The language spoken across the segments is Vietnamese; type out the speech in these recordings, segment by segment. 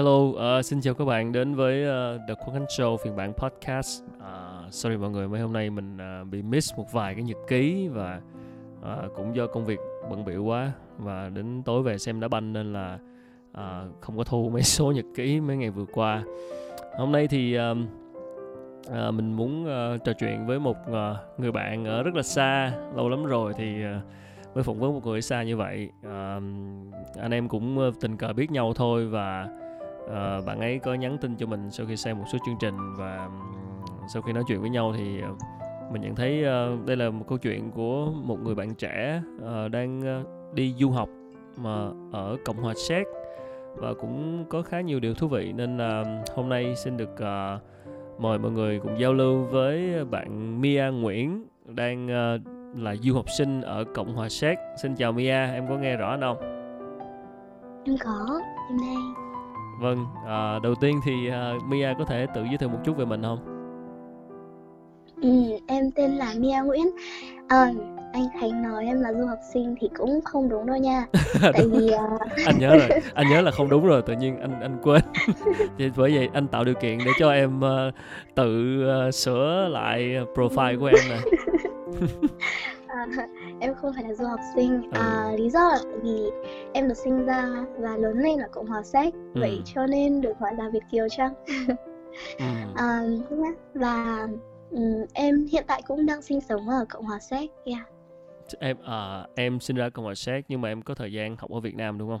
Hello, uh, xin chào các bạn đến với uh, The Quang Khánh Show phiên bản podcast. Uh, sorry mọi người, mấy hôm nay mình uh, bị miss một vài cái nhật ký và uh, cũng do công việc bận bịu quá và đến tối về xem đá banh nên là uh, không có thu mấy số nhật ký mấy ngày vừa qua. Hôm nay thì uh, uh, mình muốn uh, trò chuyện với một uh, người bạn ở rất là xa, lâu lắm rồi thì uh, mới phỏng vấn một người xa như vậy. Uh, anh em cũng tình cờ biết nhau thôi và uh, bạn ấy có nhắn tin cho mình sau khi xem một số chương trình và sau khi nói chuyện với nhau thì ờ, mình nhận thấy uh, đây là một câu chuyện của một người bạn trẻ uh, đang uh, đi du học mà ở cộng hòa séc và cũng có khá nhiều điều thú vị. Nên là hôm nay xin được uh, mời mọi người cùng giao lưu với bạn Mia Nguyễn đang uh, là du học sinh ở cộng hòa séc. Xin chào Mia em có nghe rõ không? Em có em đây Vâng, à, đầu tiên thì à, Mia có thể tự giới thiệu một chút về mình không? Ừ, em tên là Mia Nguyễn. À, anh Khánh nói em là du học sinh thì cũng không đúng đâu nha. Tại vì uh... anh nhớ rồi, anh nhớ là không đúng rồi, tự nhiên anh anh quên. Thì bởi vậy anh tạo điều kiện để cho em uh, tự uh, sửa lại profile của em nè. À, em không phải là du học sinh à, ừ. lý do là tại vì em được sinh ra và lớn lên ở cộng hòa séc ừ. vậy cho nên được gọi là việt kiều chăng ừ. à, và um, em hiện tại cũng đang sinh sống ở cộng hòa séc yeah. em à, em sinh ra cộng hòa séc nhưng mà em có thời gian học ở việt nam đúng không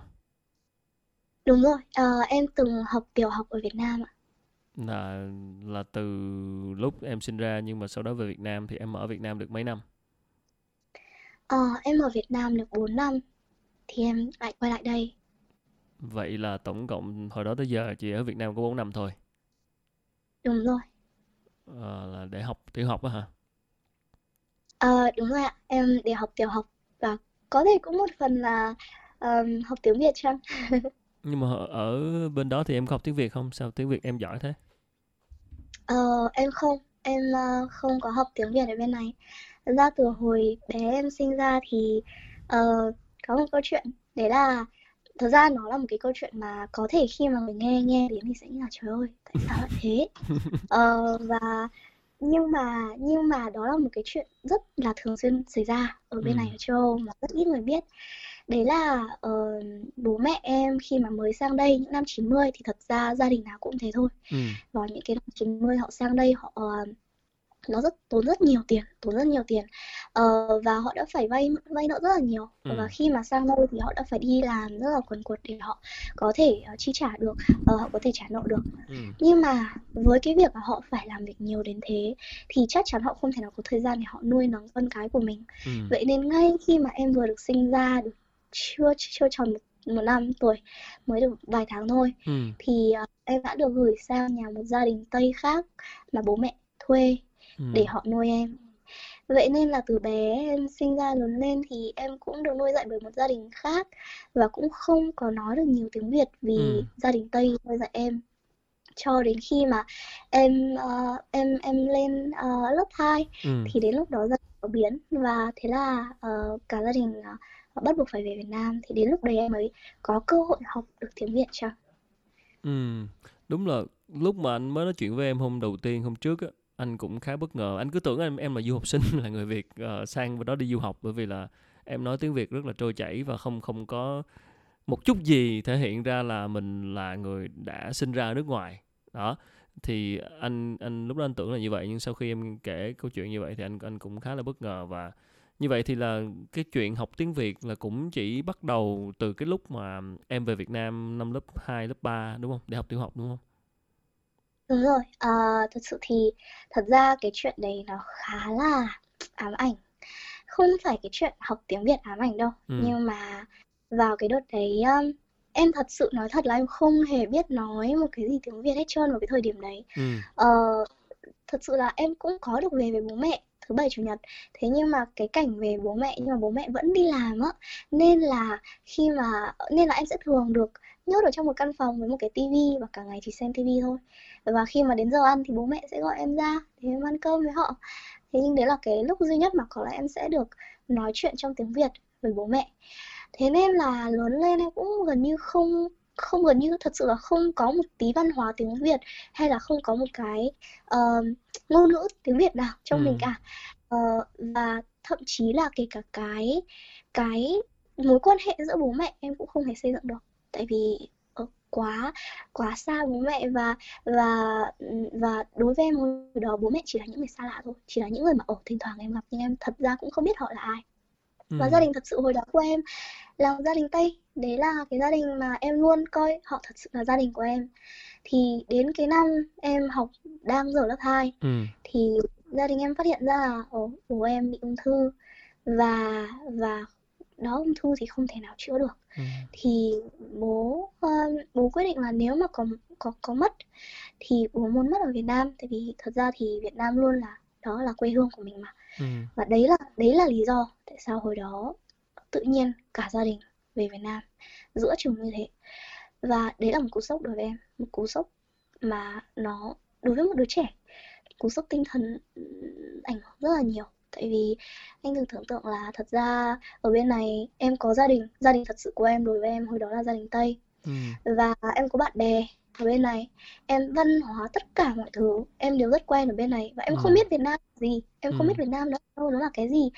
đúng rồi à, em từng học tiểu học ở việt nam ạ là là từ lúc em sinh ra nhưng mà sau đó về Việt Nam thì em ở Việt Nam được mấy năm? Ờ, em ở Việt Nam được 4 năm thì em lại quay lại đây. Vậy là tổng cộng hồi đó tới giờ chị ở Việt Nam có 4 năm thôi. Đúng rồi. Ờ, là để học tiểu học á hả? Ờ, đúng rồi ạ. Em để học tiểu học và có thể cũng một phần là um, học tiếng Việt chăng? Nhưng mà ở bên đó thì em có học tiếng Việt không? Sao tiếng Việt em giỏi thế? Ờ, em không. Em uh, không có học tiếng Việt ở bên này. Thật ra từ hồi bé em sinh ra thì uh, có một câu chuyện đấy là thật ra nó là một cái câu chuyện mà có thể khi mà người nghe nghe đến thì sẽ nghĩ là trời ơi tại sao lại thế uh, và nhưng mà nhưng mà đó là một cái chuyện rất là thường xuyên xảy ra ở bên ừ. này ở châu Âu mà rất ít người biết đấy là uh, bố mẹ em khi mà mới sang đây những năm 90 thì thật ra gia đình nào cũng thế thôi ừ. vào những cái năm 90 họ sang đây họ uh, nó rất tốn rất nhiều tiền tốn rất nhiều tiền uh, và họ đã phải vay vay nợ rất là nhiều ừ. và khi mà sang đây thì họ đã phải đi làm rất là quần quật để họ có thể uh, chi trả được uh, họ có thể trả nợ được ừ. nhưng mà với cái việc là họ phải làm việc nhiều đến thế thì chắc chắn họ không thể nào có thời gian để họ nuôi nấng con cái của mình ừ. vậy nên ngay khi mà em vừa được sinh ra được chưa chưa tròn một, một năm tuổi mới được vài tháng thôi ừ. thì uh, em đã được gửi sang nhà một gia đình tây khác mà bố mẹ thuê ừ. để họ nuôi em vậy nên là từ bé em sinh ra lớn lên thì em cũng được nuôi dạy bởi một gia đình khác và cũng không có nói được nhiều tiếng việt vì ừ. gia đình tây nuôi dạy em cho đến khi mà em uh, em em lên uh, lớp 2 ừ. thì đến lúc đó gia đình có biến và thế là uh, cả gia đình uh, bắt buộc phải về Việt Nam thì đến lúc đấy em mới có cơ hội học được tiếng Việt chăng? Ừ, đúng là lúc mà anh mới nói chuyện với em hôm đầu tiên hôm trước á anh cũng khá bất ngờ anh cứ tưởng em em là du học sinh là người việt uh, sang bên đó đi du học bởi vì là em nói tiếng việt rất là trôi chảy và không không có một chút gì thể hiện ra là mình là người đã sinh ra ở nước ngoài đó thì anh anh lúc đó anh tưởng là như vậy nhưng sau khi em kể câu chuyện như vậy thì anh anh cũng khá là bất ngờ và như vậy thì là cái chuyện học tiếng Việt là cũng chỉ bắt đầu từ cái lúc mà em về Việt Nam năm lớp 2, lớp 3 đúng không? Để học tiểu học đúng không? Đúng rồi, ờ, thật sự thì thật ra cái chuyện đấy nó khá là ám ảnh. Không phải cái chuyện học tiếng Việt ám ảnh đâu, ừ. nhưng mà vào cái đợt đấy um, em thật sự nói thật là em không hề biết nói một cái gì tiếng Việt hết trơn vào cái thời điểm đấy. Ừ. Ờ, thật sự là em cũng có được về với bố mẹ thứ bảy, chủ nhật. Thế nhưng mà cái cảnh về bố mẹ, nhưng mà bố mẹ vẫn đi làm á. Nên là khi mà, nên là em sẽ thường được nhốt ở trong một căn phòng với một cái tivi và cả ngày chỉ xem tivi thôi. Và khi mà đến giờ ăn thì bố mẹ sẽ gọi em ra để em ăn cơm với họ. Thế nhưng đấy là cái lúc duy nhất mà có lẽ em sẽ được nói chuyện trong tiếng Việt với bố mẹ. Thế nên là lớn lên em cũng gần như không không gần như thật sự là không có một tí văn hóa tiếng Việt hay là không có một cái uh, ngôn ngữ tiếng Việt nào trong ừ. mình cả. Uh, và thậm chí là kể cả cái cái mối quan hệ giữa bố mẹ em cũng không thể xây dựng được. Tại vì quá quá xa bố mẹ và và và đối với em hồi đó bố mẹ chỉ là những người xa lạ thôi chỉ là những người mà ở thỉnh thoảng em gặp nhưng em thật ra cũng không biết họ là ai ừ. và gia đình thật sự hồi đó của em là gia đình tây đấy là cái gia đình mà em luôn coi họ thật sự là gia đình của em thì đến cái năm em học đang ở lớp 2 ừ. thì gia đình em phát hiện ra là ồ, bố em bị ung thư và và đó ung thư thì không thể nào chữa được ừ. thì bố uh, bố quyết định là nếu mà có có có mất thì bố muốn mất ở Việt Nam tại vì thật ra thì Việt Nam luôn là đó là quê hương của mình mà ừ. và đấy là đấy là lý do tại sao hồi đó tự nhiên cả gia đình về Việt Nam giữa trường như thế và đấy là một cú sốc đối với em một cú sốc mà nó đối với một đứa trẻ cú sốc tinh thần ảnh hưởng rất là nhiều tại vì anh thử tưởng tượng là thật ra ở bên này em có gia đình gia đình thật sự của em đối với em hồi đó là gia đình tây ừ. và em có bạn bè ở bên này em văn hóa tất cả mọi thứ em đều rất quen ở bên này và em ừ. không biết Việt Nam gì? Em ừ. không biết Việt Nam đâu nó là cái gì.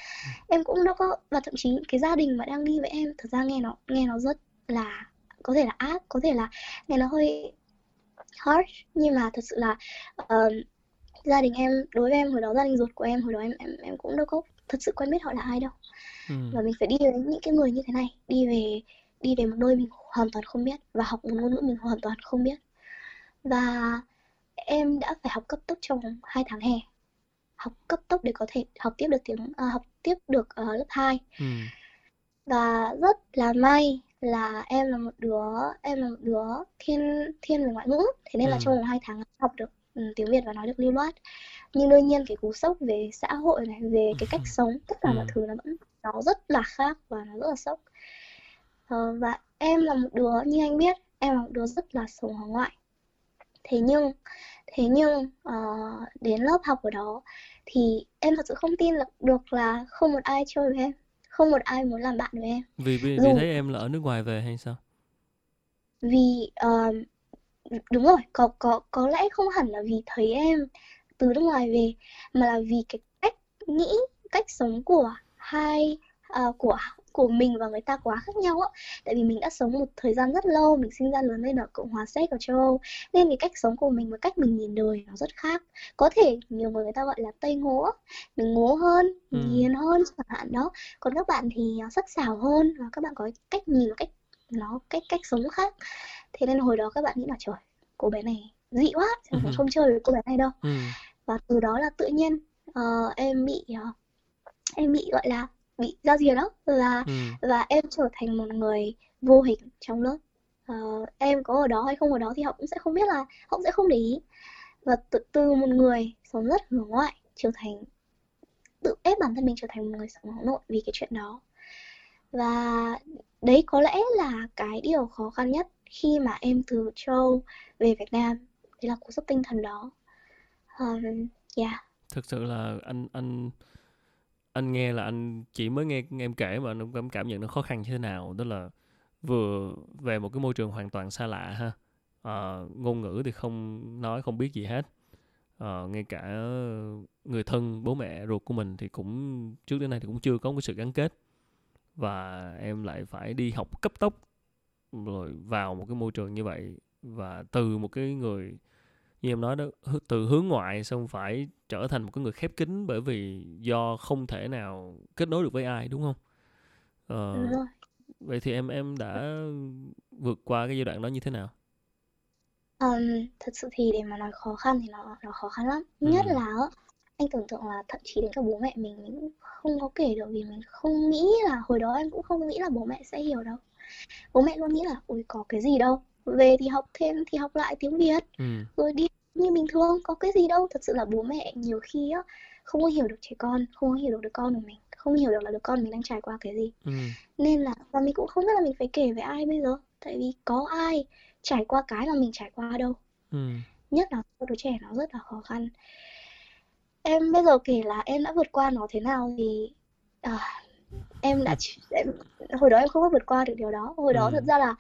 Em cũng đâu có và thậm chí cái gia đình mà đang đi với em thật ra nghe nó nghe nó rất là có thể là ác có thể là nghe nó hơi harsh nhưng mà thật sự là uh, gia đình em đối với em hồi đó gia đình ruột của em hồi đó em em em cũng đâu có thật sự quen biết họ là ai đâu. Ừ. và mình phải đi với những cái người như thế này đi về đi về một nơi mình hoàn toàn không biết và học một ngôn ngữ mình hoàn toàn không biết. Và em đã phải học cấp tốc trong hai tháng hè học cấp tốc để có thể học tiếp được tiếng à, học tiếp được ở uh, lớp 2 ừ. và rất là may là em là một đứa em là một đứa thiên thiên về ngoại ngữ thế nên ừ. là trong vòng hai tháng học được Ừ, tiếng Việt và nói được lưu loát nhưng đương nhiên cái cú sốc về xã hội này về cái cách sống tất cả mọi ừ. thứ nó vẫn nó rất là khác và nó rất là sốc ờ, và em là một đứa như anh biết em là một đứa rất là sống hướng ngoại thế nhưng thế nhưng uh, đến lớp học ở đó thì em thật sự không tin được, được là không một ai chơi với em không một ai muốn làm bạn với em. Vì vì, Dù... vì thấy em là ở nước ngoài về hay sao? Vì uh, đúng rồi có có có lẽ không hẳn là vì thấy em từ nước ngoài về mà là vì cái cách nghĩ cách sống của hai uh, của của mình và người ta quá khác nhau á tại vì mình đã sống một thời gian rất lâu mình sinh ra lớn lên ở cộng hòa séc ở châu âu nên cái cách sống của mình và cách mình nhìn đời nó rất khác có thể nhiều người người ta gọi là tây ngố mình ngố hơn ừ. hiền hơn chẳng hạn đó còn các bạn thì sắc sảo hơn và các bạn có cách nhìn cách nó cách cách sống khác thế nên hồi đó các bạn nghĩ là trời cô bé này dị quá chẳng ừ. không chơi với cô bé này đâu ừ. và từ đó là tự nhiên uh, em bị uh, em bị gọi là bị giao diệt đó là ừ. và em trở thành một người vô hình trong lớp. Uh, em có ở đó hay không ở đó thì họ cũng sẽ không biết là họ cũng sẽ không để ý. Và từ, từ một người sống rất hướng ngoại trở thành tự ép bản thân mình trở thành một người sống hướng nội vì cái chuyện đó. Và đấy có lẽ là cái điều khó khăn nhất khi mà em từ châu về Việt Nam đấy là cú sốc tinh thần đó. Um, yeah. Thực sự là anh anh anh nghe là anh chỉ mới nghe, em kể mà anh cảm cảm nhận nó khó khăn như thế nào đó là vừa về một cái môi trường hoàn toàn xa lạ ha. À, ngôn ngữ thì không nói không biết gì hết. À, ngay cả người thân bố mẹ ruột của mình thì cũng trước đến nay thì cũng chưa có một sự gắn kết. Và em lại phải đi học cấp tốc rồi vào một cái môi trường như vậy. Và từ một cái người như em nói đó từ hướng ngoại xong phải trở thành một cái người khép kín bởi vì do không thể nào kết nối được với ai đúng không? Ờ, đúng vậy thì em em đã vượt qua cái giai đoạn đó như thế nào? Um, thật sự thì để mà nói khó khăn thì nó nó khó khăn lắm. Ừ. nhất là anh tưởng tượng là thậm chí đến cả bố mẹ mình mình cũng không có kể được vì mình không nghĩ là hồi đó em cũng không nghĩ là bố mẹ sẽ hiểu đâu. Bố mẹ luôn nghĩ là ui có cái gì đâu về thì học thêm thì học lại tiếng việt ừ. rồi đi như bình thường có cái gì đâu thật sự là bố mẹ nhiều khi á không có hiểu được trẻ con không có hiểu được đứa con của mình không hiểu được là đứa con mình đang trải qua cái gì ừ. nên là và mình cũng không biết là mình phải kể với ai bây giờ tại vì có ai trải qua cái mà mình trải qua đâu ừ. nhất là cho đứa trẻ nó rất là khó khăn em bây giờ kể là em đã vượt qua nó thế nào thì à, em đã em, hồi đó em không có vượt qua được điều đó hồi đó ừ. thật ra là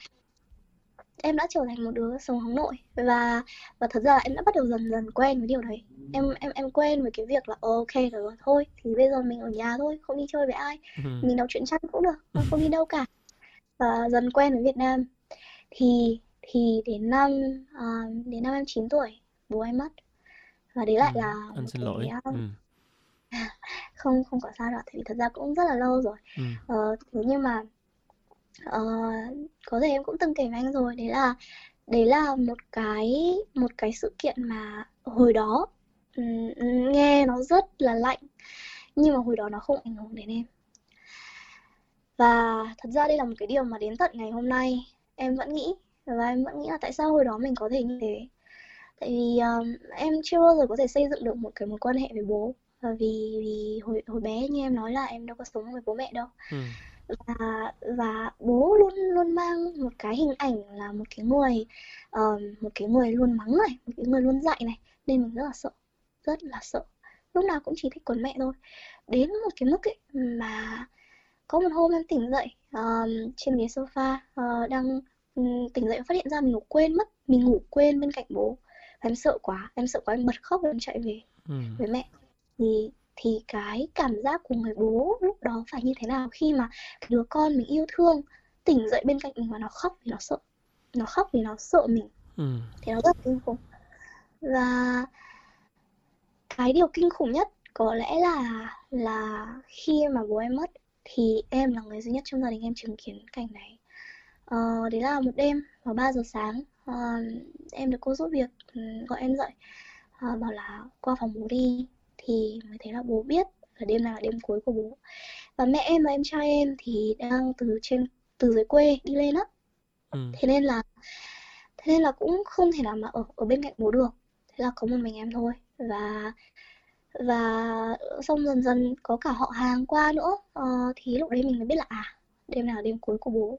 em đã trở thành một đứa sống hướng nội. Và và thật ra là em đã bắt đầu dần dần quen với điều đấy. Em em em quen với cái việc là ok rồi thôi thì bây giờ mình ở nhà thôi không đi chơi với ai ừ. mình đọc truyện tranh cũng được không đi đâu cả. Và dần quen với Việt Nam. Thì thì đến năm uh, đến năm em 9 tuổi bố em mất. Và đấy lại ừ, là anh xin lỗi. uh, ừ. không không có sao đâu tại vì thật ra cũng rất là lâu rồi. Ừ. uh, thế nhưng mà uh, có thể em cũng từng kể với anh rồi đấy là đấy là một cái một cái sự kiện mà hồi đó nghe nó rất là lạnh nhưng mà hồi đó nó không ảnh hưởng đến em. Và thật ra đây là một cái điều mà đến tận ngày hôm nay em vẫn nghĩ và em vẫn nghĩ là tại sao hồi đó mình có thể như thế. Tại vì um, em chưa bao giờ có thể xây dựng được một cái mối quan hệ với bố và vì vì hồi hồi bé như em nói là em đâu có sống với bố mẹ đâu. Ừ và và bố luôn luôn mang một cái hình ảnh là một cái người uh, một cái người luôn mắng này một cái người luôn dạy này. Nên mình rất là sợ rất là sợ. Lúc nào cũng chỉ thích quấn mẹ thôi. Đến một cái mức ấy mà có một hôm em tỉnh dậy uh, trên ghế sofa uh, đang um, tỉnh dậy phát hiện ra mình ngủ quên mất mình ngủ quên bên cạnh bố. Em sợ quá em sợ quá em bật khóc và em chạy về ừ. với mẹ. Thì thì cái cảm giác của người bố lúc đó phải như thế nào khi mà đứa con mình yêu thương tỉnh dậy bên cạnh mình và nó khóc vì nó sợ nó khóc vì nó sợ mình. Ừ. thì nó rất kinh khủng. Và cái điều kinh khủng nhất có lẽ là là khi mà bố em mất thì em là người duy nhất trong gia đình em chứng kiến cảnh này. Ờ, đấy là một đêm vào 3 giờ sáng uh, em được cô giúp việc ừ, gọi em dậy uh, bảo là qua phòng bố đi thì mới thấy là bố biết là đêm này là đêm cuối của bố. Và mẹ em và em trai em thì đang từ trên từ dưới quê đi lên á. Ừ. thế nên là thế nên là cũng không thể nào mà ở ở bên cạnh bố được. Thế là có một mình em thôi. Và và xong dần dần có cả họ hàng qua nữa uh, thì lúc đấy mình mới biết là à đêm nào là đêm cuối của bố.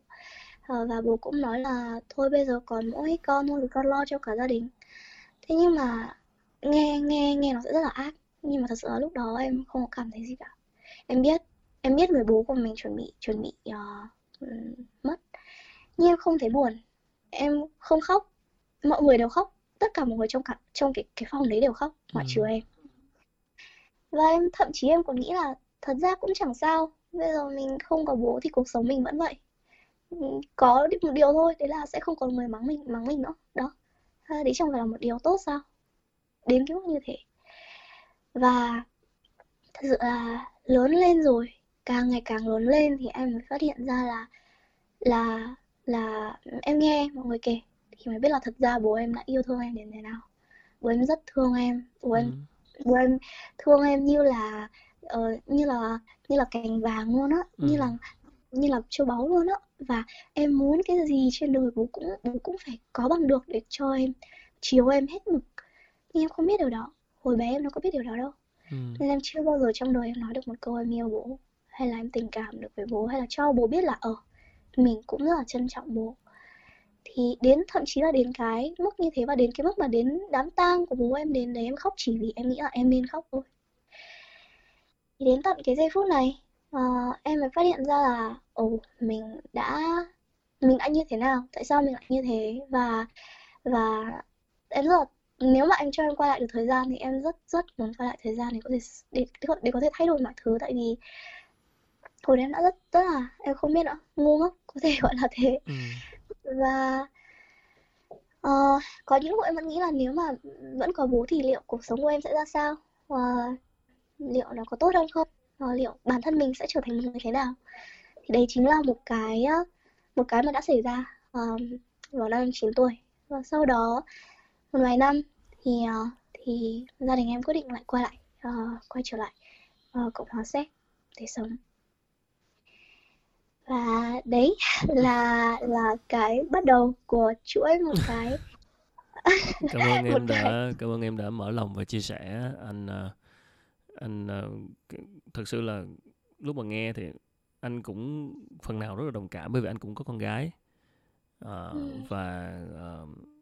Uh, và bố cũng nói là thôi bây giờ còn mỗi con thôi thì con lo cho cả gia đình. Thế nhưng mà nghe nghe nghe nó sẽ rất là ác nhưng mà thật sự là lúc đó em không có cảm thấy gì cả. Em biết em biết người bố của mình chuẩn bị chuẩn bị uh, mất. Nhưng em không thấy buồn. Em không khóc. Mọi người đều khóc. Tất cả mọi người trong cả trong cái cái phòng đấy đều khóc. Ngoại ừ. trừ em. Và em thậm chí em còn nghĩ là thật ra cũng chẳng sao. Bây giờ mình không có bố thì cuộc sống mình vẫn vậy. Có một điều thôi. Đấy là sẽ không còn người mắng mình mắng mình nữa. Đó. Đấy chẳng phải là một điều tốt sao? Đến cái mức như thế và thật sự là lớn lên rồi càng ngày càng lớn lên thì em mới phát hiện ra là là là em nghe mọi người kể thì mới biết là thật ra bố em đã yêu thương em đến thế nào. Bố em rất thương em bố em ừ. bố em thương em như là uh, như là như là cành vàng luôn á ừ. như là như là châu báu luôn á. Và em muốn cái gì trên đời bố cũng bố cũng phải có bằng được để cho em chiều em hết mực. Nhưng em không biết điều đó hồi bé em nó có biết điều đó đâu. Ừ. nên em chưa bao giờ trong đời em nói được một câu em yêu bố hay là em tình cảm được với bố hay là cho bố biết là ở ờ, mình cũng rất là trân trọng bố. Thì đến thậm chí là đến cái mức như thế và đến cái mức mà đến đám tang của bố em đến đấy em khóc chỉ vì em nghĩ là em nên khóc thôi. Thì đến tận cái giây phút này uh, em mới phát hiện ra là ồ mình đã mình đã như thế nào? Tại sao mình lại như thế? Và và em rất là nếu mà anh cho em quay lại được thời gian thì em rất rất muốn quay lại thời gian để có thể để, để có thể thay đổi mọi thứ. Tại vì hồi đấy em đã rất rất là em không biết nữa ngu ngốc có thể gọi là thế. Ừ. Và uh, có những lúc em vẫn nghĩ là nếu mà vẫn có bố thì liệu cuộc sống của em sẽ ra sao? Uh, liệu nó có tốt hơn không? Uh, liệu bản thân mình sẽ trở thành một người thế nào? Thì đấy chính là một cái một cái mà đã xảy ra uh, vào năm 9 tuổi. Và sau đó một vài năm thì uh, thì gia đình em quyết định lại quay lại uh, quay trở lại uh, cộng hòa séc để sống. Và đấy là là cái bắt đầu của chuỗi một cái cảm ơn em đã cái... cảm ơn em đã mở lòng và chia sẻ. Anh anh thật sự là lúc mà nghe thì anh cũng phần nào rất là đồng cảm bởi vì anh cũng có con gái. Uh, ừ. và uh,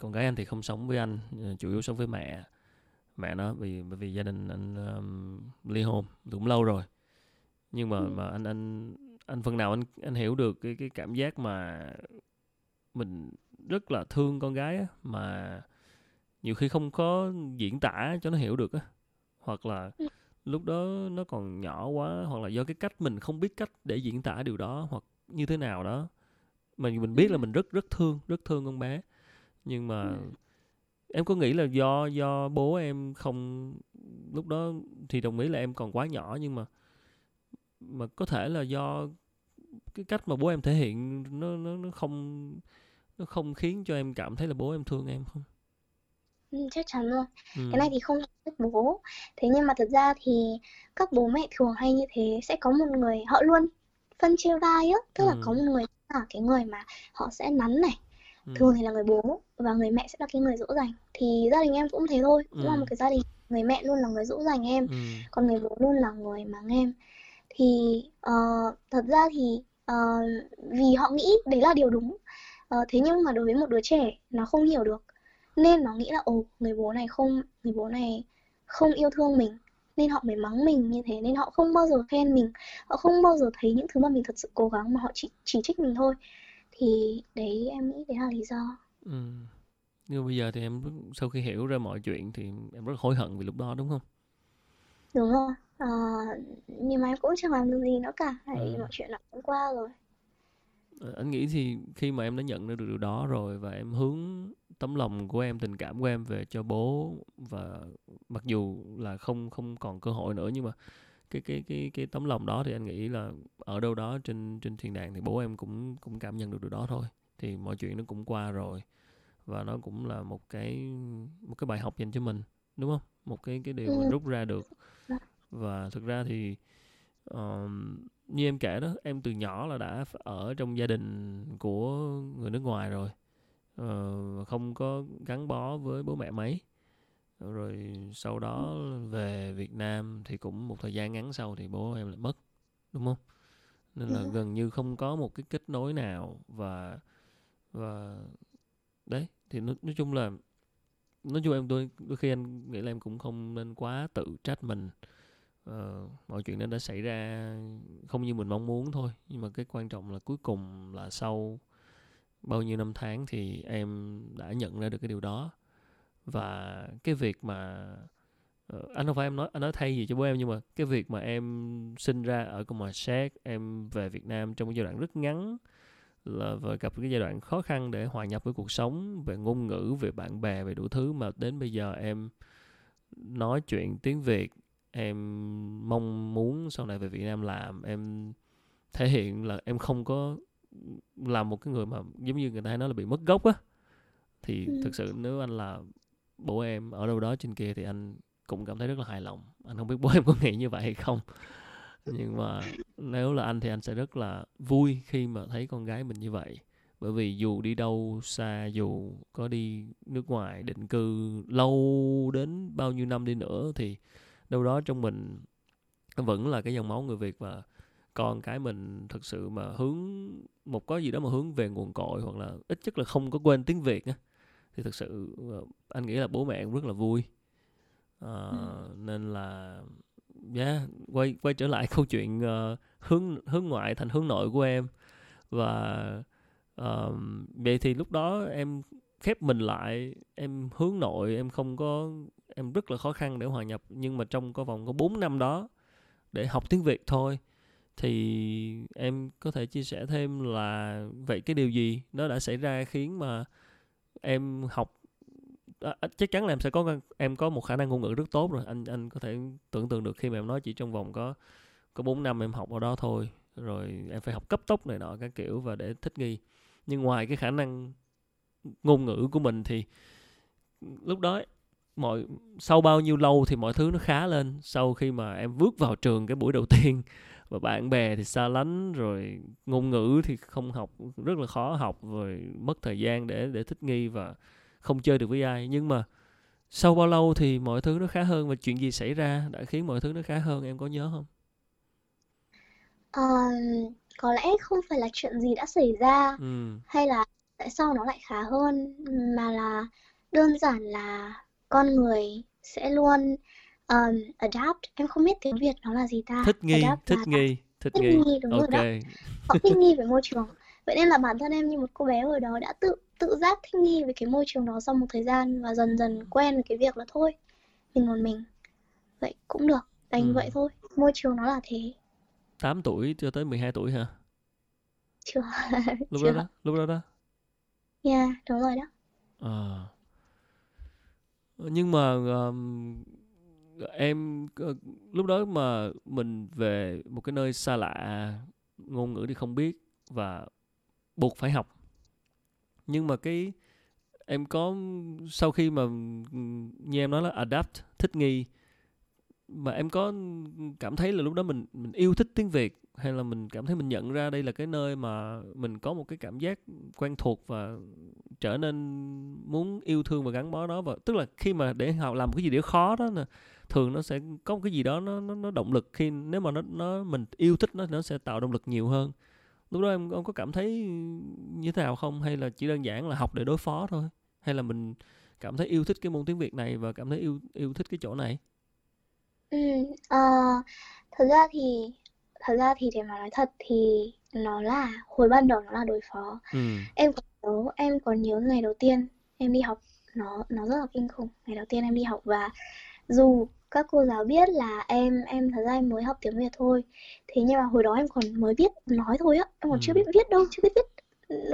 con gái anh thì không sống với anh chủ yếu sống với mẹ mẹ nó vì bởi vì gia đình anh um, ly hôn cũng lâu rồi. Nhưng mà ừ. mà anh anh anh phần nào anh anh hiểu được cái cái cảm giác mà mình rất là thương con gái á, mà nhiều khi không có diễn tả cho nó hiểu được á. Hoặc là Ừ. lúc đó nó còn nhỏ quá hoặc là do cái cách mình không biết cách để diễn tả điều đó hoặc như thế nào đó. Mà mình biết là mình rất rất thương rất thương con bé nhưng mà Ừ. em có nghĩ là do do bố em không lúc đó thì đồng ý là em còn quá nhỏ nhưng mà mà có thể là do cái cách mà bố em thể hiện nó nó nó không nó không khiến cho em cảm thấy là bố em thương em không Ừ, chắc chắn rồi. ừ Cái này thì không trách bố. Thế nhưng mà thật ra thì các bố mẹ thường hay như thế sẽ có một người họ luôn phân chia vai á, tức là có ừ một người là cái người mà họ sẽ nắn này, ừ thường thì là người bố và người mẹ sẽ là cái người dỗ dành. Thì gia đình em cũng thế thôi, cũng là một ừ cái gia đình người mẹ luôn là người dỗ dành em, ừ còn người bố luôn là người mắng em. Thì ờ, thật ra thì ờ, vì họ nghĩ đấy là điều đúng. Ờ, thế nhưng mà đối với một đứa trẻ nó không hiểu được nên nó nghĩ là ồ người bố này không người bố này không yêu thương mình nên họ mới mắng mình như thế nên họ không bao giờ khen mình họ không bao giờ thấy những thứ mà mình thật sự cố gắng mà họ chỉ chỉ trích mình thôi thì đấy em nghĩ đấy là lý do. Ừ. Nhưng bây giờ thì em sau khi hiểu ra mọi chuyện thì em rất hối hận vì lúc đó đúng không? Đúng rồi. Ờ, nhưng mà em cũng chẳng làm được gì nữa cả. Tại ừ. mọi chuyện đã cũng qua rồi. Ờ, anh nghĩ thì khi mà em đã nhận ra được điều đó rồi và em hướng tấm lòng của em tình cảm của em về cho bố và mặc dù là không không còn cơ hội nữa nhưng mà cái cái cái cái tấm lòng đó thì anh nghĩ là ở đâu đó trên trên thiên đàng thì bố em cũng cũng cảm nhận được điều đó thôi. Thì mọi chuyện nó cũng qua rồi và nó cũng là một cái một cái bài học dành cho mình đúng không? Một cái cái điều mình ừ. rút ra được. Và thực ra thì ờm, như em kể đó em từ nhỏ là đã ở trong gia đình của người nước ngoài rồi. Và không có gắn bó với bố mẹ mấy rồi sau đó về Việt Nam thì cũng một thời gian ngắn sau thì bố em lại mất đúng không? Nên là Ừ. gần như không có một cái kết nối nào và và đấy thì nói, nói chung là nói chung em tôi đôi khi anh nghĩ là em cũng không nên quá tự trách mình. Ờ, mọi chuyện nó đã xảy ra không như mình mong muốn thôi nhưng mà cái quan trọng là cuối cùng là sau bao nhiêu năm tháng thì em đã nhận ra được cái điều đó và cái việc mà ờ, anh không phải em nói anh nói thay gì cho bố em nhưng mà cái việc mà em sinh ra ở cộng hòa Séc em về Việt Nam trong một giai đoạn rất ngắn là và gặp cái giai đoạn khó khăn để hòa nhập với cuộc sống về ngôn ngữ về bạn bè về đủ thứ mà đến bây giờ em nói chuyện tiếng Việt em mong muốn sau này về Việt Nam làm em thể hiện là em không có là một cái người mà giống như người ta hay nói là bị mất gốc á thì Ừ. thực sự nếu anh là bố em ở đâu đó trên kia thì anh cũng cảm thấy rất là hài lòng. Anh không biết bố em có nghĩ như vậy hay không. Nhưng mà nếu là anh thì anh sẽ rất là vui khi mà thấy con gái mình như vậy. Bởi vì dù đi đâu xa, dù có đi nước ngoài định cư lâu đến bao nhiêu năm đi nữa thì đâu đó trong mình vẫn là cái dòng máu người Việt. Và con cái mình thực sự mà hướng, một có gì đó mà hướng về nguồn cội hoặc là ít nhất là không có quên tiếng Việt á thì thực sự ờ, anh nghĩ là bố mẹ cũng rất là vui. Ờ, nên là yeah, quay quay trở lại câu chuyện ờ, hướng hướng ngoại thành hướng nội của em. Và ờm, vậy thì lúc đó em khép mình lại em hướng nội em không có em rất là khó khăn để hòa nhập. Nhưng mà trong có vòng có 4 năm đó để học tiếng Việt thôi thì em có thể chia sẻ thêm là vậy cái điều gì nó đã xảy ra khiến mà em học à, à, chắc chắn là em sẽ có em có một khả năng ngôn ngữ rất tốt rồi. Anh anh có thể tưởng tượng được khi mà em nói chỉ trong vòng có có 4 năm em học ở đó thôi. Rồi em phải học cấp tốc này nọ các kiểu và để thích nghi. Nhưng ngoài cái khả năng ngôn ngữ của mình thì lúc đó mọi sau bao nhiêu lâu thì mọi thứ nó khá lên. Sau khi mà em bước vào trường cái buổi đầu tiên và bạn bè thì xa lánh rồi ngôn ngữ thì không học rất là khó học rồi mất thời gian để để thích nghi và không chơi được với ai. Nhưng mà sau bao lâu thì mọi thứ nó khá hơn và chuyện gì xảy ra đã khiến mọi thứ nó khá hơn em có nhớ không? Ờ, có lẽ không phải là chuyện gì đã xảy ra ừ. hay là tại sao nó lại khá hơn mà là đơn giản là con người sẽ luôn um, adapt. Em không biết tiếng Việt nó là gì ta. Thích nghi adapt thích nghi thích thích nghi. nghi đúng rồi ok. đó họ thích nghi với môi trường. Vậy nên là bản thân em như một cô bé hồi đó đã tự tự giác thích nghi với cái môi trường đó sau một thời gian và dần dần quen với cái việc là thôi mình một mình. Vậy cũng được đành Ừ. vậy thôi. Môi trường nó là thế. 8 tuổi cho tới 12 tuổi hả? chưa. Lúc chưa. đó đó, lúc đó đó. yeah đúng rồi đó. Ờ. Nhưng mà ờm, em ờ, lúc đó mà mình về một cái nơi xa lạ, ngôn ngữ thì không biết và buộc phải học. Nhưng mà cái em có sau khi mà như em nói là adapt, thích nghi mà em có cảm thấy là lúc đó mình mình yêu thích tiếng Việt hay là mình cảm thấy mình nhận ra đây là cái nơi mà mình có một cái cảm giác quen thuộc và trở nên muốn yêu thương và gắn bó đó và tức là khi mà để học làm cái gì đó khó đó nè thường nó sẽ có một cái gì đó nó nó, nó động lực khi nếu mà nó nó mình yêu thích nó nó sẽ tạo động lực nhiều hơn. Lúc đó em ông có cảm thấy như thế nào không? Hay là chỉ đơn giản là học để đối phó thôi? Hay là mình cảm thấy yêu thích cái môn tiếng Việt này và cảm thấy yêu yêu thích cái chỗ này? Ừ ờ, thật ra thì thật ra thì để mà nói thật thì nó là hồi ban đầu nó là đối phó. Ừ. Em còn nhớ em còn nhớ ngày đầu tiên em đi học nó nó rất là kinh khủng. Ngày đầu tiên em đi học và dù các cô giáo biết là em em thật ra em mới học tiếng Việt thôi. Thế nhưng mà hồi đó em còn mới biết nói thôi á em còn chưa Ừ. biết viết đâu chưa biết viết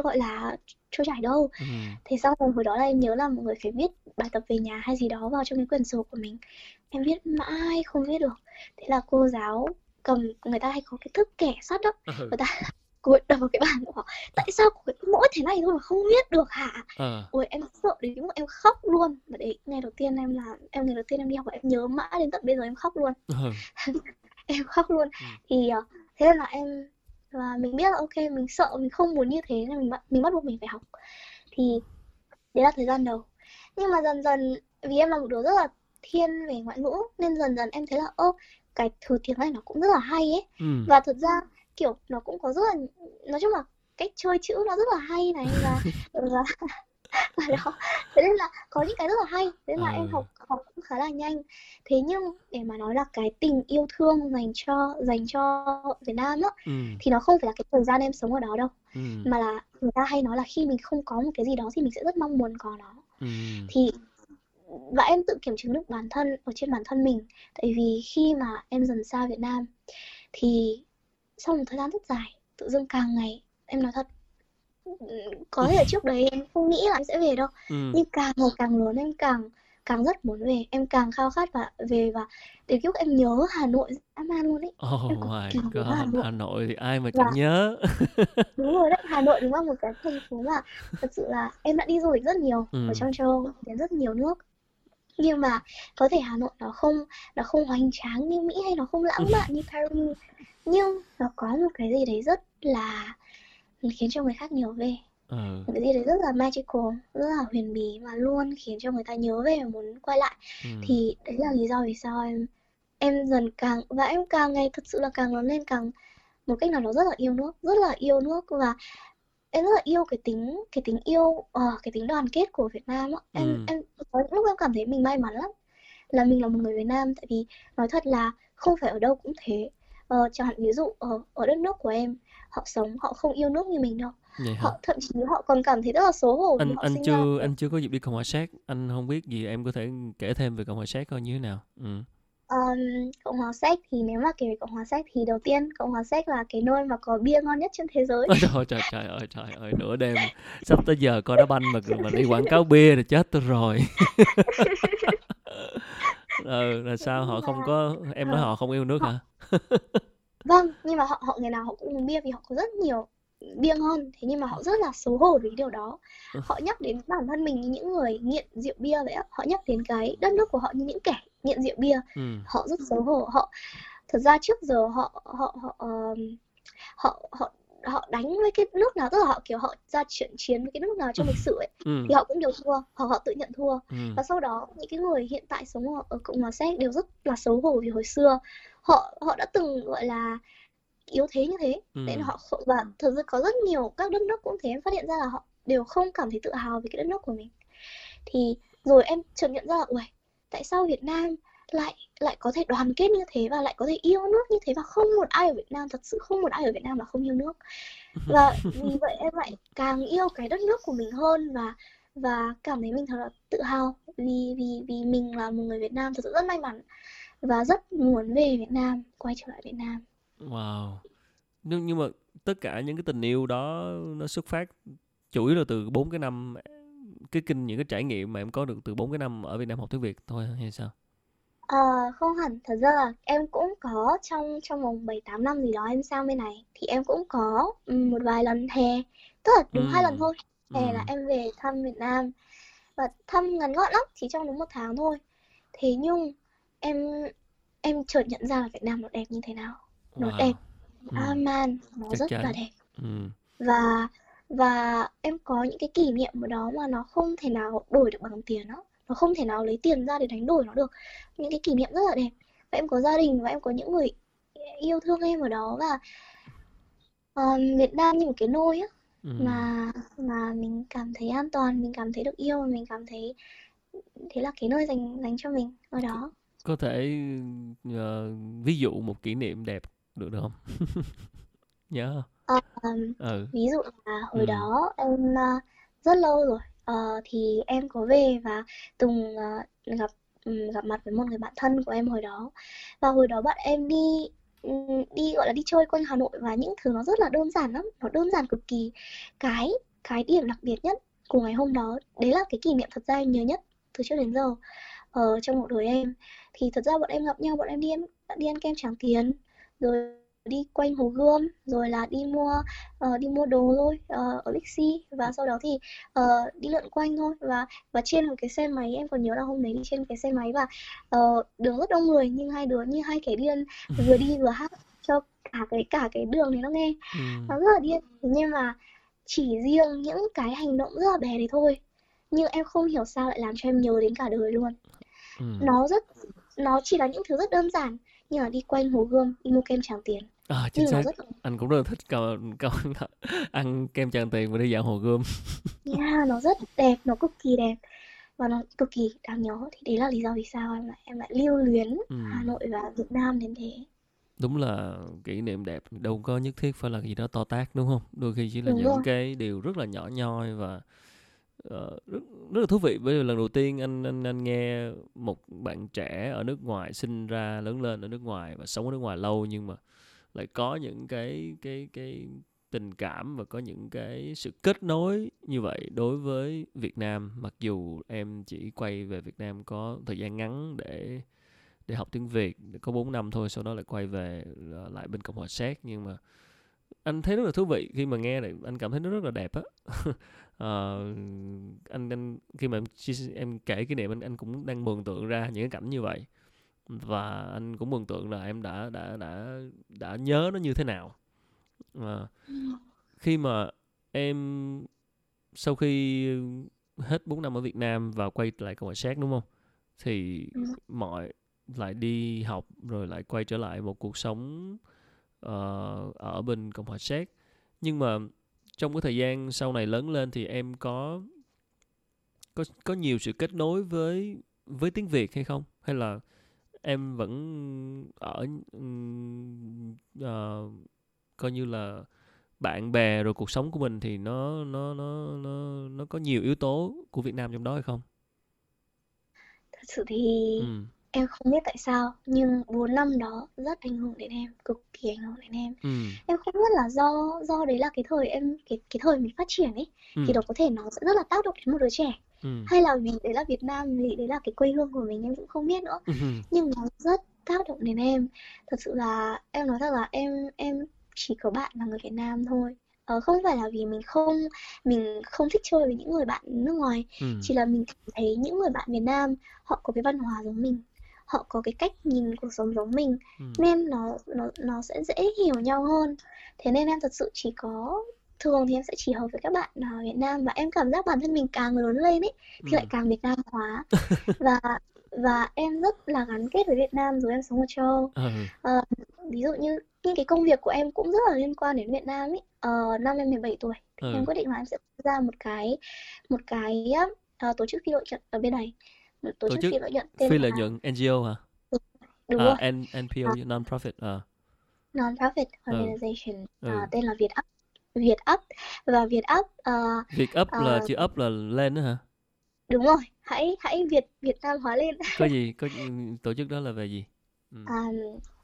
gọi là trôi chảy đâu. Ừ. Thế xong rồi hồi đó là em nhớ là mọi người phải viết bài tập về nhà hay gì đó vào trong cái quyển sổ của mình. Em viết mãi không viết được. Thế là cô giáo cầm người ta hay có cái thước kẻ sắt đó ừ. người ta cúi đập vào cái bàn họ. Tại sao có cái mỗi thế này thôi mà không viết được hả? Ờ. Ôi em sợ đến mức em khóc luôn. Và đấy ngày đầu tiên em làm em ngày đầu tiên em đi học và em nhớ mãi đến tận bây giờ em khóc luôn. Ừ em khóc luôn. Ừ. thì ờ, thế là em và mình biết là ok mình sợ mình không muốn như thế nên mình mình bắt buộc mình phải học. Thì đấy là thời gian đầu. Nhưng mà dần dần vì em là một đứa rất là thiên về ngoại ngữ nên dần dần em thấy là ơ cái thứ tiếng này nó cũng rất là hay ấy. Ừ. Và thực ra kiểu nó cũng có rất là nói chung là cách chơi chữ nó rất là hay này và và, và đó thế nên là có những cái rất là hay thế nên là em Ờ. học học cũng khá là nhanh. Thế nhưng để mà nói là cái tình yêu thương dành cho dành cho Việt Nam á ừ. thì nó không phải là cái thời gian em sống ở đó đâu. Ừ. Mà là người ta hay nói là khi mình không có một cái gì đó thì mình sẽ rất mong muốn có nó. Ừ. Thì và em tự kiểm chứng được bản thân ở trên bản thân mình. Tại vì khi mà em dần xa Việt Nam thì sau một thời gian rất dài tự dưng càng ngày em nói thật có thể trước đấy em không nghĩ là em sẽ về đâu ừ nhưng càng ngày càng lớn em càng càng rất muốn về em càng khao khát và về và đến lúc em nhớ Hà Nội dã man luôn ấy Oh Em my nhớ Hà god, Nội. Hà Nội thì ai mà Và- chẳng nhớ. đúng rồi đấy Hà Nội đúng là một cái thành phố mà thật sự là em đã đi du lịch rất nhiều Ừ. ở trong châu Âu đến rất nhiều nước nhưng mà có thể Hà Nội nó không nó không hoành tráng như Mỹ hay nó không lãng mạn như Paris nhưng nó có một cái gì đấy rất là khiến cho người khác nhớ về Ừ. cái gì đấy rất là magical rất là huyền bí mà luôn khiến cho người ta nhớ về và muốn quay lại ừ. thì đấy là lý do vì sao em em dần càng và em càng ngày thật sự là càng lớn lên càng một cách nào đó rất là yêu nước rất là yêu nước và em rất là yêu cái tính cái tính yêu ờ, cái tính đoàn kết của Việt Nam á em Ừ. em có những lúc em cảm thấy mình may mắn lắm là mình là một người Việt Nam tại vì nói thật là không phải ở đâu cũng thế ờ, chẳng hạn ví dụ ở ở đất nước của em họ sống họ không yêu nước như mình đâu Vậy hả? họ thậm chí họ còn cảm thấy rất là xấu hổ Anh anh sinh ra chưa anh chưa có dịp đi Cộng hòa Séc, anh không biết gì em có thể kể thêm về Cộng hòa Séc coi như thế nào. Ừ. Um, Cộng hòa Séc thì nếu mà kể về Cộng hòa Séc thì đầu tiên Cộng hòa Séc là cái nơi mà có bia ngon nhất trên thế giới. Ôi trời trời trời ơi trời ơi nửa đêm sắp tới giờ coi đá banh mà mà đi quảng cáo bia thì chết tôi rồi. ừ là sao họ không có em nói họ không yêu nước hả? Vâng, nhưng mà họ họ ngày nào họ cũng uống bia vì họ có rất nhiều bia ngon, thế nhưng mà họ rất là xấu hổ với điều đó. Họ nhắc đến bản thân mình như những người nghiện rượu bia vậy á, họ nhắc đến cái đất nước của họ như những kẻ nghiện rượu bia. Ừ. Họ rất xấu hổ, họ thật ra trước giờ họ họ họ ờm, họ họ họ đánh với cái nước nào tức là họ kiểu họ ra trận chiến với cái nước nào trong lịch sử ấy Ừ. thì họ cũng đều thua hoặc họ tự nhận thua Ừ. và sau đó những cái người hiện tại sống ở, ở Cộng hòa Séc đều rất là xấu hổ vì hồi xưa họ họ đã từng gọi là yếu thế như thế Ừ. nên họ và thực sự có rất nhiều các đất nước cũng thế em phát hiện ra là họ đều không cảm thấy tự hào về cái đất nước của mình thì rồi em chợt nhận ra là ui tại sao Việt Nam lại lại có thể đoàn kết như thế và lại có thể yêu nước như thế và không một ai ở Việt Nam thật sự không một ai ở Việt Nam là không yêu nước. Và vì vậy em lại càng yêu cái đất nước của mình hơn và và cảm thấy mình thật là tự hào vì vì vì mình là một người Việt Nam thật sự rất may mắn và rất muốn về Việt Nam quay trở lại Việt Nam. Wow. Nhưng nhưng mà tất cả những cái tình yêu đó nó xuất phát chủ yếu là từ bốn cái năm cái kinh những cái trải nghiệm mà em có được từ bốn cái năm ở Việt Nam học tiếng Việt thôi hay sao? Ờ, không hẳn, thật ra là em cũng có trong trong vòng 7 8 năm gì đó em sang bên này thì em cũng có một vài lần hè, tức là đúng hai lần thôi. Hè là em về thăm Việt Nam và thăm ngắn gọn lắm, chỉ trong đúng một tháng thôi. Thế nhưng em em chợt nhận ra là Việt Nam nó đẹp như thế nào. Nó Wow. đẹp dã man, nó Chắc rất là đẹp. Ừm. Và và em có những cái kỷ niệm ở đó mà nó không thể nào đổi được bằng tiền đó nó không thể nào lấy tiền ra để đánh đổi nó được những cái kỷ niệm rất là đẹp và em có gia đình và em có những người yêu thương em ở đó và uh, Việt Nam như một cái nôi á ừ. mà mà mình cảm thấy an toàn mình cảm thấy được yêu mình cảm thấy thế là cái nơi dành dành cho mình ở đó có thể uh, ví dụ một kỷ niệm đẹp được được không nhớ không uh, ừ. ví dụ là hồi ừ. đó em uh, rất lâu rồi uh, thì em có về và từng uh, gặp um, gặp mặt với một người bạn thân của em hồi đó. Và hồi đó bạn em đi ừ, đi gọi là đi chơi quanh Hà Nội và những thứ nó rất là đơn giản lắm nó đơn giản cực kỳ. Cái cái điểm đặc biệt nhất của ngày hôm đó đấy là cái kỷ niệm thật ra em nhớ nhất từ trước đến giờ ở trong một đời em. Thì thật ra bọn em gặp nhau bọn em đi em đi ăn kem tráng Tiền rồi đi quanh Hồ Gươm rồi là đi mua uh, đi mua đồ thôi uh, ở Bixi và sau đó thì uh, đi lượn quanh thôi. Và và trên một cái xe máy em còn nhớ là hôm đấy đi trên cái xe máy và uh, đường rất đông người nhưng hai đứa như hai kẻ điên vừa đi vừa hát cho cả cái cả cái đường này nó nghe. Ừ. nó rất là điên. Nhưng mà chỉ riêng những cái hành động rất là bé đấy thôi. Nhưng em không hiểu sao lại làm cho em nhớ đến cả đời luôn. Ừ. nó rất nó chỉ là những thứ rất đơn giản. Như là đi quanh hồ gươm đi mua kem tràng tiền À, chính xác. Rất... Anh cũng rất là thích câu, câu ăn kem Tràng Tiền và đi dạo Hồ Gươm. Yeah, nó rất đẹp, nó cực kỳ đẹp và nó cực kỳ đáng nhớ. Thì đấy là lý do vì sao em lại em lại lưu luyến ừ. Hà Nội và Việt Nam đến thế. Đúng là kỷ niệm đẹp đâu có nhất thiết phải là gì đó to tát đúng không? Đôi khi chỉ là đúng những rồi. cái điều rất là nhỏ nhoi và uh, rất, rất là thú vị bởi vì lần đầu tiên anh anh anh nghe một bạn trẻ ở nước ngoài sinh ra lớn lên ở nước ngoài và sống ở nước ngoài lâu nhưng mà lại có những cái cái cái tình cảm và có những cái sự kết nối như vậy đối với Việt Nam. Mặc dù em chỉ quay về Việt Nam có thời gian ngắn để để học tiếng Việt có 4 năm thôi sau đó lại quay về ờ, lại bên Cộng hòa Séc. Nhưng mà anh thấy rất là thú vị khi mà nghe này anh cảm thấy nó rất là đẹp á. Uh, anh anh khi mà em, em kể cái niệm anh anh cũng đang mường tượng ra những cái cảnh như vậy và anh cũng mường tượng là em đã đã đã đã nhớ nó như thế nào. À, khi mà em sau khi hết 4 năm ở Việt Nam và quay lại Cộng hòa Séc đúng không? Thì mọi lại đi học rồi lại quay trở lại một cuộc sống uh, ở bên Cộng hòa Séc. Nhưng mà trong cái thời gian sau này lớn lên thì em có có có nhiều sự kết nối với với tiếng Việt hay không? Hay là em vẫn ở uh, coi như là bạn bè rồi cuộc sống của mình thì nó nó nó nó nó có nhiều yếu tố của Việt Nam trong đó hay không? Thật sự thì ừ. em không biết tại sao nhưng 4 năm đó rất ảnh hưởng đến em, cực kỳ ảnh hưởng đến em. Ừ. Em không biết là do do đấy là cái thời em cái cái thời mình phát triển ấy ừ. thì nó có thể nó sẽ rất là tác động đến một đứa trẻ ừ. hay là vì đấy là Việt Nam vì đấy là cái quê hương của mình em cũng không biết nữa ừ. nhưng nó rất tác động đến em thật sự là em nói thật là em em chỉ có bạn là người Việt Nam thôi ờ, không phải là vì mình không mình không thích chơi với những người bạn nước ngoài ừ. chỉ là mình thấy những người bạn Việt Nam họ có cái văn hóa giống mình họ có cái cách nhìn cuộc sống giống mình ừ. nên nó nó nó sẽ dễ hiểu nhau hơn thế nên em thật sự chỉ có thường thì em sẽ chỉ hợp với các bạn ở Việt Nam và em cảm giác bản thân mình càng lớn lên ấy thì ừ. lại càng Việt Nam hóa. Và và em rất là gắn kết với Việt Nam rồi em sống ở châu Âu. Ừ. à, ví dụ như những cái công việc của em cũng rất là liên quan đến Việt Nam ấy. À, năm em 17 tuổi ừ. em quyết định là em sẽ ra một cái một cái uh, tổ chức phi lợi nhuận ở bên này. Một tổ, tổ chức, chức phi lợi nhuận tên phi lợi nhuận NGO hả? Đúng à, rồi. N, NPO à, non-profit à. non-profit ừ. organization ừ. à, tên là Việt Up Việt Up. Và Việt Up à, việc up là à, chữ up là lên đó hả? Đúng rồi. Hãy hãy Việt Việt Nam hóa lên. Có gì có tổ chức đó là về gì? Ừ. À,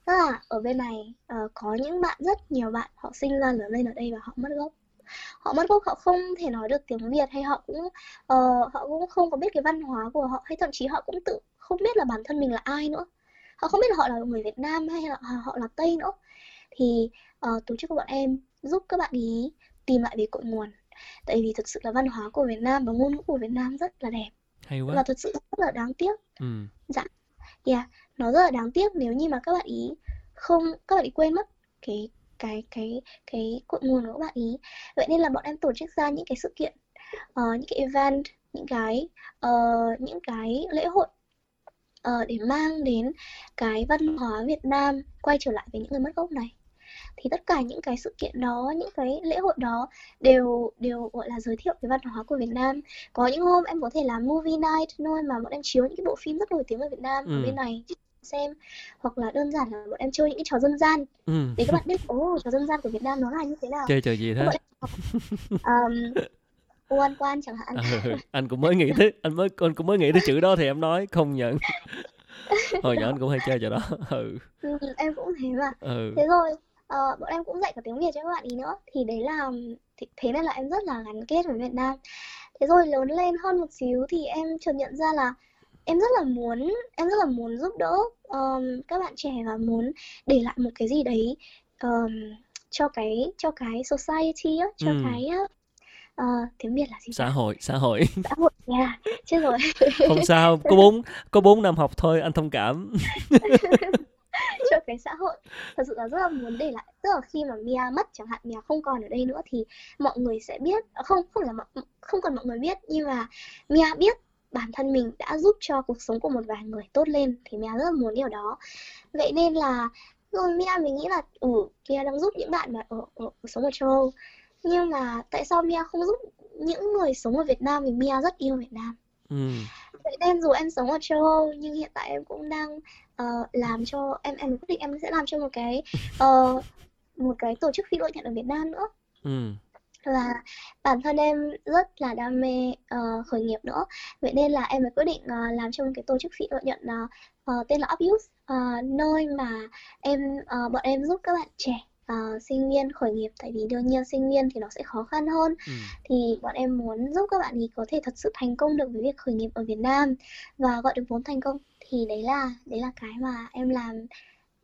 tức là ở bên này ờ, có những bạn rất nhiều bạn họ sinh ra lớn lên ở đây và họ mất gốc. Họ mất gốc họ không thể nói được tiếng Việt hay họ cũng ờ, họ cũng không có biết cái văn hóa của họ hay thậm chí họ cũng tự không biết là bản thân mình là ai nữa. Họ không biết là họ là người Việt Nam hay là họ là Tây nữa. Thì ờ, tổ chức của bọn em giúp các bạn ý tìm lại về cội nguồn. Tại vì thực sự là văn hóa của Việt Nam và ngôn ngữ của Việt Nam rất là đẹp. Hay quá. Và thật sự rất là đáng tiếc. Ừ. Dạ. Yeah, nó rất là đáng tiếc nếu như mà các bạn ý không các bạn ý quên mất cái cái cái cái cội nguồn của các bạn ý. Vậy nên là bọn em tổ chức ra những cái sự kiện ờ, những cái event những cái ờ, những cái lễ hội ờ, để mang đến cái văn hóa Việt Nam quay trở lại với những người mất gốc này thì tất cả những cái sự kiện đó những cái lễ hội đó đều đều gọi là giới thiệu về văn hóa của Việt Nam. Có những hôm em có thể làm movie night nơi mà bọn em chiếu những cái bộ phim rất nổi tiếng ở Việt Nam ở ừ. bên này xem. Hoặc là đơn giản là bọn em chơi những cái trò dân gian. Ừ. Để các bạn biết ồ trò dân gian của Việt Nam nó là như thế nào. Chơi trò gì Thế? thế um, quan quan chẳng hạn. Ừ, anh cũng mới nghĩ tới anh mới anh cũng mới nghĩ tới chữ đó thì em nói không nhận. Hồi nhỏ anh cũng hay chơi trò đó. Ừ. Ừ, em cũng thế mà. Ừ. Thế rồi ờ, bọn em cũng dạy cả tiếng Việt cho các bạn ý nữa. Thì đấy là thì, thế nên là em rất là gắn kết với Việt Nam. Thế rồi lớn lên hơn một xíu thì em chợt nhận ra là em rất là muốn em rất là muốn giúp đỡ um, các bạn trẻ và muốn để lại một cái gì đấy um, cho cái cho cái society á, cho ừ. cái uh, tiếng Việt là gì xã hội xã hội. Xã hội yeah chết rồi. Không sao có bốn có bốn năm học thôi anh thông cảm cho cái xã hội. Thật sự là rất là muốn để lại. Tức là khi mà Mia mất chẳng hạn Mia không còn ở đây nữa thì mọi người sẽ biết à, không không là mọi, không cần mọi người biết nhưng mà Mia biết bản thân mình đã giúp cho cuộc sống của một vài người tốt lên thì Mia rất là muốn điều đó. Vậy nên là rồi Mia mình nghĩ là ừ Mia đang giúp những bạn mà ở, ở, ở sống ở châu Âu. Nhưng mà tại sao Mia không giúp những người sống ở Việt Nam vì Mia rất yêu Việt Nam? Ừ. Vậy nên dù em sống ở châu Âu nhưng hiện tại em cũng đang ờ, làm cho em em quyết định em sẽ làm cho một cái ờ, một cái tổ chức phi lợi nhuận ở Việt Nam nữa. Ừ. Và bản thân em rất là đam mê ờ, khởi nghiệp nữa. Vậy nên là em mới quyết định ờ, làm cho một cái tổ chức phi lợi nhuận ờ, tên là Upuse ờ, nơi mà em ờ, bọn em giúp các bạn trẻ ờ, sinh viên khởi nghiệp tại vì đương nhiên sinh viên thì nó sẽ khó khăn hơn. Ừ. Thì bọn em muốn giúp các bạn ý có thể thật sự thành công được với việc khởi nghiệp ở Việt Nam và gọi được vốn thành công. Thì đấy là đấy là cái mà em làm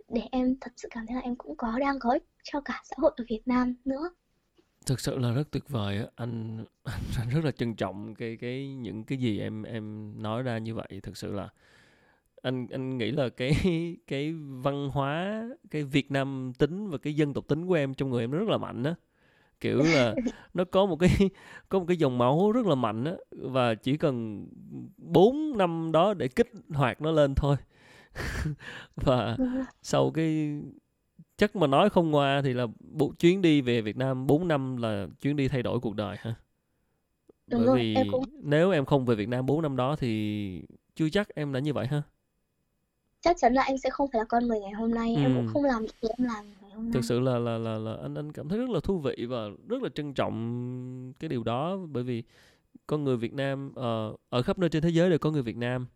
để em thật sự cảm thấy là em cũng có đang có ích cho cả xã hội ở Việt Nam nữa. Thực sự là rất tuyệt vời anh anh rất là trân trọng cái cái những cái gì em em nói ra như vậy. Thực sự là anh anh nghĩ là cái cái văn hóa cái Việt Nam tính và cái dân tộc tính của em trong người em nó rất là mạnh á. Kiểu là nó có một cái có một cái dòng máu rất là mạnh á và chỉ cần 4 năm đó để kích hoạt nó lên thôi. Và sau cái chắc mà nói không ngoa thì là bộ chuyến đi về Việt Nam 4 năm là chuyến đi thay đổi cuộc đời ha. Đúng bởi rồi vì em cũng nếu em không về Việt Nam 4 năm đó thì chưa chắc em đã như vậy ha chắc chắn là em sẽ không phải là con người ngày hôm nay em cũng ừ. không làm những gì em làm ngày hôm thực nay. sự là là là là anh anh cảm thấy rất là thú vị và rất là trân trọng cái điều đó bởi vì con người Việt Nam ờ, ở khắp nơi trên thế giới đều có người Việt Nam.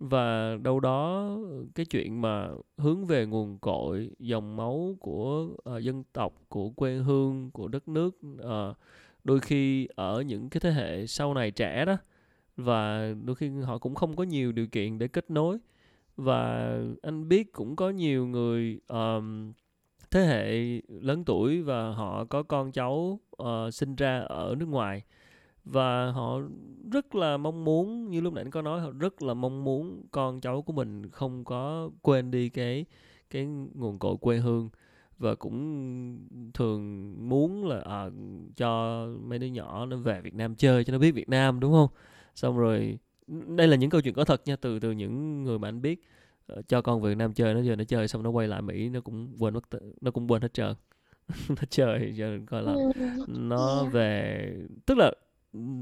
Và đâu đó cái chuyện mà hướng về nguồn cội dòng máu của ờ, dân tộc của quê hương của đất nước ờ, đôi khi ở những cái thế hệ sau này trẻ đó và đôi khi họ cũng không có nhiều điều kiện để kết nối và anh biết cũng có nhiều người um, thế hệ lớn tuổi và họ có con cháu uh, sinh ra ở nước ngoài. Và họ rất là mong muốn như lúc nãy anh có nói họ rất là mong muốn con cháu của mình không có quên đi cái cái nguồn cội quê hương. Và cũng thường muốn là à, cho mấy đứa nhỏ nó về Việt Nam chơi cho nó biết Việt Nam đúng không? Xong rồi đây là những câu chuyện có thật nha từ từ những người mà anh biết Ờ, cho con Việt Nam chơi nó giờ nó chơi xong nó quay lại Mỹ nó cũng quên mất nó cũng quên hết trơn. Nó chơi giờ coi là ừ, nó yeah. về tức là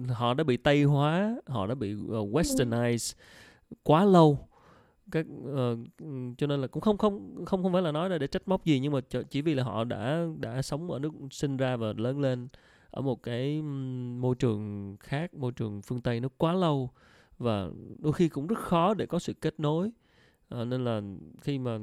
họ đã bị tây hóa họ đã bị uh, ừ, westernized quá lâu. Các uh, cho nên là cũng không không không không phải là nói ra để trách móc gì nhưng mà chỉ vì là họ đã đã sống ở nước sinh ra và lớn lên ở một cái môi trường khác môi trường phương tây nó quá lâu và đôi khi cũng rất khó để có sự kết nối. À, nên là khi mà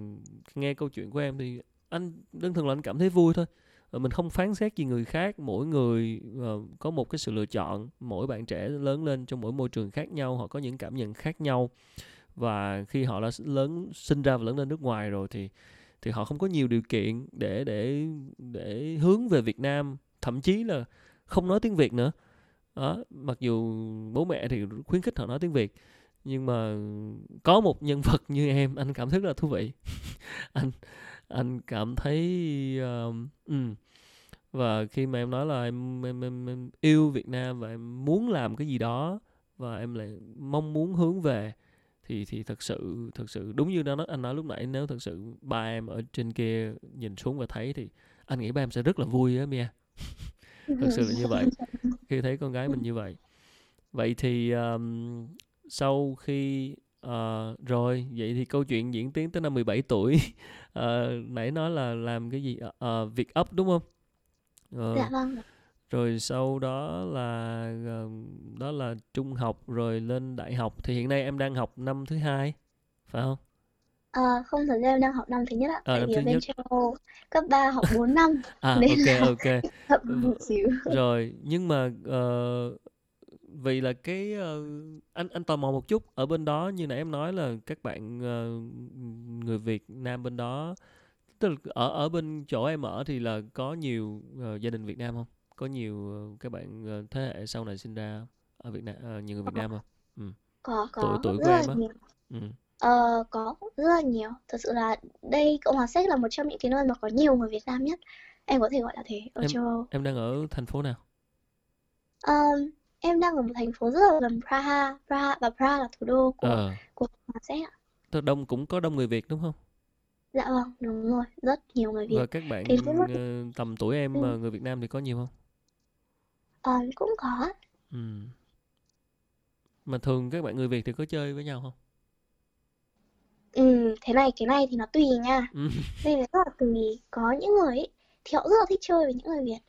nghe câu chuyện của em thì anh đơn thuần là anh cảm thấy vui thôi. À, mình không phán xét gì người khác mỗi người à, có một cái sự lựa chọn. Mỗi bạn trẻ lớn lên trong mỗi môi trường khác nhau họ có những cảm nhận khác nhau. Và khi họ đã lớn sinh ra và lớn lên nước ngoài rồi thì thì họ không có nhiều điều kiện để để để hướng về Việt Nam. Thậm chí là không nói tiếng Việt nữa đó mặc dù bố mẹ thì khuyến khích họ nói tiếng Việt nhưng mà có một nhân vật như em anh cảm thấy rất là thú vị. Anh anh cảm thấy uh, um, và khi mà em nói là em, em em em yêu Việt Nam và em muốn làm cái gì đó và em lại mong muốn hướng về thì thì thật sự thật sự đúng như đó anh nói lúc nãy nếu thật sự ba em ở trên kia nhìn xuống và thấy thì anh nghĩ ba em sẽ rất là vui á Mia. Thật sự là như vậy. khi thấy con gái mình như vậy. Vậy thì um, sau khi uh, rồi vậy thì câu chuyện diễn tiến tới năm 17 tuổi uh, nãy nói là làm cái gì? Uh, việc ấp đúng không? Uh, dạ vâng rồi sau đó là uh, đó là trung học rồi lên đại học. Thì hiện nay em đang học năm thứ hai phải không À, không thật ra em đang học năm thứ nhất ạ, à, tại năm vì thứ bên nhất châu Âu cấp 3 học 4 năm à nên ok là ok chậm một xíu. rồi nhưng mà uh, vì là cái uh, anh anh tò mò một chút ở bên đó như nãy em nói là các bạn uh, người Việt Nam bên đó tức là ở ở bên chỗ em ở thì là có nhiều uh, gia đình Việt Nam không có nhiều uh, các bạn uh, thế hệ sau này sinh ra ở Việt Nam uh, nhiều người Việt Nam không ừ. có, tuổi có, tuổi rất của là em á nhiều. ừ. Ờ, có rất là nhiều. Thật sự là đây Cộng hòa Séc là một trong những cái nơi mà có nhiều người Việt Nam nhất. Em có thể gọi là thế ở em châu Âu. em đang ở thành phố nào Ờm, em đang ở một thành phố rất là gần Praha, Praha và Praha là thủ đô của ờ của Cộng hòa Séc ạ. tức đông cũng có đông người Việt đúng không Dạ vâng, đúng rồi, rất nhiều người và Việt. các bạn Thì ờ, tầm tuổi em ừ, người Việt Nam thì có nhiều không ờm, cũng có. ừ. mà thường các bạn người Việt thì có chơi với nhau không Ừ, thế này cái này thì nó tùy nha. ừ. Đây là rất là tùy. Có những người ấy, thì họ rất là thích chơi với những người Việt.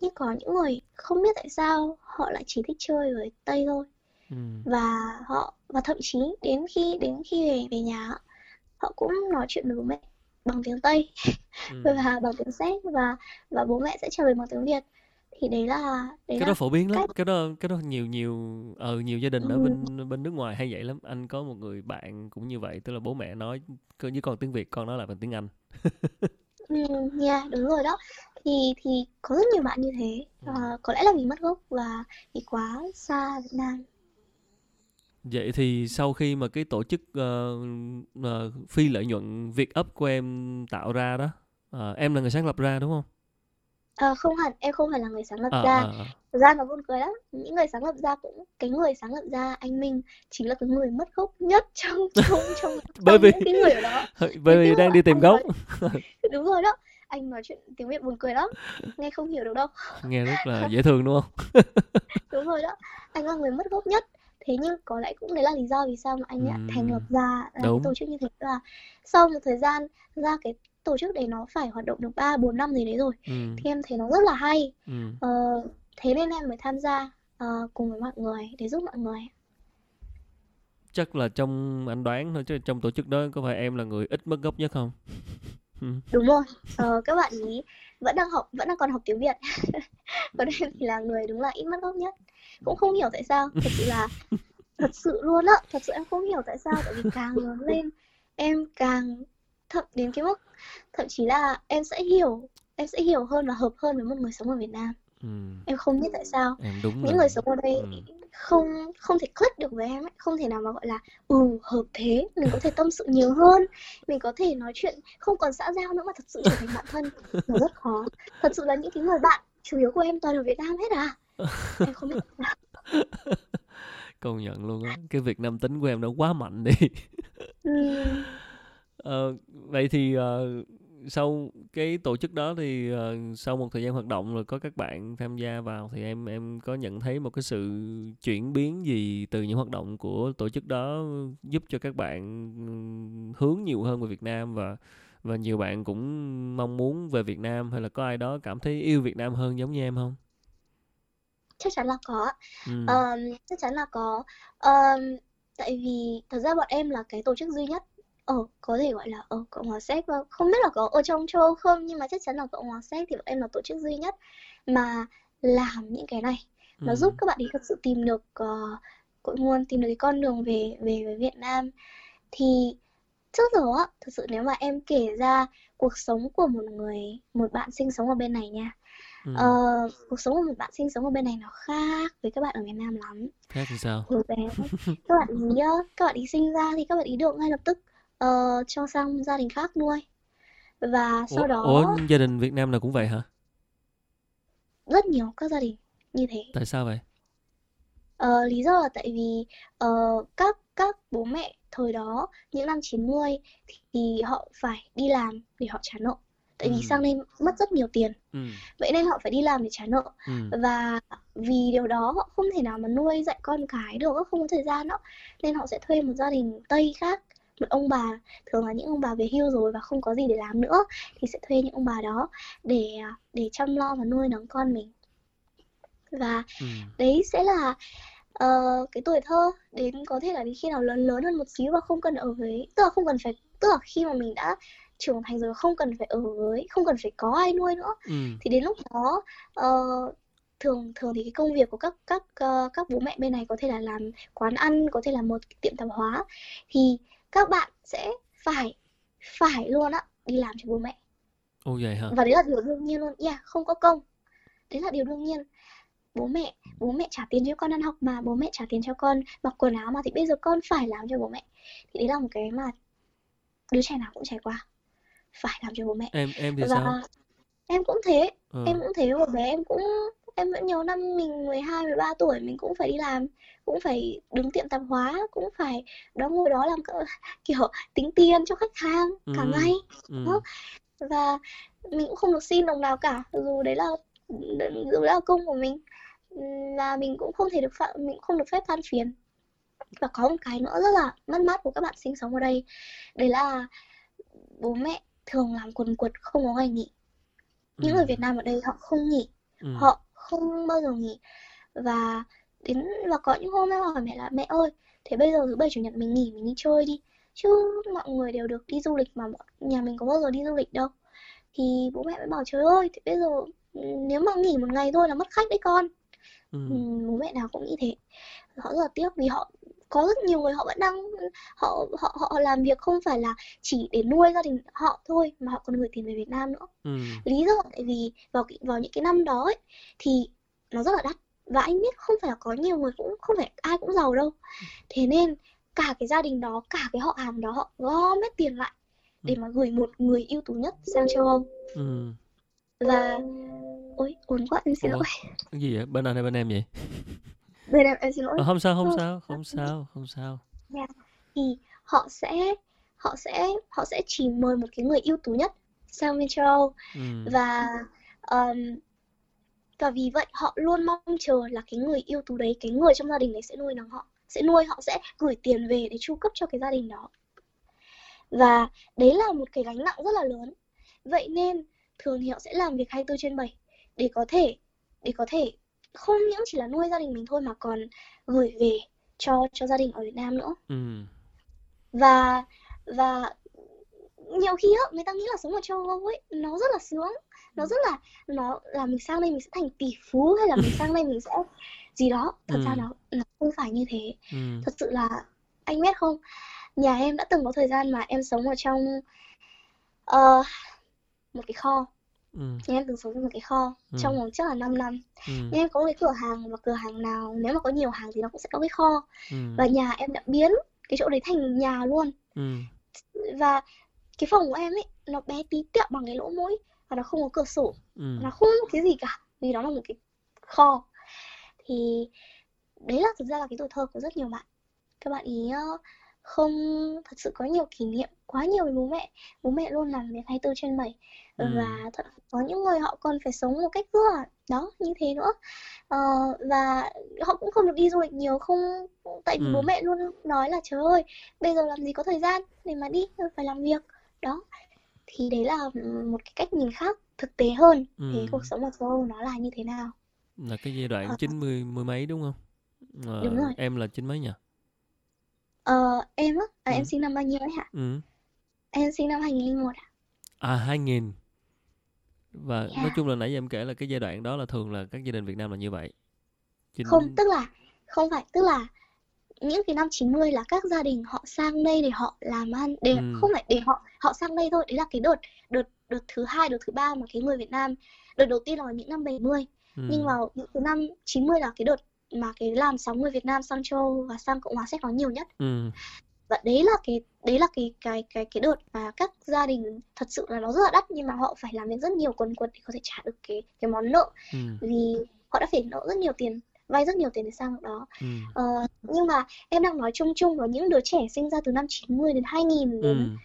Nhưng có những người không biết tại sao họ lại chỉ thích chơi với Tây thôi. Ừ. và họ và thậm chí đến khi đến khi về về nhà họ cũng nói chuyện với bố mẹ bằng tiếng Tây Ừ. và bằng tiếng Séc và và bố mẹ sẽ trả lời bằng tiếng Việt thì đấy là đấy cái đó là phổ biến lắm. cách. Cái đó cái đó nhiều nhiều ờ nhiều gia đình ở ừ, bên bên nước ngoài hay vậy lắm. Anh có một người bạn cũng như vậy tức là bố mẹ nói cơ với con tiếng Việt con nói lại bằng tiếng Anh. Ừ, yeah, đúng rồi đó. Thì thì có rất nhiều bạn như thế. Ừ. Ờ, có lẽ là vì mất gốc và vì quá xa Việt Nam. Vậy thì sau khi mà cái tổ chức ờ, ờ, phi lợi nhuận Việt Up của em tạo ra đó ờ, em là người sáng lập ra đúng không Ờ, không hẳn em không phải là người sáng lập ờ ra. Thực ra nó buồn cười lắm. Những người sáng lập ra cũng cái người sáng lập ra anh Minh chính là cái người mất gốc nhất trong trong trong bởi vì những cái người ở đó. Bởi vì đang đi tìm gốc. nói đúng rồi đó. Anh nói chuyện tiếng Việt buồn cười lắm. Nghe không hiểu được đâu. Nghe rất là dễ thương đúng không? Đúng rồi đó. Anh là người mất gốc nhất. Thế nhưng có lẽ cũng đấy là lý do vì sao mà anh lại thành lập ra cái đúng. tổ chức như thế là sau một thời gian ra cái tổ chức đấy nó phải hoạt động được ba bốn năm gì đấy rồi. Ừ, thì em thấy nó rất là hay. Ừ. ờ, thế nên em mới tham gia ờ, cùng với mọi người để giúp mọi người. Chắc là trong anh đoán thôi chứ trong tổ chức đó có phải em là người ít mất gốc nhất không? Ừ. đúng rồi. Ờ, các bạn ý vẫn đang học vẫn đang còn học tiếng Việt. Còn em thì là người đúng là ít mất gốc nhất. Cũng không hiểu tại sao. Thật sự là thật sự luôn á. Thật sự em không hiểu tại sao. Tại vì càng lớn lên em càng thậm đến cái mức thậm chí là em sẽ hiểu em sẽ hiểu hơn và hợp hơn với một người sống ở Việt Nam. Ừ. em không biết tại sao. Em đúng những là người sống ở đây ừ. không không thể click được với em ấy không thể nào mà gọi là ừ hợp thế. Mình có thể tâm sự nhiều hơn. Mình có thể nói chuyện không còn xã giao nữa mà thật sự trở thành bạn thân. Nó rất khó. Thật sự là những cái người bạn chủ yếu của em toàn ở Việt Nam hết à? Em không biết. Công nhận luôn á. Cái việc nam tính của em nó quá mạnh đi. Ừm, Ờ, vậy thì ờ, sau cái tổ chức đó thì ờ, sau một thời gian hoạt động rồi có các bạn tham gia vào thì em em có nhận thấy một cái sự chuyển biến gì từ những hoạt động của tổ chức đó giúp cho các bạn hướng nhiều hơn về Việt Nam và và nhiều bạn cũng mong muốn về Việt Nam hay là có ai đó cảm thấy yêu Việt Nam hơn giống như em không? chắc chắn là có Ừ. Ờm, chắc chắn là có Ờm, tại vì thật ra bọn em là cái tổ chức duy nhất ở có thể gọi là ở Cộng hòa Séc và không biết là có ở trong châu Âu không nhưng mà chắc chắn là Cộng hòa Séc thì bọn em là tổ chức duy nhất mà làm những cái này nó Ừ. giúp các bạn ấy thật sự tìm được uh, cội nguồn tìm được cái con đường về về với Việt Nam thì trước giờ á thật sự nếu mà em kể ra cuộc sống của một người một bạn sinh sống ở bên này nha Ừ. Ờ, cuộc sống của một bạn sinh sống ở bên này nó khác với các bạn ở Việt Nam lắm. Khác thì sao? Hồi bé, các bạn ý, ờ, các bạn ý sinh ra thì các bạn ý được ngay lập tức ờ, cho sang gia đình khác nuôi. Và Ủa, sau đó ủa gia đình Việt Nam nào cũng vậy hả? rất nhiều các gia đình như thế. Tại sao vậy? Ờ, lý do là tại vì ờ, các các bố mẹ thời đó những năm 90 thì họ phải đi làm để họ trả nợ. Tại vì Ừ. sang đây mất rất nhiều tiền. Ừ. Vậy nên họ phải đi làm để trả nợ. Ừ. và vì điều đó họ không thể nào mà nuôi dạy con cái được không có thời gian đó nên họ sẽ thuê một gia đình Tây khác một ông bà thường là những ông bà về hưu rồi và không có gì để làm nữa thì sẽ thuê những ông bà đó để để chăm lo và nuôi nấng con mình và Ừ. đấy sẽ là ờ, cái tuổi thơ đến có thể là đến khi nào lớn lớn hơn một xíu và không cần ở với tức là không cần phải tức là khi mà mình đã trưởng thành rồi không cần phải ở với không cần phải có ai nuôi nữa Ừ. thì đến lúc đó ờ, thường thường thì cái công việc của các các ờ, các bố mẹ bên này có thể là làm quán ăn có thể là một tiệm tạp hóa thì các bạn sẽ phải phải luôn á đi làm cho bố mẹ. Ồ vậy hả? và đấy là điều đương nhiên luôn. Yeah không có công. Đấy là điều đương nhiên. Bố mẹ bố mẹ trả tiền cho con ăn học mà bố mẹ trả tiền cho con mặc quần áo mà thì bây giờ con phải làm cho bố mẹ. Thì đấy là một cái mà đứa trẻ nào cũng trải qua. Phải làm cho bố mẹ. Em em thì sao? và em cũng thế. Ờ. em cũng thế hồi bé em cũng em vẫn nhớ năm mình 12 13 tuổi mình cũng phải đi làm cũng phải đứng tiệm tạp hóa cũng phải đó ngồi đó làm kiểu tính tiền cho khách hàng cả Ừ. ngày Ừ. đó. và mình cũng không được xin đồng nào cả dù đấy là dù đấy là công của mình và mình cũng không thể được phạm mình cũng không được phép than phiền và có một cái nữa rất là mất mát của các bạn sinh sống ở đây đấy là bố mẹ thường làm quần quật không có ngày nghỉ những Ừ. người Việt Nam ở đây họ không nghỉ Ừ. họ không bao giờ nghỉ. Và đến và có những hôm em hỏi mẹ là mẹ ơi thế bây giờ thứ bảy chủ nhật mình nghỉ mình đi chơi đi. Chứ mọi người đều được đi du lịch mà nhà mình có bao giờ đi du lịch đâu. Thì bố mẹ mới bảo trời ơi thì bây giờ ừ, nếu mà nghỉ một ngày thôi là mất khách đấy con. Ừ. ừ, bố mẹ nào cũng nghĩ thế. Họ rất là tiếc vì họ có rất nhiều người họ vẫn đang họ họ họ làm việc không phải là chỉ để nuôi gia đình họ thôi mà họ còn gửi tiền về Việt Nam nữa Ừ. lý do tại vì vào vào những cái năm đó ấy, thì nó rất là đắt và anh biết không phải là có nhiều người cũng không phải ai cũng giàu đâu thế nên cả cái gia đình đó cả cái họ hàng đó họ gom hết tiền lại để mà gửi một người ưu tú nhất sang châu Âu Ừ. và ôi ổn quá em xin lỗi Cái gì vậy? Bên anh hay bên em vậy? bên em em xin lỗi. Ờ, không sao, không sao, không sao, không sao. thì họ sẽ họ sẽ họ sẽ chỉ mời một cái người ưu tú nhất sang bên châu Âu. Ừ. và um, và vì vậy họ luôn mong chờ là cái người ưu tú đấy cái người trong gia đình đấy sẽ nuôi nấng họ sẽ nuôi họ sẽ gửi tiền về để chu cấp cho cái gia đình đó. Và đấy là một cái gánh nặng rất là lớn. Vậy nên thường thì họ sẽ làm việc 24 trên 7 để có thể để có thể không những chỉ là nuôi gia đình mình thôi mà còn gửi về cho cho gia đình ở Việt Nam nữa Ừ. và và nhiều khi á người ta nghĩ là sống ở châu Âu ấy nó rất là sướng nó rất là nó là mình sang đây mình sẽ thành tỷ phú hay là mình sang đây mình sẽ gì đó thật ra Ừ. nó nó không phải như thế Ừ. thật sự là anh biết không nhà em đã từng có thời gian mà em sống ở trong ờ, một cái kho Ừ. nhà em từng sống trong một cái kho Ừ. trong vòng chắc là 5 năm Ừ. nhà em có một cái cửa hàng và cửa hàng nào nếu mà có nhiều hàng thì nó cũng sẽ có cái kho Ừ. và nhà em đã biến cái chỗ đấy thành nhà luôn Ừ. và cái phòng của em ấy nó bé tí tẹo bằng cái lỗ mũi và nó không có cửa sổ Ừ. nó không có cái gì cả vì nó là một cái kho thì đấy là thực ra là cái tuổi thơ của rất nhiều bạn các bạn ý không thật sự có nhiều kỷ niệm quá nhiều với bố mẹ bố mẹ luôn làm việc 24 trên 7 Ừ. và thật, có những người họ còn phải sống một cách rất là đó như thế nữa Ờ, và họ cũng không được đi du lịch nhiều không tại vì Ừ. bố mẹ luôn nói là trời ơi bây giờ làm gì có thời gian để mà đi phải làm việc đó thì đấy là một cái cách nhìn khác thực tế hơn Ừ. về cuộc sống ở châu Âu nó là như thế nào Là cái giai đoạn Ờ. 90 mươi mấy đúng không? Ờ, Đúng rồi. Em là chín mấy nhỉ? Ờ, em á à, Ừ. em sinh năm bao nhiêu ấy hả Ừ. em sinh năm 2001 ạ À 2000. Và nói Yeah. chung là nãy giờ em kể là cái giai đoạn đó là thường là các gia đình Việt Nam là như vậy. Chín không tức là không phải tức là những cái năm 90 là các gia đình họ sang đây để họ làm ăn để Ừ. không phải để họ họ sang đây thôi đấy là cái đợt đợt đợt thứ hai đợt thứ ba mà cái người Việt Nam đợt đầu tiên là vào những năm 70 ừ. nhưng vào những cái năm 90 là cái đợt mà cái làn sóng người Việt Nam sang châu Âu và sang Cộng hòa Séc nó nhiều nhất Ừ. và đấy là cái đấy là cái cái cái cái đợt mà các gia đình thật sự là nó rất là đắt nhưng mà họ phải làm việc rất nhiều quần quật để có thể trả được cái cái món nợ Ừ. vì họ đã phải nợ rất nhiều tiền vay rất nhiều tiền để sang đó Ừ. Ờ, nhưng mà em đang nói chung chung vào những đứa trẻ sinh ra từ năm 90 đến 2000 Ừ. đến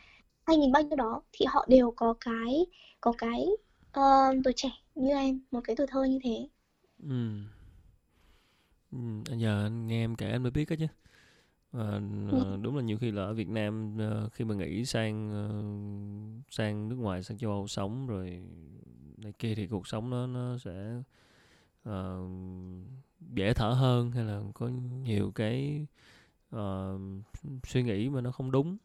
2000 bao nhiêu đó thì họ đều có cái có cái ờ, tuổi trẻ như em một cái tuổi thơ như thế Ừ. Ừ. Anh giờ anh nghe em kể anh mới biết đó chứ. Và ờ, đúng là nhiều khi là ở Việt Nam ờ, khi mà nghĩ sang ờ, sang nước ngoài sang châu Âu sống rồi này kia thì cuộc sống nó nó sẽ ờ, dễ thở hơn hay là có nhiều cái ờ, suy nghĩ mà nó không đúng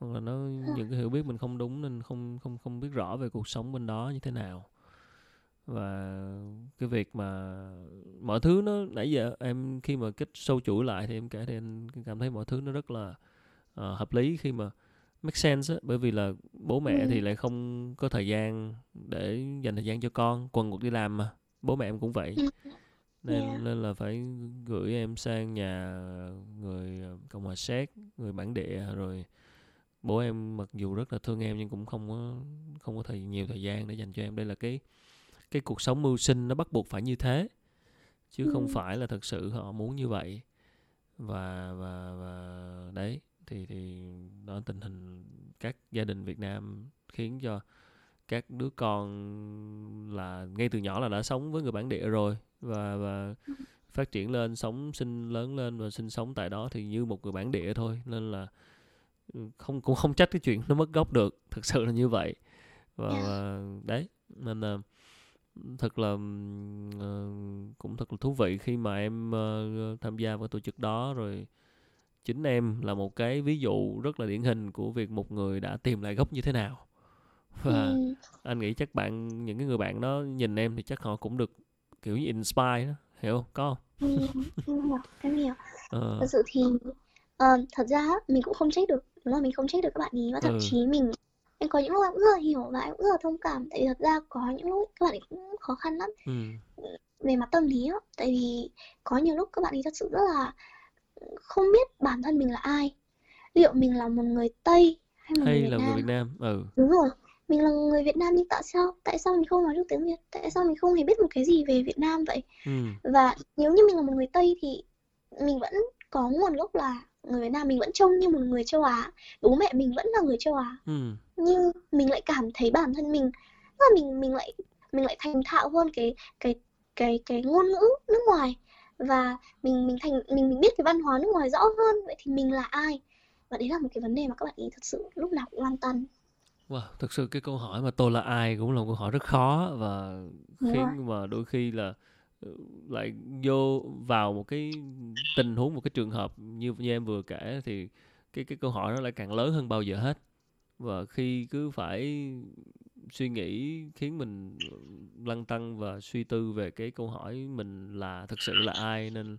hoặc là nó những cái hiểu biết mình không đúng nên không không không biết rõ về cuộc sống bên đó như thế nào và cái việc mà mọi thứ nó nãy giờ em khi mà kết sâu chuỗi lại thì em kể thì anh cảm thấy mọi thứ nó rất là ờ, hợp lý khi mà make sense á bởi vì là bố mẹ Ừ. thì lại không có thời gian để dành thời gian cho con quần quật đi làm mà bố mẹ em cũng vậy Ừ. nên Yeah. nên là phải gửi em sang nhà người ờ, cộng hòa séc người bản địa rồi bố em mặc dù rất là thương em nhưng cũng không có không có thời nhiều thời gian để dành cho em đây là cái cái cuộc sống mưu sinh nó bắt buộc phải như thế. Chứ không Ừ. phải là thật sự họ muốn như vậy. Và và và đấy thì thì đó tình hình các gia đình Việt Nam khiến cho các đứa con là ngay từ nhỏ là đã sống với người bản địa rồi. Và và phát triển lên sống sinh lớn lên và sinh sống tại đó thì như một người bản địa thôi. Nên là ừ, không cũng không trách cái chuyện nó mất gốc được. Thực sự là như vậy. Và, Yeah. và đấy nên là thật là ờ, cũng thật là thú vị khi mà em ờ, tham gia vào tổ chức đó. Rồi chính em là một cái ví dụ rất là điển hình của việc một người đã tìm lại gốc như thế nào. Và Ừ. anh nghĩ chắc bạn những cái người bạn đó nhìn em thì chắc họ cũng được kiểu như inspire đó. Hiểu không? Có không? Ừ. em hiểu em hiểu. Ờ. Thật sự thì ờ, thật ra mình cũng không trách được đúng là mình không trách được các bạn ý và thậm Ừ. chí mình em có những lúc em cũng rất là hiểu và em cũng rất là thông cảm tại vì thật ra có những lúc các bạn ấy cũng khó khăn lắm. Ừ. Về mặt tâm lý á tại vì có nhiều lúc các bạn ấy thật sự rất là không biết bản thân mình là ai. Liệu mình là một người Tây hay một người hay Việt là người Nam? Việt Nam ừ. Đúng rồi. Mình là người Việt Nam nhưng tại sao tại sao mình không nói được tiếng Việt? Tại sao mình không hề biết một cái gì về Việt Nam vậy? Ừ. Và nếu như mình là một người Tây thì mình vẫn có nguồn gốc là người Việt Nam mình vẫn trông như một người châu Á. Bố mẹ mình vẫn là người châu Á. Ừ nhưng mình lại cảm thấy bản thân mình là mình mình lại mình lại thành thạo hơn cái cái cái cái ngôn ngữ nước ngoài. Và mình mình thành mình mình biết cái văn hóa nước ngoài rõ hơn vậy thì mình là ai? Và đấy là một cái vấn đề mà các bạn ý thật sự lúc nào cũng lăn tăn Wow, thực sự cái câu hỏi mà tôi là ai cũng là một câu hỏi rất khó. Và khiến mà đôi khi là ừ, lại vô vào một cái tình huống một cái trường hợp như như em vừa kể thì cái cái câu hỏi nó lại càng lớn hơn bao giờ hết và khi cứ phải suy nghĩ khiến mình lăn tăng và suy tư về cái câu hỏi mình là thực sự là ai nên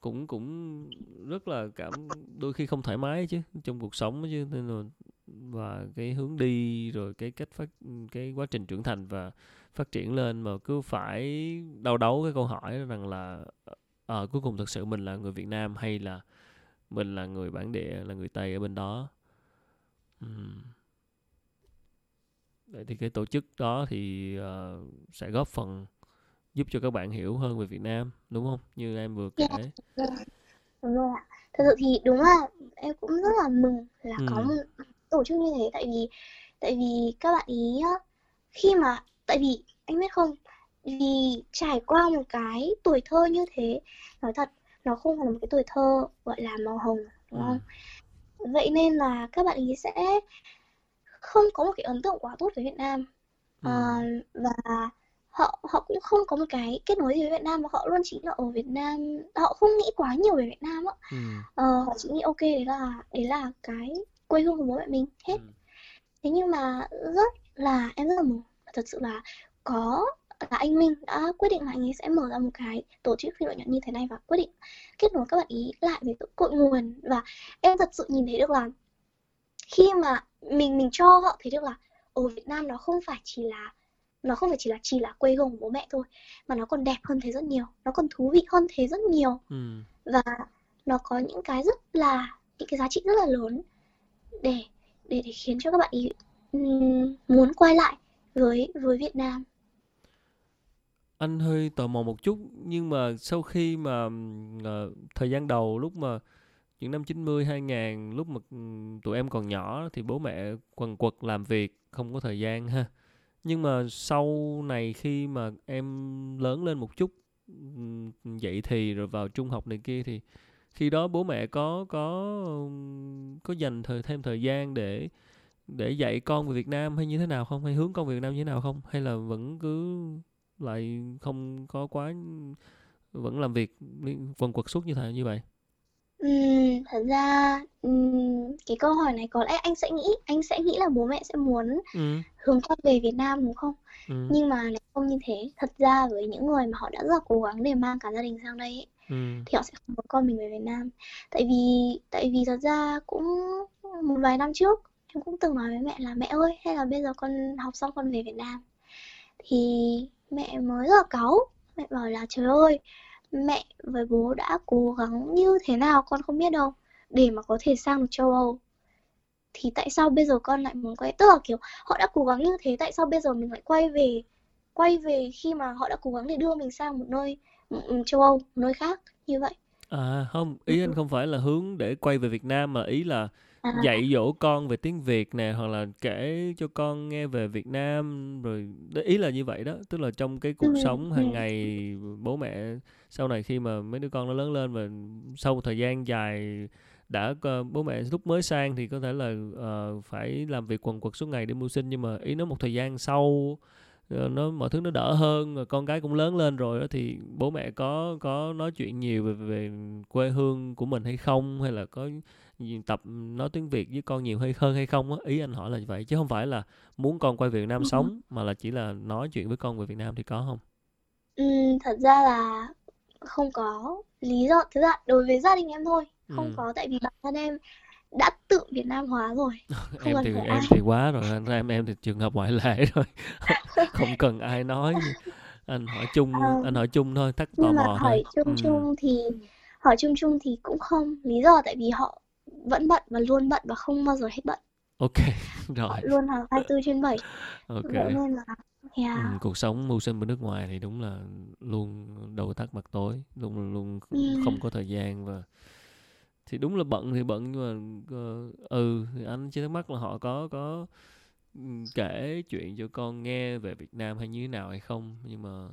cũng cũng rất là cảm đôi khi không thoải mái chứ trong cuộc sống chứ nên là và cái hướng đi rồi cái cách phát cái quá trình trưởng thành và phát triển lên mà cứ phải đau đấu cái câu hỏi rằng là à, cuối cùng thực sự mình là người Việt Nam hay là mình là người bản địa là người Tây ở bên đó. Vậy thì cái tổ chức đó thì ờ, sẽ góp phần giúp cho các bạn hiểu hơn về Việt Nam đúng không? Như em vừa kể. Yeah. Đúng rồi ạ. Thật sự thì đúng là em cũng rất là mừng là Ừ. có một tổ chức như thế tại vì tại vì các bạn ý khi mà tại vì anh biết không vì trải qua một cái tuổi thơ như thế nói thật nó không phải là một cái tuổi thơ gọi là màu hồng đúng Ừ. vậy nên là các bạn ý sẽ không có một cái ấn tượng quá tốt với Việt Nam Ừ. Ờ, và họ họ cũng không có một cái kết nối gì với Việt Nam và họ luôn chỉ là ở Việt Nam họ không nghĩ quá nhiều về Việt Nam á Ừ. Ờ, họ chỉ nghĩ ok đấy là đấy là cái quê hương của bố mẹ mình hết Ừ. thế nhưng mà rất là em rất là mừng thật sự là có là anh Minh đã quyết định là anh ấy sẽ mở ra một cái tổ chức phi lợi nhuận như thế này và quyết định kết nối các bạn ý lại với cội nguồn. Và em thật sự nhìn thấy được là khi mà mình mình cho họ thấy được là ở Việt Nam nó không phải chỉ là nó không phải chỉ là chỉ là quê hương của bố mẹ thôi mà nó còn đẹp hơn thế rất nhiều nó còn thú vị hơn thế rất nhiều. Ừ. và nó có những cái rất là những cái giá trị rất là lớn để để để khiến cho các bạn ý muốn quay lại với với Việt Nam anh hơi tò mò một chút nhưng mà sau khi mà uh, thời gian đầu lúc mà những năm 90 2000 lúc mà ừ, tụi em còn nhỏ thì bố mẹ quần quật làm việc không có thời gian ha. Nhưng mà sau này khi mà em lớn lên một chút ừ, dậy thì rồi vào trung học này kia thì khi đó bố mẹ có có có dành thời thêm thời gian để để dạy con về Việt Nam hay như thế nào không hay hướng con về Việt Nam như thế nào không hay là vẫn cứ lại không có quá vẫn làm việc quần quật suốt như thế như vậy Ừm, thật ra cái câu hỏi này có lẽ anh sẽ nghĩ anh sẽ nghĩ là bố mẹ sẽ muốn ừ hướng con về Việt Nam đúng không? ừ Nhưng mà lại không như thế. Thật ra với những người mà họ đã rất là cố gắng để mang cả gia đình sang đây ấy, ừ thì họ sẽ không muốn con mình về Việt Nam. Tại vì tại vì thật ra cũng một vài năm trước em cũng từng nói với mẹ là mẹ ơi hay là bây giờ con học xong con về Việt Nam. Thì mẹ mới là cáu. Mẹ bảo là trời ơi mẹ với bố đã cố gắng như thế nào con không biết đâu để mà có thể sang được châu Âu. Thì tại sao bây giờ con lại muốn quay tức là kiểu họ đã cố gắng như thế tại sao bây giờ mình lại quay về quay về khi mà họ đã cố gắng để đưa mình sang một nơi ừ, ừ, châu Âu một nơi khác? Như vậy. À không ý anh không phải là hướng để quay về Việt Nam mà ý là à, dạy dỗ con về tiếng Việt nè hoặc là kể cho con nghe về Việt Nam rồi ý là như vậy đó. Tức là trong cái cuộc ừ, sống ừ, hàng ngày bố mẹ sau này khi mà mấy đứa con nó lớn lên và sau một thời gian dài đã bố mẹ lúc mới sang thì có thể là ờ, phải làm việc quần quật suốt ngày để mưu sinh. Nhưng mà ý nó một thời gian sau ờ, nó mọi thứ nó đỡ hơn rồi con cái cũng lớn lên rồi đó thì bố mẹ có có nói chuyện nhiều về về quê hương của mình hay không? Hay là có tập nói tiếng Việt với con nhiều hay hơn hay không á ý anh hỏi là vậy chứ không phải là muốn con quay về Việt Nam ừ. sống mà là chỉ là nói chuyện với con về Việt Nam thì có không? Ừ, thật ra là không có lý do thực ra đối với gia đình em thôi không ừ. có tại vì bản thân em đã tự Việt Nam hóa rồi không em cần thì phải em ai. thì quá rồi anh em em thì trường hợp ngoại lệ rồi không cần ai nói. Anh hỏi chung à, anh hỏi chung thôi thắc tò mò thôi. hỏi chung ừ chung thì hỏi chung chung thì cũng không lý do tại vì họ vẫn bận và luôn bận và không bao giờ hết bận. Ok rồi. Luôn là 24 trên 7 ok. Vậy nên là ừ, yeah cuộc sống mưu sinh bên nước ngoài thì đúng là luôn đầu tắt mặt tối luôn luôn ừ, không có thời gian và thì đúng là bận thì bận nhưng mà ờ, ừ thì anh chỉ thắc mắc là họ có có ừm, kể chuyện cho con nghe về Việt Nam hay như thế nào hay không? Nhưng mà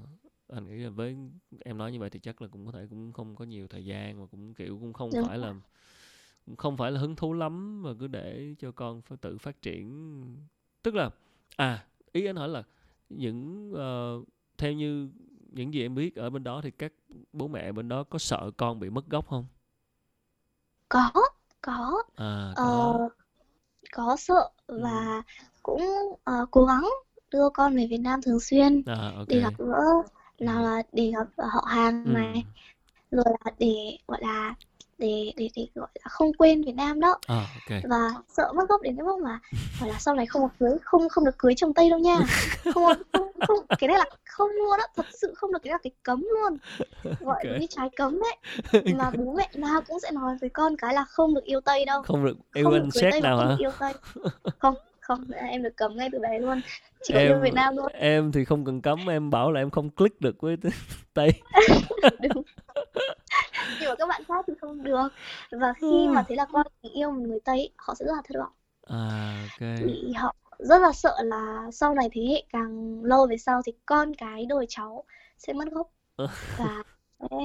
anh nghĩ là với em nói như vậy thì chắc là cũng có thể cũng không có nhiều thời gian và cũng kiểu cũng không đúng phải là không phải là hứng thú lắm mà cứ để cho con phải tự phát triển. Tức là à ý anh hỏi là những ờ, theo như những gì em biết ở bên đó thì các bố mẹ bên đó có sợ con bị mất gốc không? Có có. À ờ, có có sợ ừ. và cũng ờ, cố gắng đưa con về Việt Nam thường xuyên à ok. để gặp gỡ ừ. nào là để gặp họ hàng ừ. này rồi là để gọi là để để để gọi là không quên Việt Nam đó. À ok. Và sợ mất gốc đến cái mức mà phải là sau này không được cưới không không được cưới chồng Tây đâu nha. Không không không cái này là không luôn á thật sự không được cái là cái cấm luôn. Gọi ok. là cái trái cấm ấy. Mà bố mẹ nào cũng sẽ nói với con cái là không được yêu Tây đâu. Không được yêu không anh xét nào hả? yêu Tây. Không không em được cấm ngay từ bé luôn. Yêu em Việt Nam thôi em thì không cần cấm em bảo là em không click được với Tây đúng. Nhưng mà các bạn khác thì không được. Và khi mà thấy là con mình yêu một người tây họ sẽ rất là thất vọng. À ok. Thì họ rất là sợ là sau này thế hệ càng lâu về sau thì con cái đời cháu sẽ mất gốc. Và sẽ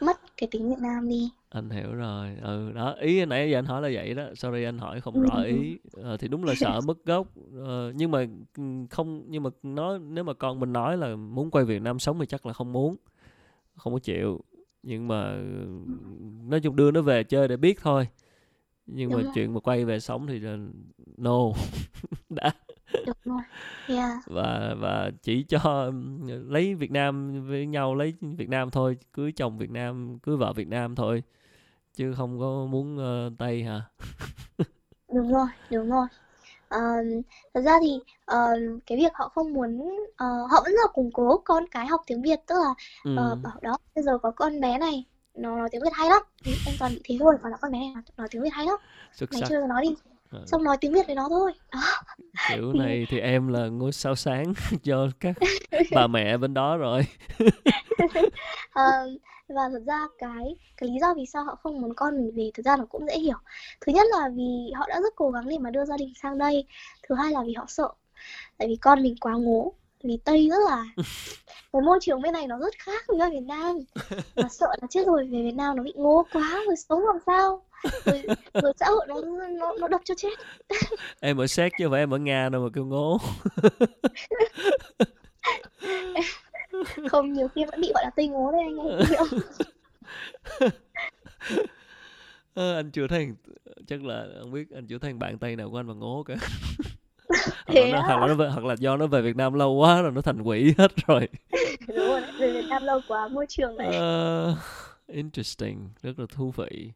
mất cái tính Việt Nam đi. Anh hiểu rồi. Ừ đó ý nãy giờ anh hỏi là vậy đó. Sorry anh hỏi không rõ ý. Ờ, thì đúng là sợ mất gốc. Ờ, nhưng mà ừ, không nhưng mà nói nếu mà con mình nói là muốn quay Việt Nam sống thì chắc là không muốn. Không có chịu. Nhưng mà ừ, nói chung đưa nó về chơi để biết thôi. Nhưng đúng mà rồi. chuyện mà quay về sống thì là no. Đã được rồi. Yeah. Và và chỉ cho lấy Việt Nam với nhau lấy Việt Nam thôi cưới chồng Việt Nam cưới vợ Việt Nam thôi chứ không có muốn ờ, Tây hả? Đúng rồi đúng rồi. Ờ, thật ra thì ờ, cái việc họ không muốn ờ, họ vẫn là củng cố con cái học tiếng Việt tức là ờ, ừ. bảo đó bây giờ có con bé này nó nói tiếng Việt hay lắm. Em toàn bị thế thôi còn là con bé này nói, nói tiếng Việt hay lắm. Xuất mày sắc. chơi với nó đi Ờ, xong nói tiếng Việt với nó thôi. Đó. Kiểu thì này thì em là ngôi sao sáng cho các bà mẹ bên đó rồi. Ờ, và thật ra cái cái lý do vì sao họ không muốn con mình về thực ra là cũng dễ hiểu. Thứ nhất là vì họ đã rất cố gắng để mà đưa gia đình sang đây. Thứ hai là vì họ sợ. Tại vì con mình quá ngố. Vì Tây rất là cái môi trường bên này nó rất khác với ở Việt Nam. Và sợ là chết rồi về Việt Nam nó bị ngố quá rồi sống làm sao rồi, rồi xã hội nó nó nó đập cho chết. Em ở séc chứ phải em ở Nga đâu mà kêu ngố. Không nhiều khi vẫn bị gọi là Tây ngố đấy anh hiểu. Không? Ờ, anh chưa thấy chắc là không biết anh chưa thấy bạn Tây nào của anh mà ngố cả. Hoặc là thế nó, hoặc là nó hoặc là do nó về Việt Nam lâu quá rồi nó thành quỷ hết rồi. Đúng rồi về Việt Nam lâu quá môi trường này Ờ, interesting rất là thú vị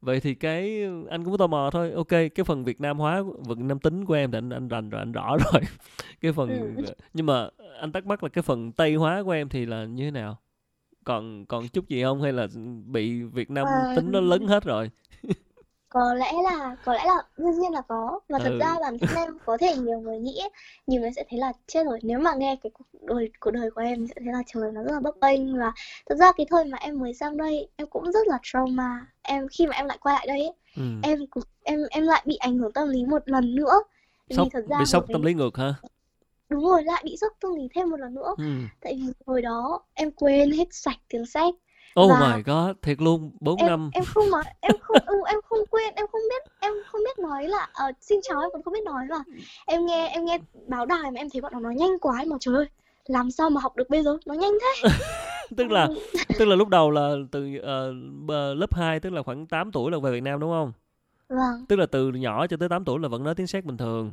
vậy thì cái anh cũng tò mò thôi. Ok cái phần Việt Nam hóa Việt Nam tính của em thì anh anh rành rồi anh rõ rồi. Cái phần ừ. nhưng mà anh thắc mắc là cái phần Tây hóa của em thì là như thế nào? Còn còn chút gì không? Hay là bị Việt Nam Ờ, tính nó lấn hết rồi có lẽ là có lẽ là đương nhiên là có. Và thật ừ. ra bản thân em có thể nhiều người nghĩ nhiều người sẽ thấy là chết rồi. Nếu mà nghe cái cuộc đời cuộc đời của em sẽ thấy là trời nó rất là bấp bênh. Và thật ra cái thời mà em mới sang đây em cũng rất là trauma. Em khi mà em lại quay lại đây ấy, ừ. em em em lại bị ảnh hưởng tâm lý một lần nữa. Vì sốc thật ra bị sốc tâm lý ngược hả? Đúng rồi lại bị sốc tâm lý thêm một lần nữa. Ừ. Tại vì hồi đó em quên hết sạch tiếng Séc oh và my god thiệt luôn 4 em năm. em không nói em không ừ, em không quên em không biết em không biết nói là ờ, xin chào em còn không biết nói mà. Em nghe em nghe báo đài mà em thấy bọn nó nói nhanh quá em bảo trời ơi làm sao mà học được bây giờ? Nó nhanh thế. Tức là Ừ, tức là lúc đầu là từ ờ, lớp 2 tức là khoảng 8 tuổi là về Việt Nam đúng không? Vâng. Tức là từ nhỏ cho tới 8 tuổi là vẫn nói tiếng Séc bình thường.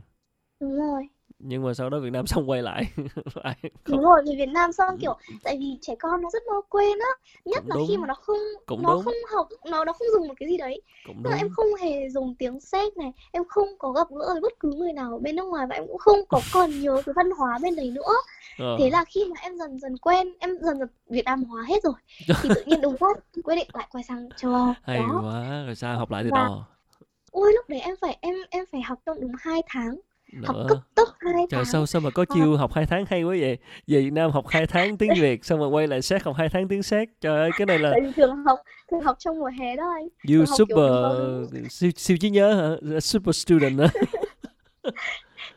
Đúng rồi nhưng mà sau đó Việt Nam xong quay lại. Lại không? Đúng rồi về Việt Nam xong kiểu tại vì trẻ con nó rất mau quên á. Nhất cũng là khi đúng. mà nó không cũng nó đúng. không học nó nó không dùng một cái gì đấy. Cũng tức là em không hề dùng tiếng Séc này em không có gặp gỡ với bất cứ người nào ở bên nước ngoài và em cũng không có còn nhớ cái văn hóa bên đấy nữa. Ờ. Thế là khi mà em dần dần quen em dần dần Việt Nam hóa hết rồi. Thì tự nhiên đúng phát quyết định lại quay sang châu Âu. Hay đó. quá rồi sao học lại từ và đầu ôi lúc đấy em phải em em phải học trong đúng hai tháng học nữa. cấp tốc hai trời sao sao mà có Ờ, chiêu học hai tháng hay quá vậy? Về Việt Nam học hai tháng tiếng Việt xong rồi quay lại Séc học hai tháng tiếng Séc. Trời ơi cái này là tại vì thường học thường học trong mùa hè đó anh. You thường học kiểu super đúng siêu, siêu trí nhớ hả? Super student á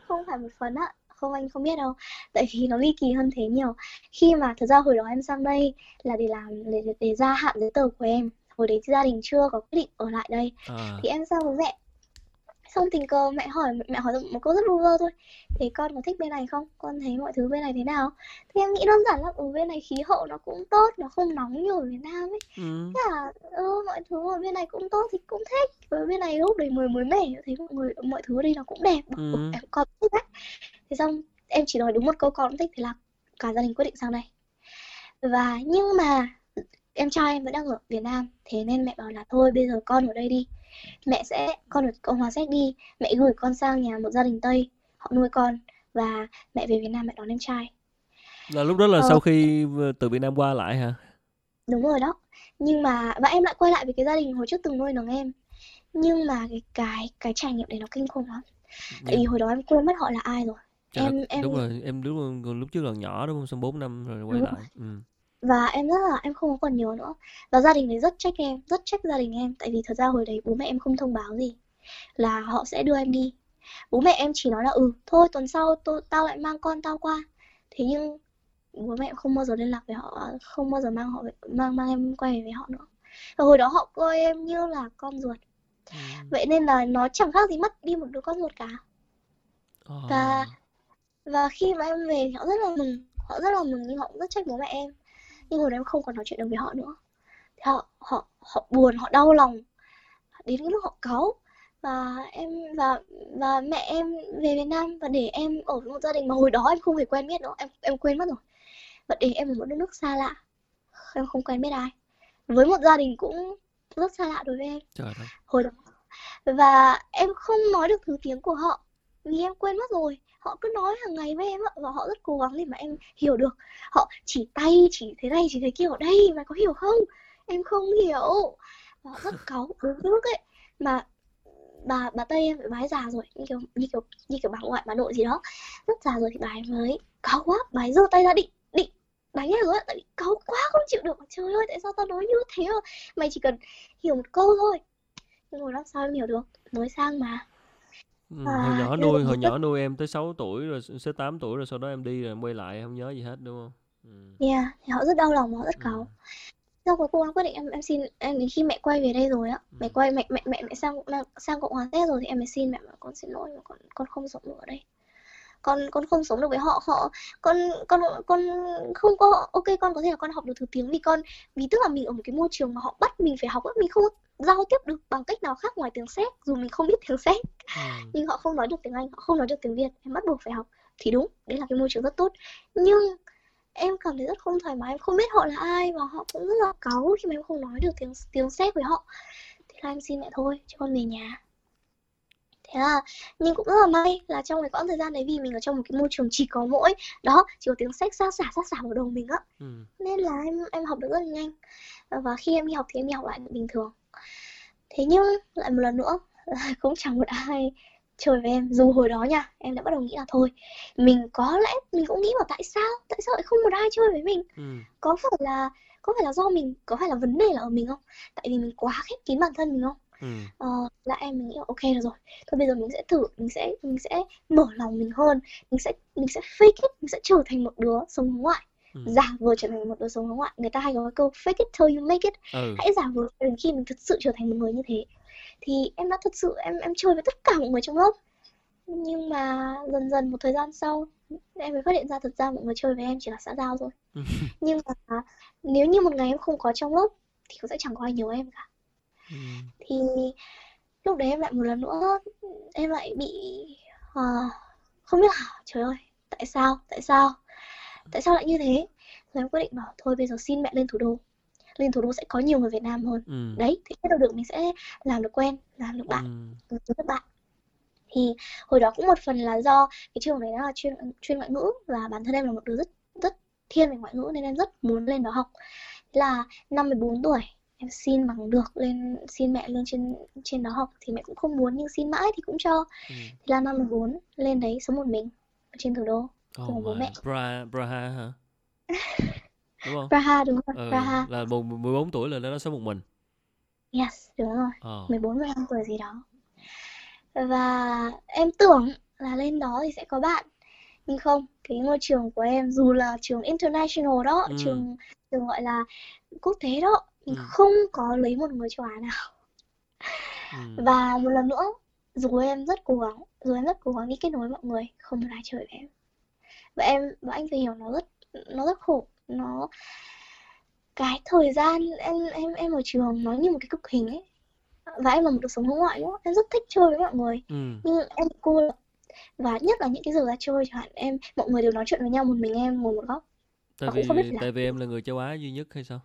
không phải một phần á không anh không biết đâu. Tại vì nó ly kỳ hơn thế nhiều. Khi mà thật ra hồi đó em sang đây là để làm để, để, để gia hạn giấy tờ của em. Hồi đấy gia đình chưa có quyết định ở lại đây. À, thì em sang với mẹ xong tình cờ mẹ hỏi mẹ hỏi một câu rất lu vơ thôi. Thế con có thích bên này không? Con thấy mọi thứ bên này thế nào? Thì em nghĩ đơn giản là ở bên này khí hậu nó cũng tốt nó không nóng như ở Việt Nam ấy. Ừ. Thế là ừ, mọi thứ ở bên này cũng tốt thì cũng thích. Với bên này lúc đấy mới mới mẻ thấy mọi người mọi thứ ở đây nó cũng đẹp. Ừ, Ừ. em con thích đấy thế xong em chỉ nói đúng một câu con cũng thích thế là cả gia đình quyết định sang đây. Và nhưng mà em trai em vẫn đang ở Việt Nam thế nên mẹ bảo là thôi bây giờ con ở đây đi mẹ sẽ con ở Cộng hòa Séc đi. Mẹ gửi con sang nhà một gia đình Tây. Họ nuôi con và mẹ về Việt Nam mẹ đón em trai. Là lúc đó là ờ, sau khi từ Việt Nam qua lại hả? Đúng rồi đó. Nhưng mà và em lại quay lại với cái gia đình hồi trước từng nuôi nấng em. Nhưng mà cái cái cái trải nghiệm đấy nó kinh khủng lắm. Tại vì nhưng hồi đó em quên mất họ là ai rồi. Chắc là em em đúng rồi em đúng rồi lúc trước còn nhỏ đúng không? Xong 4 năm rồi quay đúng lại ừ. Và em rất là em không còn nhớ nữa. Và gia đình đấy rất trách em rất trách gia đình em. Tại vì thật ra hồi đấy bố mẹ em không thông báo gì là họ sẽ đưa em đi. Bố mẹ em chỉ nói là ừ thôi tuần sau tôi tao lại mang con tao qua. Thế nhưng bố mẹ em không bao giờ liên lạc với họ không bao giờ mang họ mang mang em quay về với họ nữa. Và hồi đó họ coi em như là con ruột. Ừ. vậy nên là nó chẳng khác gì mất đi một đứa con ruột cả. Ờ. và và khi mà em về thì họ rất là mừng họ rất là mừng nhưng họ cũng rất trách bố mẹ em nhưng hồi đó em không còn nói chuyện được với họ nữa. Thì họ họ họ buồn họ đau lòng. Đến cái lúc họ cáu. Và em và và mẹ em về Việt Nam và để em ở với một gia đình mà hồi đó em không hề quen biết nữa. Em em quên mất rồi. Và để em ở một đất nước xa lạ. Em không quen biết ai. Với một gia đình cũng rất xa lạ đối với em. Trời hồi đó. Và em không nói được thứ tiếng của họ. Vì em quên mất rồi họ cứ nói hàng ngày với em ạ và họ rất cố gắng để mà em hiểu được. Họ chỉ tay, chỉ thế này, chỉ thế kia ở đây, mày có hiểu không? Em không hiểu. Và họ rất cáu đúng lúc ấy. Mà bà bà tây em bà ấy già rồi, như kiểu như kiểu như kiểu bà ngoại, bà nội gì đó. Rất già rồi thì bà ấy mới cáu quá, bà ấy giơ tay ra định định đánh em rồi ạ tại vì cáu quá, không chịu được. Trời ơi, tại sao tao nói như thế? Mà mày chỉ cần hiểu một câu thôi. Nhưng rồi làm sao em hiểu được? Mới sang mà. Ừ, À, hồi nhỏ nuôi hồi nhỏ nuôi em tới 6 tuổi rồi tới 8 tuổi rồi sau đó em đi rồi em quay lại em không nhớ gì hết đúng không? Ừ. yeah thì họ rất đau lòng họ rất Ừ. cáu sau cuối cùng em quyết định em em xin em đến khi mẹ quay về đây rồi á mẹ Ừ. quay mẹ mẹ mẹ mẹ sang sang cộng hòa tết rồi thì em mới xin mẹ bảo con xin lỗi mà con con không sống được ở đây con con không sống được với họ họ con con con không có ok con có thể là con học được thứ tiếng vì con vì tức là mình ở một cái môi trường mà họ bắt mình phải học á, mình không giao tiếp được bằng cách nào khác ngoài tiếng séc dù mình không biết tiếng séc Ừ. nhưng họ không nói được tiếng Anh, họ không nói được tiếng Việt, em bắt buộc phải học thì đúng, đấy là cái môi trường rất tốt. Nhưng em cảm thấy rất không thoải mái, em không biết họ là ai và họ cũng rất là cáu khi mà em không nói được tiếng tiếng séc với họ. Thế là em xin mẹ thôi, cho con về nhà. Thế là nhưng cũng rất là may là trong cái quãng thời gian đấy vì mình ở trong một cái môi trường chỉ có mỗi đó, chỉ có tiếng séc xa xả xa xả vào đầu mình á Ừ. nên là em em học được rất là nhanh và khi em đi học thì em đi học lại bình thường thế nhưng lại một lần nữa là cũng chẳng một ai chơi với em. Dù hồi đó nha em đã bắt đầu nghĩ là thôi mình có lẽ mình cũng nghĩ vào tại sao? Tại sao lại không một ai chơi với mình? Ừ. có phải là có phải là do mình có phải là vấn đề là ở mình không? Tại vì mình quá khép kín bản thân mình không? Ừ. ờ, là em mình nghĩ là ok được rồi. Thôi bây giờ mình sẽ thử mình sẽ mình sẽ mở lòng mình hơn. Mình sẽ mình sẽ fake it mình sẽ trở thành một đứa sống ngoại Ừ. giả vờ trở thành một đứa sống hướng ngoại người ta hay có câu fake it till you make it Ừ. hãy giả vờ đến khi mình thật sự trở thành một người như thế thì em đã thật sự em em chơi với tất cả mọi người trong lớp nhưng mà dần dần một thời gian sau em mới phát hiện ra thật ra mọi người chơi với em chỉ là xã giao thôi Ừ. nhưng mà nếu như một ngày em không có trong lớp thì cũng sẽ chẳng có ai nhớ em cả Ừ. thì lúc đấy em lại một lần nữa em lại bị ờ, không biết là trời ơi tại sao tại sao tại sao lại như thế? Rồi em quyết định bảo thôi bây giờ xin mẹ lên thủ đô. Lên thủ đô sẽ có nhiều người Việt Nam hơn. Ừ. đấy thì biết đâu được mình sẽ làm được quen làm được bạn Ừ. với các bạn. Thì hồi đó cũng một phần là do cái trường đấy nó là chuyên chuyên ngoại ngữ và bản thân em là một đứa rất rất thiên về ngoại ngữ nên em rất muốn lên đó học. Là năm 14 tuổi em xin bằng được lên xin mẹ lên trên trên đó học. Thì mẹ cũng không muốn nhưng xin mãi thì cũng cho. Ừ. thế là năm 14 lên đấy sống một mình ở trên thủ đô Oh bố mẹ. Bra Praha hả? Đúng không? Praha đúng rồi Ừ. Praha Là một 14 tuổi là nó sống một mình. yes đúng rồi Ờ. 14 15 tuổi gì đó và em tưởng là lên đó thì sẽ có bạn nhưng không cái ngôi trường của em dù là trường international đó Ừ. trường trường gọi là quốc tế đó nhưng Ừ. không có lấy một người châu Á nào Ừ. và một lần nữa dù em rất cố gắng dù em rất cố gắng đi kết nối mọi người không ai chơi với em và em và anh phải hiểu nó rất nó rất khổ. Nó cái thời gian em em em ở trường nó như một cái cực hình ấy. Và em là một đứa sống hướng ngoại nữa. Em rất thích chơi với mọi người. Ừ. nhưng em cô và nhất là những cái giờ ra chơi chẳng hạn em mọi người đều nói chuyện với nhau một mình em ngồi một góc. Tại vì tại vì em là người châu Á duy nhất hay sao?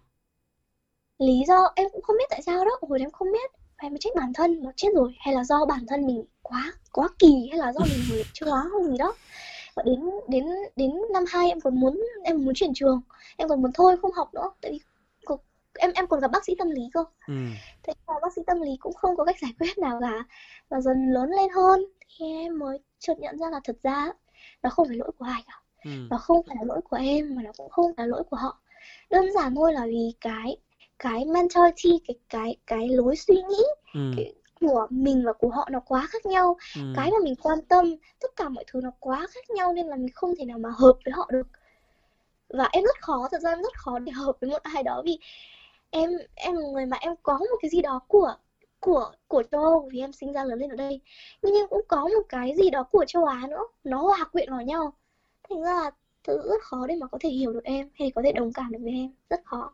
lý do em cũng không biết tại sao đó. Hồi em không biết. Và em mới trách bản thân. Nó chết rồi. Hay là do bản thân mình quá quá kỳ hay là do mình người châu Á hay gì đó và đến đến đến năm hai em còn muốn em muốn chuyển trường em còn muốn thôi không học nữa tại vì em em còn gặp bác sĩ tâm lý cơ Ừ. thế mà bác sĩ tâm lý cũng không có cách giải quyết nào cả và dần lớn lên hơn thì em mới chợt nhận ra là thật ra nó không phải lỗi của ai cả Ừ. nó không phải là lỗi của em mà nó cũng không phải là lỗi của họ đơn giản thôi là vì cái cái mentality cái cái cái lối suy nghĩ ừ. cái, của mình và của họ nó quá khác nhau. Ừ. cái mà mình quan tâm tất cả mọi thứ nó quá khác nhau nên là mình không thể nào mà hợp với họ được. Và em rất khó thật ra em rất khó để hợp với một ai đó vì em em là người mà em có một cái gì đó của của của châu Âu vì em sinh ra lớn lên ở đây. Nhưng em cũng có một cái gì đó của châu Á nữa nó hòa quyện vào nhau. Thành ra là sự rất khó để mà có thể hiểu được em hay có thể đồng cảm được với em. Rất khó.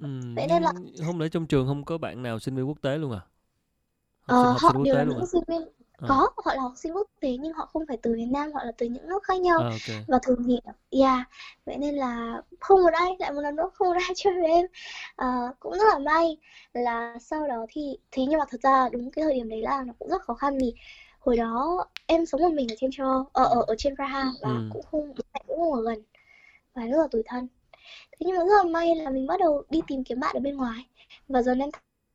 Ừ. vậy nên là không lẽ trong trường không có bạn nào sinh viên quốc tế luôn à học ờ, sinh học họ sinh đều là à những sinh viên. Ờ. có họ là học sinh quốc tế nhưng họ không phải từ Việt Nam họ là từ những nước khác nhau à, ok. và thường thì yeah vậy nên là không một ai lại một lần nữa không một ai chơi với em. Ờ, cũng rất là may là sau đó thì thì nhưng mà thật ra đúng cái thời điểm đấy là nó cũng rất khó khăn vì hồi đó em sống một mình ở trên Âu, ở ở ở trên Praha và Ừ. cũng không cũng không ở gần và rất là tủi thân. Thế nhưng mà rất là may là mình bắt đầu đi tìm kiếm bạn ở bên ngoài và dần em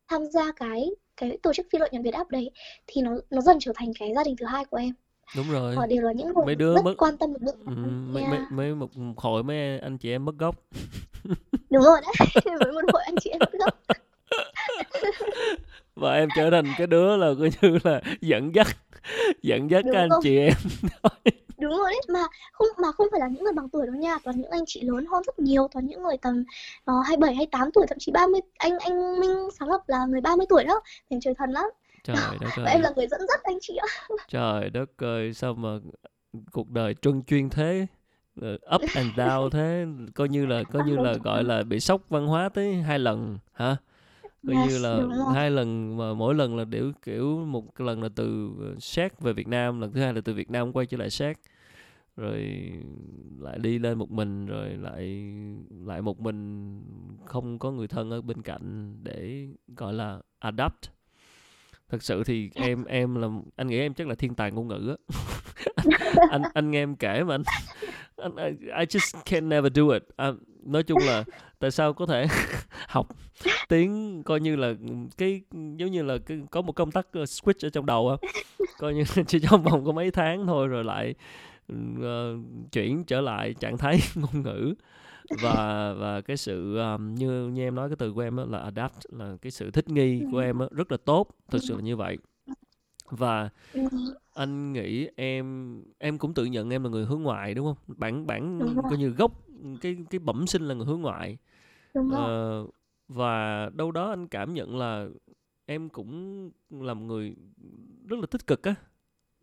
tham gia cái cái tổ chức phi lợi nhuận Việt App đấy thì nó nó dần trở thành cái gia đình thứ hai của em. Đúng rồi. Họ đều là những người mấy đứa rất mất quan tâm đến ừ, mình mấy mấy yeah. mấy một hội mấy anh chị em mất gốc. Đúng rồi đấy với một hội anh chị em rất gốc. Và em trở thành cái đứa là coi như là dẫn dắt dẫn dắt đúng các anh chị em. Đúng rồi đấy mà không mà không phải là những người bằng tuổi đâu nha toàn những anh chị lớn hơn rất nhiều toàn những người tầm uh, 27 28 tuổi thậm chí 30 anh anh Minh sáng lập là người 30 tuổi đó mình trời thần lắm. Trời đất và em ơi. là người dẫn dắt anh chị ạ. Trời đất ơi sao mà cuộc đời truân chuyên thế? Ờ, up and down thế coi như là coi như là gọi là bị sốc văn hóa tới hai lần hả coi như là hai lần mà mỗi lần là đều kiểu một lần là từ Séc về Việt Nam lần thứ hai là từ Việt Nam quay trở lại Séc. Rồi lại đi lên một mình rồi lại lại một mình không có người thân ở bên cạnh để gọi là adapt thật sự thì em em là anh nghĩ em chắc là thiên tài ngôn ngữ á. Anh anh nghe em kể mà anh, anh I, just can never do it. À, nói chung là tại sao có thể học tiếng coi như là cái giống như là cái, có một công tắc uh, switch ở trong đầu á. Coi như chỉ trong vòng có mấy tháng thôi rồi lại uh, chuyển trở lại trạng thái ngôn ngữ và và cái sự um, như như em nói cái từ của em là adapt là cái sự thích nghi của em rất là tốt thực sự là như vậy. Và Ừ, anh nghĩ em em cũng tự nhận em là người hướng ngoại đúng không? Bản bản coi như gốc cái cái bẩm sinh là người hướng ngoại. Ờ, và đâu đó anh cảm nhận là em cũng là một người rất là tích cực á.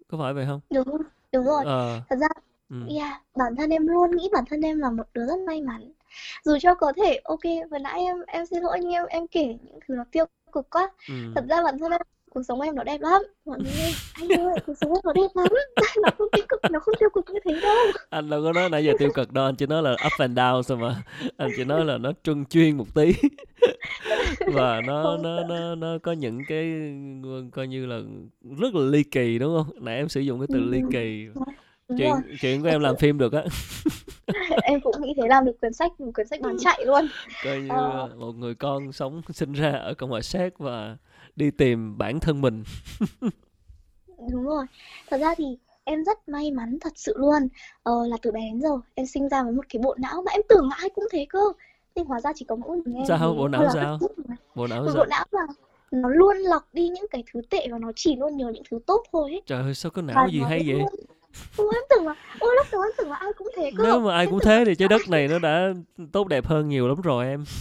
Có phải vậy không? Đúng đúng rồi. Ờ, thật ra ừ, yeah bản thân em luôn nghĩ bản thân em là một đứa rất may mắn. Dù cho có thể ok vừa nãy em em xin lỗi nhưng em em kể những thứ nó tiêu cực quá. Ừ. thật ra bản thân em cuộc sống em nó đẹp lắm. Mọi người ơi, anh ơi cuộc sống em nó đẹp lắm. Nó không tiêu cực nó không tiêu cực như thế đâu. Anh đâu có nói nãy giờ tiêu cực đâu anh chỉ nói là up and down thôi mà anh chỉ nói là nó truân chuyên một tí. Và nó nó nó nó có những cái coi như là rất là ly kỳ đúng không? Nãy em sử dụng cái từ ly ừ, kỳ đúng chuyện rồi. chuyện của em làm phim được á. Em cũng nghĩ thế làm được quyển sách một quyển sách bán chạy luôn. Coi như ờ, một người con sống sinh ra ở cộng hòa séc và đi tìm bản thân mình. Đúng rồi. Thật ra thì em rất may mắn thật sự luôn. Ờ, là từ bé đến giờ em sinh ra với một cái bộ não mà em tưởng là ai cũng thế cơ. Nhưng hóa ra chỉ có mỗi mình em sao? bộ não là sao? bộ não một bộ sao não mà nó luôn lọc đi những cái thứ tệ và nó chỉ luôn nhớ những thứ tốt thôi ấy. trời ơi sao và não gì nó hay vậy? luôn Ôi em tưởng là Ôi lúc em tưởng là ai cũng thế cơ. Nếu mà ai cũng thế thì trái đất này nó đã tốt đẹp hơn nhiều lắm rồi em.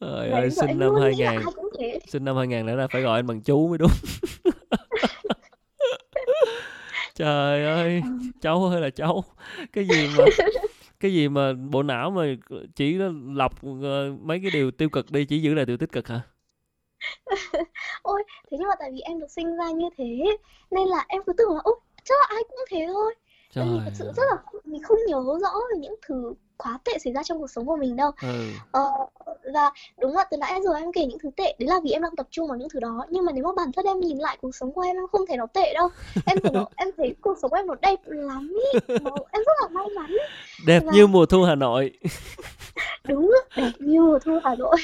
Trời ơi, sinh năm luôn nghĩ là 2000 ai cũng thế. Sinh năm 2000 lẽ ra phải gọi anh bằng chú mới đúng. Trời ơi, Ờ, cháu ơi là cháu. Cái gì mà cái gì mà bộ não mà chỉ lọc ờ, mấy cái điều tiêu cực đi chỉ giữ lại điều tích cực hả? Ôi thế nhưng mà tại vì em được sinh ra như thế Nên là em cứ tưởng là Ôi chắc là ai cũng thế thôi Trời thật sự rất là mình không nhớ rõ về những thứ quá tệ xảy ra trong cuộc sống của mình đâu Ừ. ờ, Và đúng là từ nãy giờ em kể những thứ tệ Đấy là vì em đang tập trung vào những thứ đó Nhưng mà nếu mà bản thân em nhìn lại cuộc sống của em Em không thấy nó tệ đâu Em thấy nó, em thấy cuộc sống của em nó đẹp lắm ý nó, Em rất là may mắn ý. Đẹp Và như mùa thu Hà Nội. đúng đẹp như mùa thu Hà Nội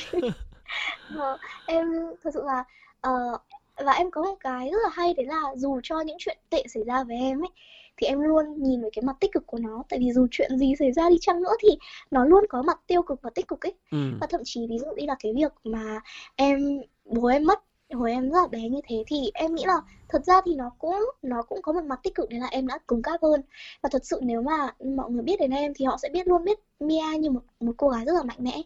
Ờ, em thật sự là ờ, và em có một cái rất là hay đấy là dù cho những chuyện tệ xảy ra với em ấy thì em luôn nhìn về cái mặt tích cực của nó. Tại vì dù chuyện gì xảy ra đi chăng nữa thì nó luôn có mặt tiêu cực và tích cực ấy. Ừ. và thậm chí ví dụ như là cái việc mà em bố em mất hồi em rất là bé như thế thì em nghĩ là thật ra thì nó cũng nó cũng có một mặt tích cực đấy là em đã cứng cáp hơn. Và thật sự nếu mà mọi người biết đến em thì họ sẽ biết luôn biết Mia như một một cô gái rất là mạnh mẽ.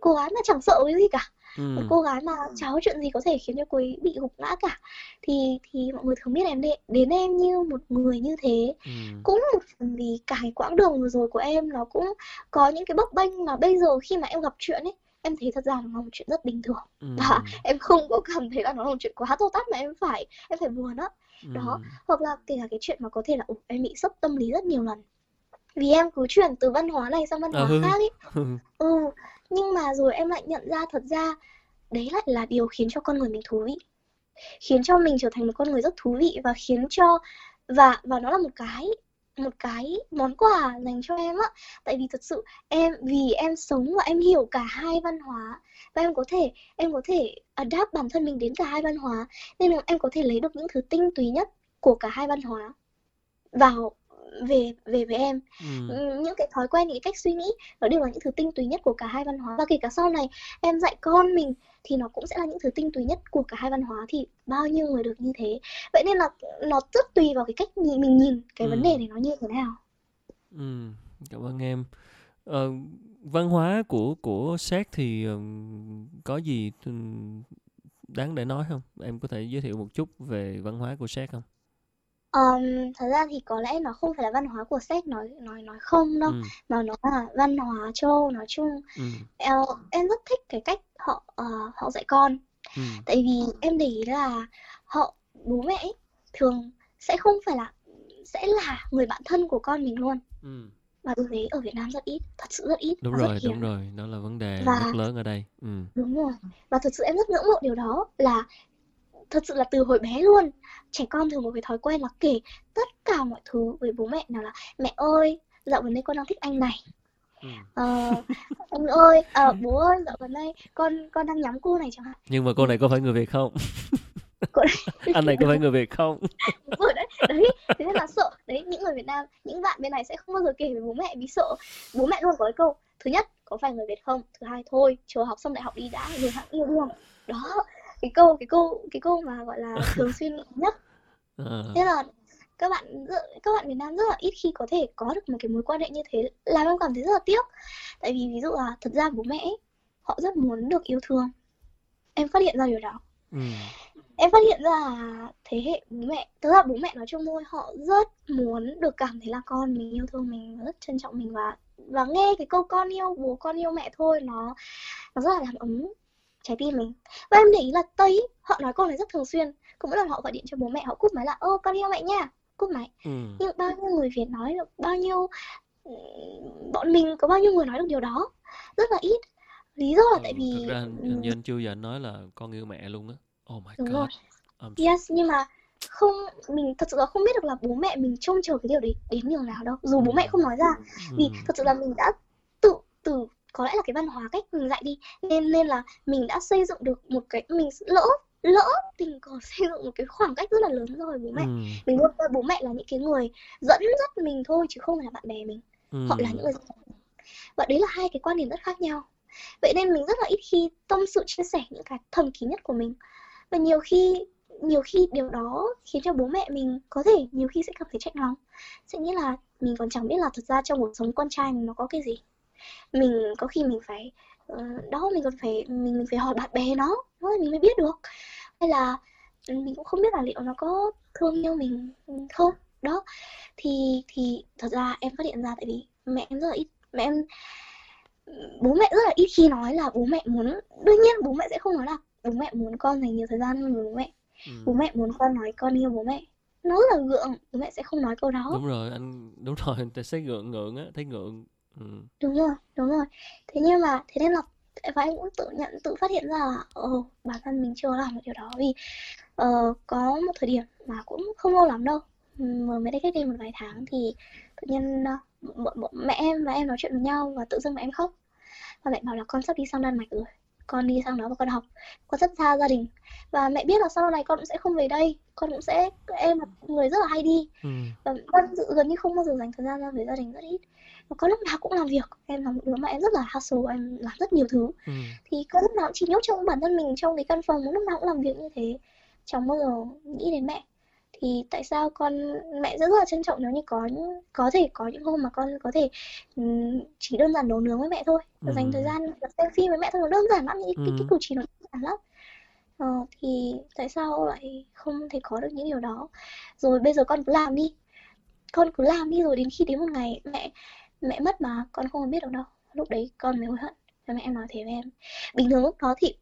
Cô gái mà chẳng sợ cái gì cả Ừ. một cô gái mà có chuyện gì có thể khiến cho cô ấy bị gục ngã cả thì thì mọi người thường biết em đến, đến em như một người như thế Ừ. cũng một phần vì cả cái quãng đường vừa rồi của em nó cũng có những cái bấp bênh mà bây giờ khi mà em gặp chuyện ấy em thấy thật ra nó là một chuyện rất bình thường Ừ. và em không có cảm thấy là nó là một chuyện quá to tát mà em phải em phải buồn á đó. Ừ. hoặc là kể cả cái chuyện mà có thể là "Ủa, em bị sốc tâm lý rất nhiều lần vì em cứ chuyển từ văn hóa này sang văn hóa Ừ. khác ấy Ừ nhưng mà rồi em lại nhận ra thật ra đấy lại là điều khiến cho con người mình thú vị. Khiến cho mình trở thành một con người rất thú vị và khiến cho, và và nó là một cái một cái món quà dành cho em á. Tại vì thật sự em, vì em sống và em hiểu cả hai văn hóa và em có thể, em có thể adapt bản thân mình đến cả hai văn hóa, nên là em có thể lấy được những thứ tinh túy nhất của cả hai văn hóa vào về về với em Ừ. Ừ, những cái thói quen những cái cách suy nghĩ nó đều là những thứ tinh túy nhất của cả hai văn hóa và kể cả sau này em dạy con mình thì nó cũng sẽ là những thứ tinh túy nhất của cả hai văn hóa thì bao nhiêu người được như thế vậy nên là nó rất tùy vào cái cách nhìn mình nhìn cái vấn Ừ. đề này nó như thế nào Ừ. Cảm ơn em. Ờ, văn hóa của của Séc thì ờ, có gì ừ, đáng để nói không? Em có thể giới thiệu một chút về văn hóa của Séc không? Ờm, thật ra thì có lẽ nó không phải là văn hóa của sách nói nói nói không đâu Ừ. mà nó là văn hóa châu Âu nói chung Ừ. Ờ, em rất thích cái cách họ ờ, họ dạy con Ừ. tại vì em để ý là họ bố mẹ ấy, thường sẽ không phải là sẽ là người bạn thân của con mình luôn Ừ. và điều đấy ở Việt Nam rất ít thật sự rất ít Đúng rồi, đúng rồi, đó là vấn đề Và- rất lớn ở đây. Ừ. đúng rồi và thật sự em rất ngưỡng mộ điều đó là thật sự là từ hồi bé luôn trẻ con thường có cái thói quen là kể tất cả mọi thứ với bố mẹ nào là mẹ ơi dạo gần đây con đang thích anh này Ừ. Ờ, anh ơi ờ, bố ơi dạo gần đây con con đang nhắm cô này chẳng hạn Nhưng mà cô này có phải người Việt không? Cô Anh này có phải người Việt không? Đấy đấy thế nên là sợ đấy những người Việt Nam những bạn bên này sẽ không bao giờ kể với bố mẹ vì sợ bố mẹ luôn có cái câu thứ nhất có phải người Việt không thứ hai thôi chờ học xong đại học đi đã rồi hẵng yêu đương đó cái câu cái câu cái câu mà gọi là thường xuyên nhất. Ờ. thế là các bạn các bạn Việt Nam rất là ít khi có thể có được một cái mối quan hệ như thế. Làm em cảm thấy rất là tiếc. Tại vì ví dụ là thật ra bố mẹ ấy, họ rất muốn được yêu thương. Em phát hiện ra điều đó. Ừ. em phát hiện ra là thế hệ bố mẹ tức là bố mẹ nói chung thôi họ rất muốn được cảm thấy là con mình yêu thương mình rất trân trọng mình và và nghe cái câu con yêu bố con yêu mẹ thôi nó nó rất là làm ấm trái tim mình và em để ý là tây họ nói câu này rất thường xuyên cứ mỗi lần họ gọi điện cho bố mẹ họ cúp máy là ơ con yêu mẹ nha cúp máy Ừ. nhưng bao nhiêu người Việt nói được bao nhiêu ừm, bọn mình có bao nhiêu người nói được điều đó rất là ít lý do là tại Ừ, vì Thực ra hình, hình như anh Chu giờ nói là con yêu mẹ luôn á. Oh my Đúng rồi. God. I'm Yes, nhưng mà không mình thật sự là không biết được là bố mẹ mình trông chờ cái điều đấy đến nhường nào đâu dù bố mẹ không nói ra vì Ừ. thật sự là mình đã tự tự có lẽ là cái văn hóa cách mình dạy đi. Nên nên là mình đã xây dựng được một cái mình lỡ lỡ tình cờ xây dựng một cái khoảng cách rất là lớn rồi bố mẹ. Ừ. mình luôn coi bố mẹ là những cái người dẫn dắt mình thôi chứ không phải là bạn bè mình. Họ là Ừ. những người dẫn dắt mình. và đấy là hai cái quan điểm rất khác nhau. Vậy nên mình rất là ít khi tâm sự chia sẻ những cái thầm kín nhất của mình. Và nhiều khi nhiều khi điều đó khiến cho bố mẹ mình có thể nhiều khi sẽ cảm thấy chạnh lòng. Sẽ nghĩ là mình còn chẳng biết là thật ra trong cuộc sống con trai mình nó có cái gì mình có khi mình phải ờ, đó mình còn phải mình, mình phải hỏi bạn bè nó đó mình mới biết được. Hay là ừ, mình cũng không biết là liệu nó có thương yêu mình không? Đó thì thì thật ra em phát hiện ra tại vì mẹ em rất là ít mẹ em bố mẹ rất là ít khi nói là bố mẹ muốn đương nhiên bố mẹ sẽ không nói là bố mẹ muốn con dành nhiều thời gian hơn bố mẹ. Ừ. bố mẹ muốn con nói con yêu bố mẹ. Nó rất là gượng bố mẹ sẽ không nói câu đó. Đúng rồi, anh đúng rồi, anh thấy ngượng ngượng á, thấy ngượng. Ừ. đúng rồi đúng rồi. Thế nhưng mà thế nên là và em cũng tự nhận tự phát hiện ra là ồ bản thân mình chưa làm được điều đó vì ờ, có một thời điểm mà cũng không lâu lắm đâu. Mà mới đây cách đây một vài tháng thì tự nhiên ờ, b- b- mẹ em và em nói chuyện với nhau và tự dưng mẹ em khóc. Và mẹ bảo là con sắp đi sang Đan Mạch rồi con đi sang đó và con học. Con rất xa gia đình. Và mẹ biết là sau này con cũng sẽ không về đây con cũng sẽ em là người rất là hay đi. Ừ. và con gần như không bao giờ dành thời gian ra với gia đình rất ít và có lúc nào cũng làm việc. Em là một đứa mà em rất là hustle em làm rất nhiều thứ. Ừ. thì có lúc nào cũng chỉ nhốt trong bản thân mình trong cái căn phòng lúc nào cũng làm việc như thế. Chẳng bao giờ nghĩ đến mẹ. Thì tại sao con mẹ rất, rất là trân trọng nếu như có có thể có những hôm mà con có thể chỉ đơn giản nấu nướng với mẹ thôi. Ừ. dành thời gian xem phim với mẹ thôi nó đơn giản lắm những ừ. cái, cái cử chỉ nó đơn giản lắm. Ờ, thì tại sao lại không thể có được những điều đó? Rồi bây giờ con cứ làm đi. Con cứ làm đi rồi đến khi đến một ngày mẹ mẹ mất mà con không biết được đâu. Lúc đấy con mới hối hận. Và mẹ em nói thế với em. Bình thường lúc đó thì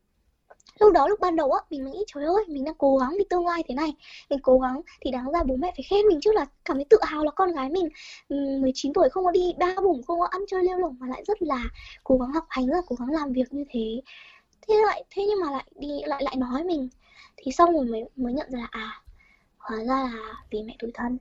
lúc đó lúc ban đầu á mình nghĩ trời ơi mình đang cố gắng vì tương lai thế này. Mình cố gắng thì đáng ra bố mẹ phải khen mình chứ là cảm thấy tự hào là con gái mình. 19 tuổi không có đi đa bủng không có ăn chơi lêu lỏng mà lại rất là cố gắng học hành rất là cố gắng làm việc như thế. Thế lại thế nhưng mà lại đi lại lại nói mình. Thì xong rồi mới mới nhận ra là à hóa ra là vì mẹ tủi thân.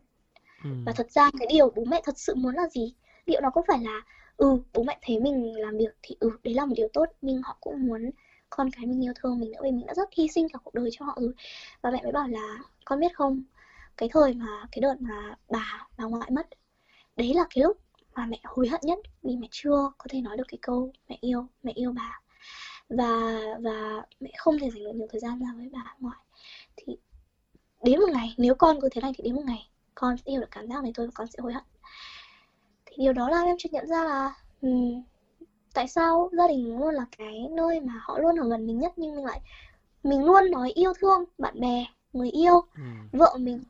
Ừ. và thật ra cái điều bố mẹ thật sự muốn là gì liệu nó có phải là ừ bố mẹ thấy mình làm việc thì ừ đấy là một điều tốt, nhưng họ cũng muốn con cái mình yêu thương mình nữa vì mình đã rất hy sinh cả cuộc đời cho họ rồi. Và mẹ mới bảo là, con biết không, cái thời mà, cái đợt mà bà bà ngoại mất, đấy là cái lúc mà mẹ hối hận nhất vì mẹ chưa có thể nói được cái câu mẹ yêu mẹ yêu bà. Và và mẹ không thể dành được nhiều thời gian ra với bà ngoại. Thì đến một ngày, nếu con cứ thế này thì đến một ngày, con sẽ hiểu được cảm giác này thôi và con sẽ hối hận điều đó làm em chợt nhận ra là um, tại sao gia đình luôn là cái nơi mà họ luôn ở gần mình nhất nhưng mình lại mình luôn nói yêu thương bạn bè người yêu ừ. vợ mình.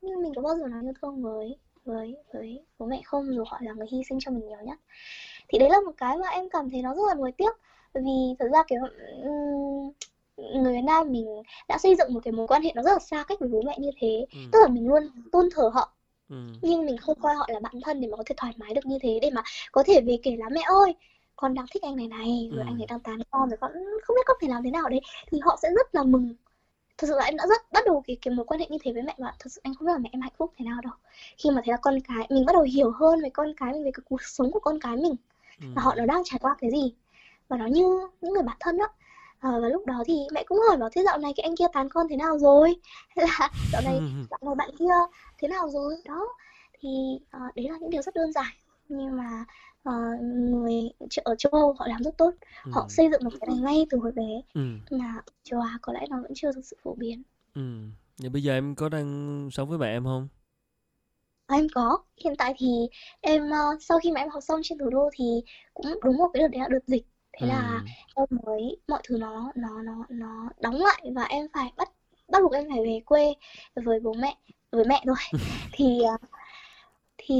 Nhưng mình có bao giờ nói yêu thương với với với bố mẹ không? Dù họ là người hy sinh cho mình nhiều nhất. Thì đấy là một cái mà em cảm thấy nó rất là nuối tiếc. Vì thật ra kiểu người Việt Nam mình đã xây dựng một cái mối quan hệ nó rất là xa cách với bố mẹ như thế. Ừ. tức là mình luôn tôn thờ họ ừ. nhưng mình không coi họ là bạn thân để mà có thể thoải mái được như thế để mà có thể về kể là mẹ ơi con đang thích anh này này rồi ừ. anh ấy đang tán con rồi con không biết con phải làm thế nào đấy thì họ sẽ rất là mừng thật sự là em đã rất bắt đầu cái cái mối quan hệ như thế với mẹ và thật sự anh không biết là mẹ em hạnh phúc thế nào đâu khi mà thấy là con cái mình bắt đầu hiểu hơn về con cái mình về cái cuộc sống của con cái mình ừ. và họ nó đang trải qua cái gì và nó như những người bạn thân đó à, và lúc đó thì mẹ cũng hỏi bảo thế dạo này cái anh kia tán con thế nào rồi hay là dạo này dạo này bạn kia thế nào rồi đó thì uh, đấy là những điều rất đơn giản nhưng mà uh, người ở châu Âu họ làm rất tốt ừ. họ xây dựng được cái này ngay từ hồi bé ừ. mà châu Á có lẽ nó vẫn chưa thực sự phổ biến ừ. Vậy bây giờ em có đang sống với mẹ em không? À, em có hiện tại thì em uh, sau khi mà em học xong trên thủ đô thì cũng đúng một cái đợt đấy là đợt dịch thế ừ. là em mới mọi thứ nó nó nó nó đóng lại và em phải bắt bắt buộc em phải về quê với bố mẹ với mẹ thôi. Thì uh, thì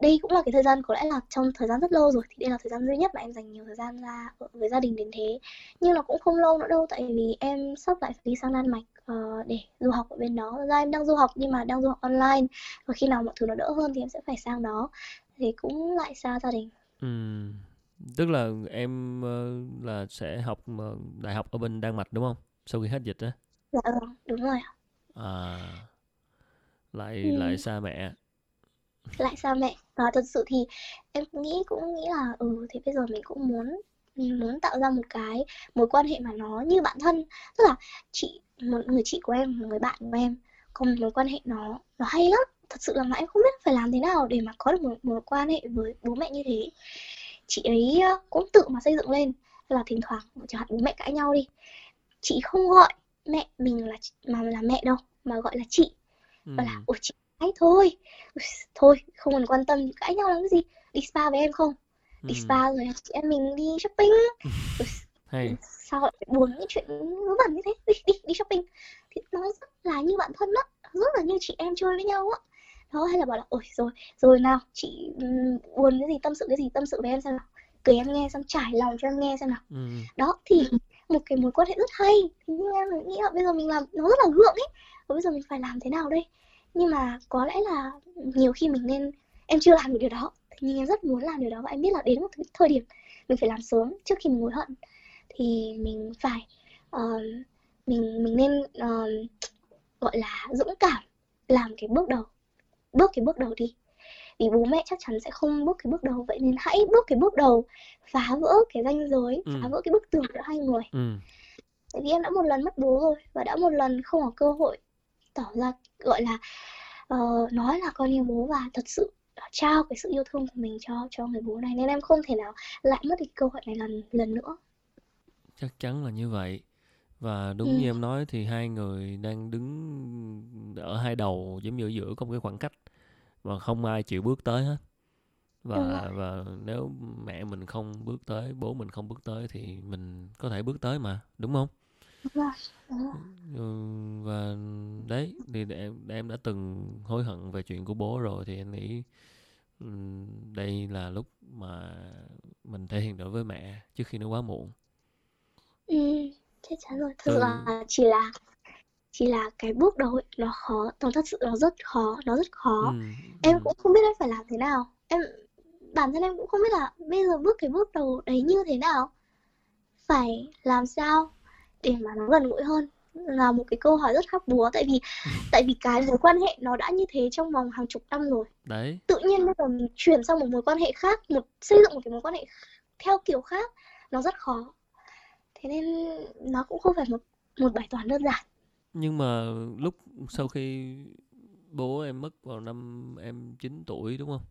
đây cũng là cái thời gian có lẽ là trong thời gian rất lâu rồi thì đây là thời gian duy nhất mà em dành nhiều thời gian ra với gia đình đến thế. Nhưng nó cũng không lâu nữa đâu tại vì em sắp lại đi sang Đan Mạch uh, để du học ở bên đó. Ra em đang du học nhưng mà đang du học online và khi nào mọi thứ nó đỡ hơn thì em sẽ phải sang đó. Thì cũng lại xa gia đình. Ừ. tức là em uh, là sẽ học uh, đại học ở bên Đan Mạch đúng không? Sau khi hết dịch á? Dạ vâng đúng rồi à lại ừ. lại xa mẹ. Lại xa mẹ. Và thật sự thì em nghĩ cũng nghĩ là ừ thì bây giờ mình cũng muốn mình muốn tạo ra một cái mối quan hệ mà nó như bạn thân. Tức là chị một người chị của em một người bạn của em có một mối quan hệ nó nó hay lắm. Thật sự là mà em không biết phải làm thế nào để mà có được một mối quan hệ với bố mẹ như thế chị ấy cũng tự mà xây dựng lên. Là thỉnh thoảng chẳng hạn bố mẹ cãi nhau đi. Chị không gọi mẹ mình là mà là mẹ đâu mà gọi là chị. Và là ủa chị ấy thôi. Thôi không còn quan tâm cãi nhau làm cái gì? Đi spa với em không? Đi ừ. spa rồi chị em mình đi shopping. Hay. sao lại buồn những chuyện vớ vẩn như thế? Đi đi đi shopping. Thì nó rất là như bạn thân đó rất là như chị em chơi với nhau á đó hay là bảo là ôi rồi rồi nào chị buồn cái gì tâm sự cái gì tâm sự với em xem nào. Kể em nghe xong trải lòng cho em nghe xem nào. Ừ. đó thì một cái mối quan hệ rất hay. Thì như em nghĩ là bây giờ mình làm nó rất là gượng ấy. Và bây giờ mình phải làm thế nào đây? Nhưng mà có lẽ là nhiều khi mình nên em chưa làm được điều đó. Nhưng em rất muốn làm điều đó và em biết là đến một thời điểm mình phải làm sớm trước khi mình hối hận. Thì mình phải uh, mình mình nên uh, gọi là dũng cảm làm cái bước đầu bước cái bước đầu đi. Vì bố mẹ chắc chắn sẽ không bước cái bước đầu vậy nên hãy bước cái bước đầu phá vỡ cái ranh giới Ừ. phá vỡ cái bức tường giữa hai người. Ừ. Tại vì em đã một lần mất bố rồi và đã một lần không có cơ hội tỏ ra gọi là ờ, nói là con yêu bố và thật sự trao cái sự yêu thương của mình cho cho người bố này. Nên em không thể nào lại mất đi cơ hội này lần lần nữa. Chắc chắn là như vậy. Và đúng Ừ. như em nói thì hai người đang đứng ở hai đầu giống như ở giữa có một cái khoảng cách và không ai chịu bước tới hết. Và và nếu mẹ mình không bước tới bố mình không bước tới thì mình có thể bước tới mà đúng không? Đúng rồi. Đúng rồi. Ừ, và đấy thì em em đã từng hối hận về chuyện của bố rồi thì em nghĩ ừm, đây là lúc mà mình thể hiện được với mẹ trước khi nó quá muộn. Ừ, chắc chắn rồi. Thực Ừ. là chỉ là chỉ là cái bước đầu ấy, nó khó nó thật sự nó rất khó nó rất khó. Ừ, em ừ. cũng không biết em phải làm thế nào. Em bản thân em cũng không biết là bây giờ bước cái bước đầu đấy như thế nào. Phải làm sao để mà nó gần gũi hơn? Là một cái câu hỏi rất khắc búa tại vì tại vì cái mối quan hệ nó đã như thế trong vòng hàng chục năm rồi. Đấy. Tự nhiên bây giờ mình chuyển sang một mối quan hệ khác một xây dựng một cái mối quan hệ theo kiểu khác nó rất khó. Thế nên nó cũng không phải một một bài toán đơn giản nhưng mà lúc sau khi bố em mất vào năm em 9 tuổi đúng không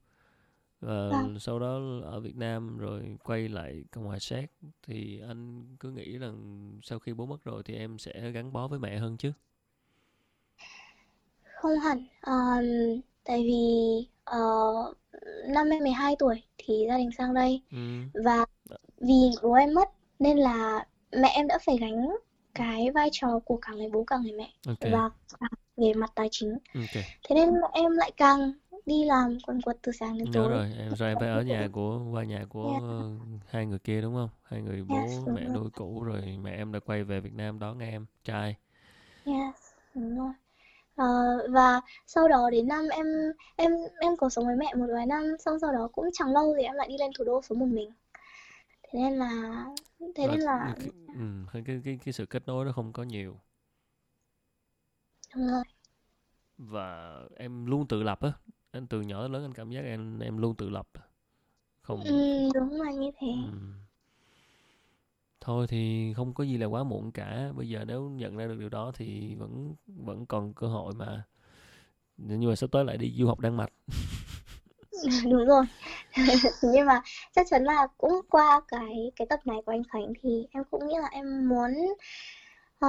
và Vâng. sau đó ở Việt Nam rồi quay lại Cộng hòa Séc thì anh cứ nghĩ rằng sau khi bố mất rồi thì em sẽ gắn bó với mẹ hơn chứ không hẳn Ờm, tại vì ờ, năm em 12 tuổi thì gia đình sang đây ừ. và vì bố em mất nên là mẹ em đã phải gánh cái vai trò của cả người bố cả người mẹ ok. và về mặt tài chính. Ok. Thế nên em lại càng đi làm quần quật từ sáng đến tối. rồi em rồi em phải ở nhà của qua nhà của Yeah. ờ, hai người kia đúng không? Hai người bố Yes, đúng mẹ rồi. nuôi cũ rồi mẹ em đã quay về Việt Nam đón em trai. Yes, đúng rồi. Ờ, và sau đó đến năm em em em có sống với mẹ một vài năm xong sau đó cũng chẳng lâu thì em lại đi lên thủ đô sống một mình. Thế nên là thế nên là cái, ừ, cái, cái cái cái sự kết nối đó không có nhiều. Đúng rồi. Và em luôn tự lập á. Anh từ nhỏ đến lớn anh cảm giác em em luôn tự lập. Không ừ, đúng là như thế. Ừm. thôi thì không có gì là quá muộn cả. Bây giờ nếu nhận ra được điều đó thì vẫn vẫn còn cơ hội mà. Nhưng mà sắp tới lại đi du học Đan Mạch đúng rồi. Nhưng mà chắc chắn là cũng qua cái cái tập này của anh Khánh thì em cũng nghĩ là em muốn ờ,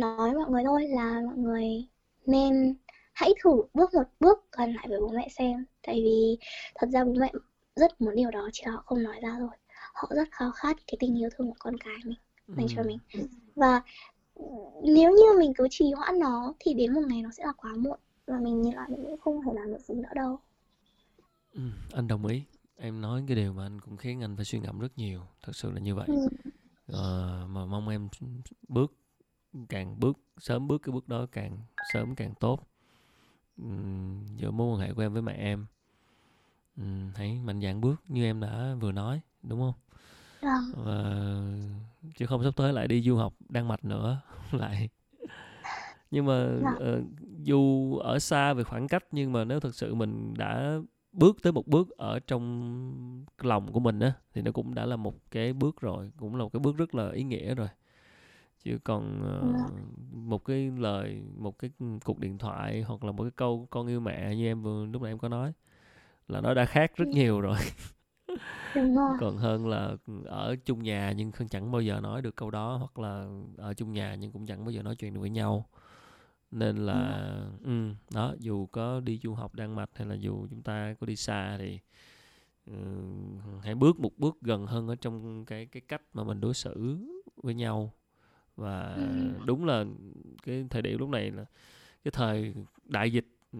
nói mọi người thôi là mọi người nên hãy thử bước một bước gần lại với bố mẹ xem. Tại vì thật ra bố mẹ rất muốn điều đó chỉ là họ không nói ra thôi. Họ rất khao khát cái tình yêu thương của con cái mình dành cho Ừm. mình. Và nếu như mình cứ trì hoãn nó thì đến một ngày nó sẽ là quá muộn và mình nhìn lại mình cũng không thể làm được gì nữa đâu Ừ, anh đồng ý. Em nói cái điều mà anh cũng khiến anh phải suy ngẫm rất nhiều. Thật sự là như vậy. ừ. Ờ, mà mong em bước càng bước sớm bước cái bước đó càng sớm càng tốt. Ừm, giữa mối quan hệ của em với mẹ em. Ừm, hãy mạnh dạn bước như em đã vừa nói, đúng không? Vâng. Và chứ không sắp tới lại đi du học Đan Mạch nữa lại. Nhưng mà Dạ. ờ, dù ở xa về khoảng cách nhưng mà nếu thực sự mình đã bước tới một bước ở trong lòng của mình á thì nó cũng đã là một cái bước rồi, cũng là một cái bước rất là ý nghĩa rồi. Chứ còn Dạ. một cái lời, một cái cuộc điện thoại hoặc là một cái câu con yêu mẹ như em vừa lúc nãy em có nói là nó đã khác rất Ừ. nhiều rồi còn hơn là ở chung nhà nhưng không chẳng bao giờ nói được câu đó hoặc là ở chung nhà nhưng cũng chẳng bao giờ nói chuyện được với nhau nên là ừ, đó dù có đi du học Đan Mạch hay là dù chúng ta có đi xa thì ừ, hãy bước một bước gần hơn ở trong cái cái cách mà mình đối xử với nhau và Ừ. đúng là cái thời điểm lúc này là cái thời đại dịch ừ,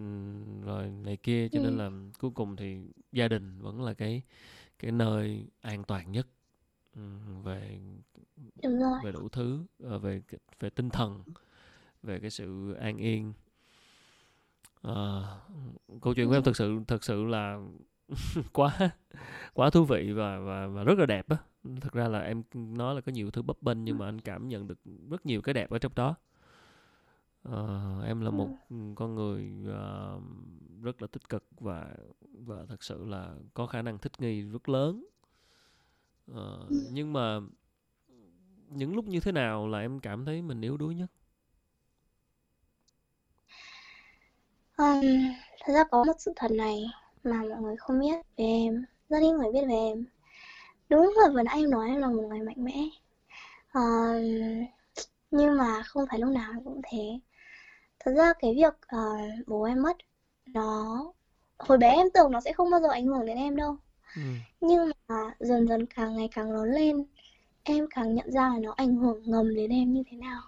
rồi này kia cho nên Ừ. là cuối cùng thì gia đình vẫn là cái cái nơi an toàn nhất ừ, về về đủ thứ ờ, về về tinh thần về cái sự an yên. À, câu chuyện của em thực sự thực sự là quá quá thú vị và và và rất là đẹp á. Thực ra là em nói là có nhiều thứ bấp bênh nhưng mà anh cảm nhận được rất nhiều cái đẹp ở trong đó. À, em là một con người uh, rất là tích cực và và thật sự là có khả năng thích nghi rất lớn. À, nhưng mà những lúc như thế nào là em cảm thấy mình yếu đuối nhất? Um, thật ra có một sự thật này mà mọi người không biết về em. Rất ít người biết về em. Đúng là vừa nãy em nói em là một người mạnh mẽ. Uh, nhưng mà không phải lúc nào cũng thế. Thật ra cái việc uh, bố em mất nó hồi bé em tưởng nó sẽ không bao giờ ảnh hưởng đến em đâu. Ừ. nhưng mà dần dần càng ngày càng lớn lên em càng nhận ra là nó ảnh hưởng ngầm đến em như thế nào.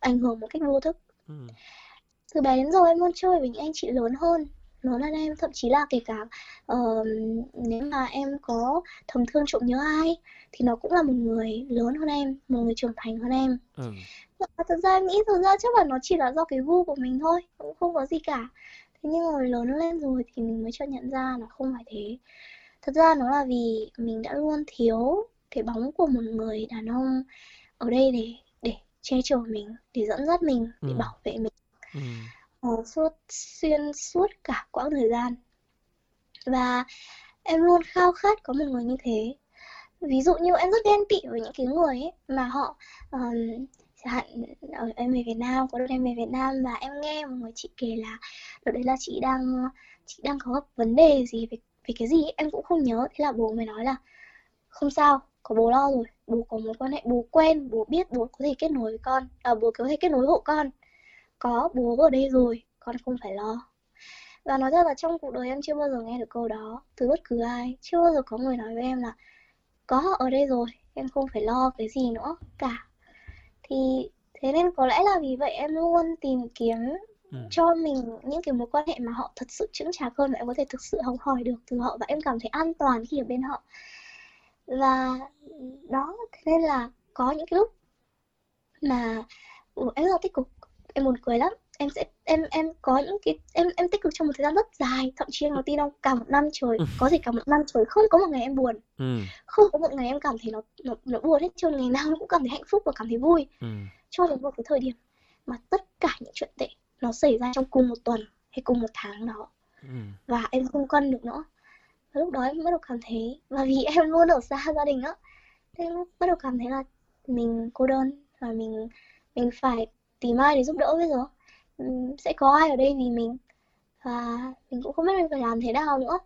Ảnh hưởng một cách vô thức. Ừ. từ bé đến giờ em luôn chơi với những anh chị lớn hơn. Lớn hơn em thậm chí là kể cả uh, nếu mà em có thầm thương trộm nhớ ai thì nó cũng là một người lớn hơn em một người trưởng thành hơn em. Ừ. Và thật ra em nghĩ thật ra chắc là nó chỉ là do cái gu của mình thôi cũng không có gì cả. Thế nhưng rồi lớn lên rồi thì mình mới cho nhận ra là không phải thế. Thật ra nó là vì mình đã luôn thiếu cái bóng của một người đàn ông ở đây để để che chở mình để dẫn dắt mình để ừ. bảo vệ mình ừ. Ờ, uh, suốt xuyên suốt cả quãng thời gian. Và em luôn khao khát có một người như thế. Ví dụ như em rất ghen tị với những cái người ấy mà họ um, chẳng hạn ở em về Việt Nam có đợt em về Việt Nam và em nghe một người chị kể là đợt đấy là chị đang chị đang có gặp vấn đề gì về về cái gì ấy, em cũng không nhớ. Thế là bố mới nói là không sao có bố lo rồi. Bố có mối quan hệ bố quen bố biết bố có thể kết nối với con à, bố có thể kết nối hộ con có bố ở đây rồi con không phải lo. Và nói thật là trong cuộc đời em chưa bao giờ nghe được câu đó từ bất cứ ai chưa bao giờ có người nói với em là có họ ở đây rồi em không phải lo cái gì nữa cả. Thì thế nên có lẽ là vì vậy em luôn tìm kiếm ừ. cho mình những cái mối quan hệ mà họ thật sự chững chạc hơn và em có thể thực sự học hỏi được từ họ và em cảm thấy an toàn khi ở bên họ. Và đó thế nên là có những cái lúc mà em rất là tích cực em buồn cười lắm em sẽ em em có những cái em em tích cực trong một thời gian rất dài thậm chí em có tin không cả một năm trời ừ. có thể cả một năm trời không có một ngày em buồn ừ. không có một ngày em cảm thấy nó nó, nó buồn hết trơn ngày nào em cũng cảm thấy hạnh phúc và cảm thấy vui ừ. cho đến một cái thời điểm mà tất cả những chuyện tệ nó xảy ra trong cùng một tuần hay cùng một tháng đó ừ. và em không cân được nữa và lúc đó em bắt đầu cảm thấy và vì em luôn ở xa gia đình á thế em bắt đầu cảm thấy là mình cô đơn và mình mình phải tìm ai để giúp đỡ bây giờ. Sẽ có ai ở đây vì mình? Và mình cũng không biết mình phải làm thế nào nữa.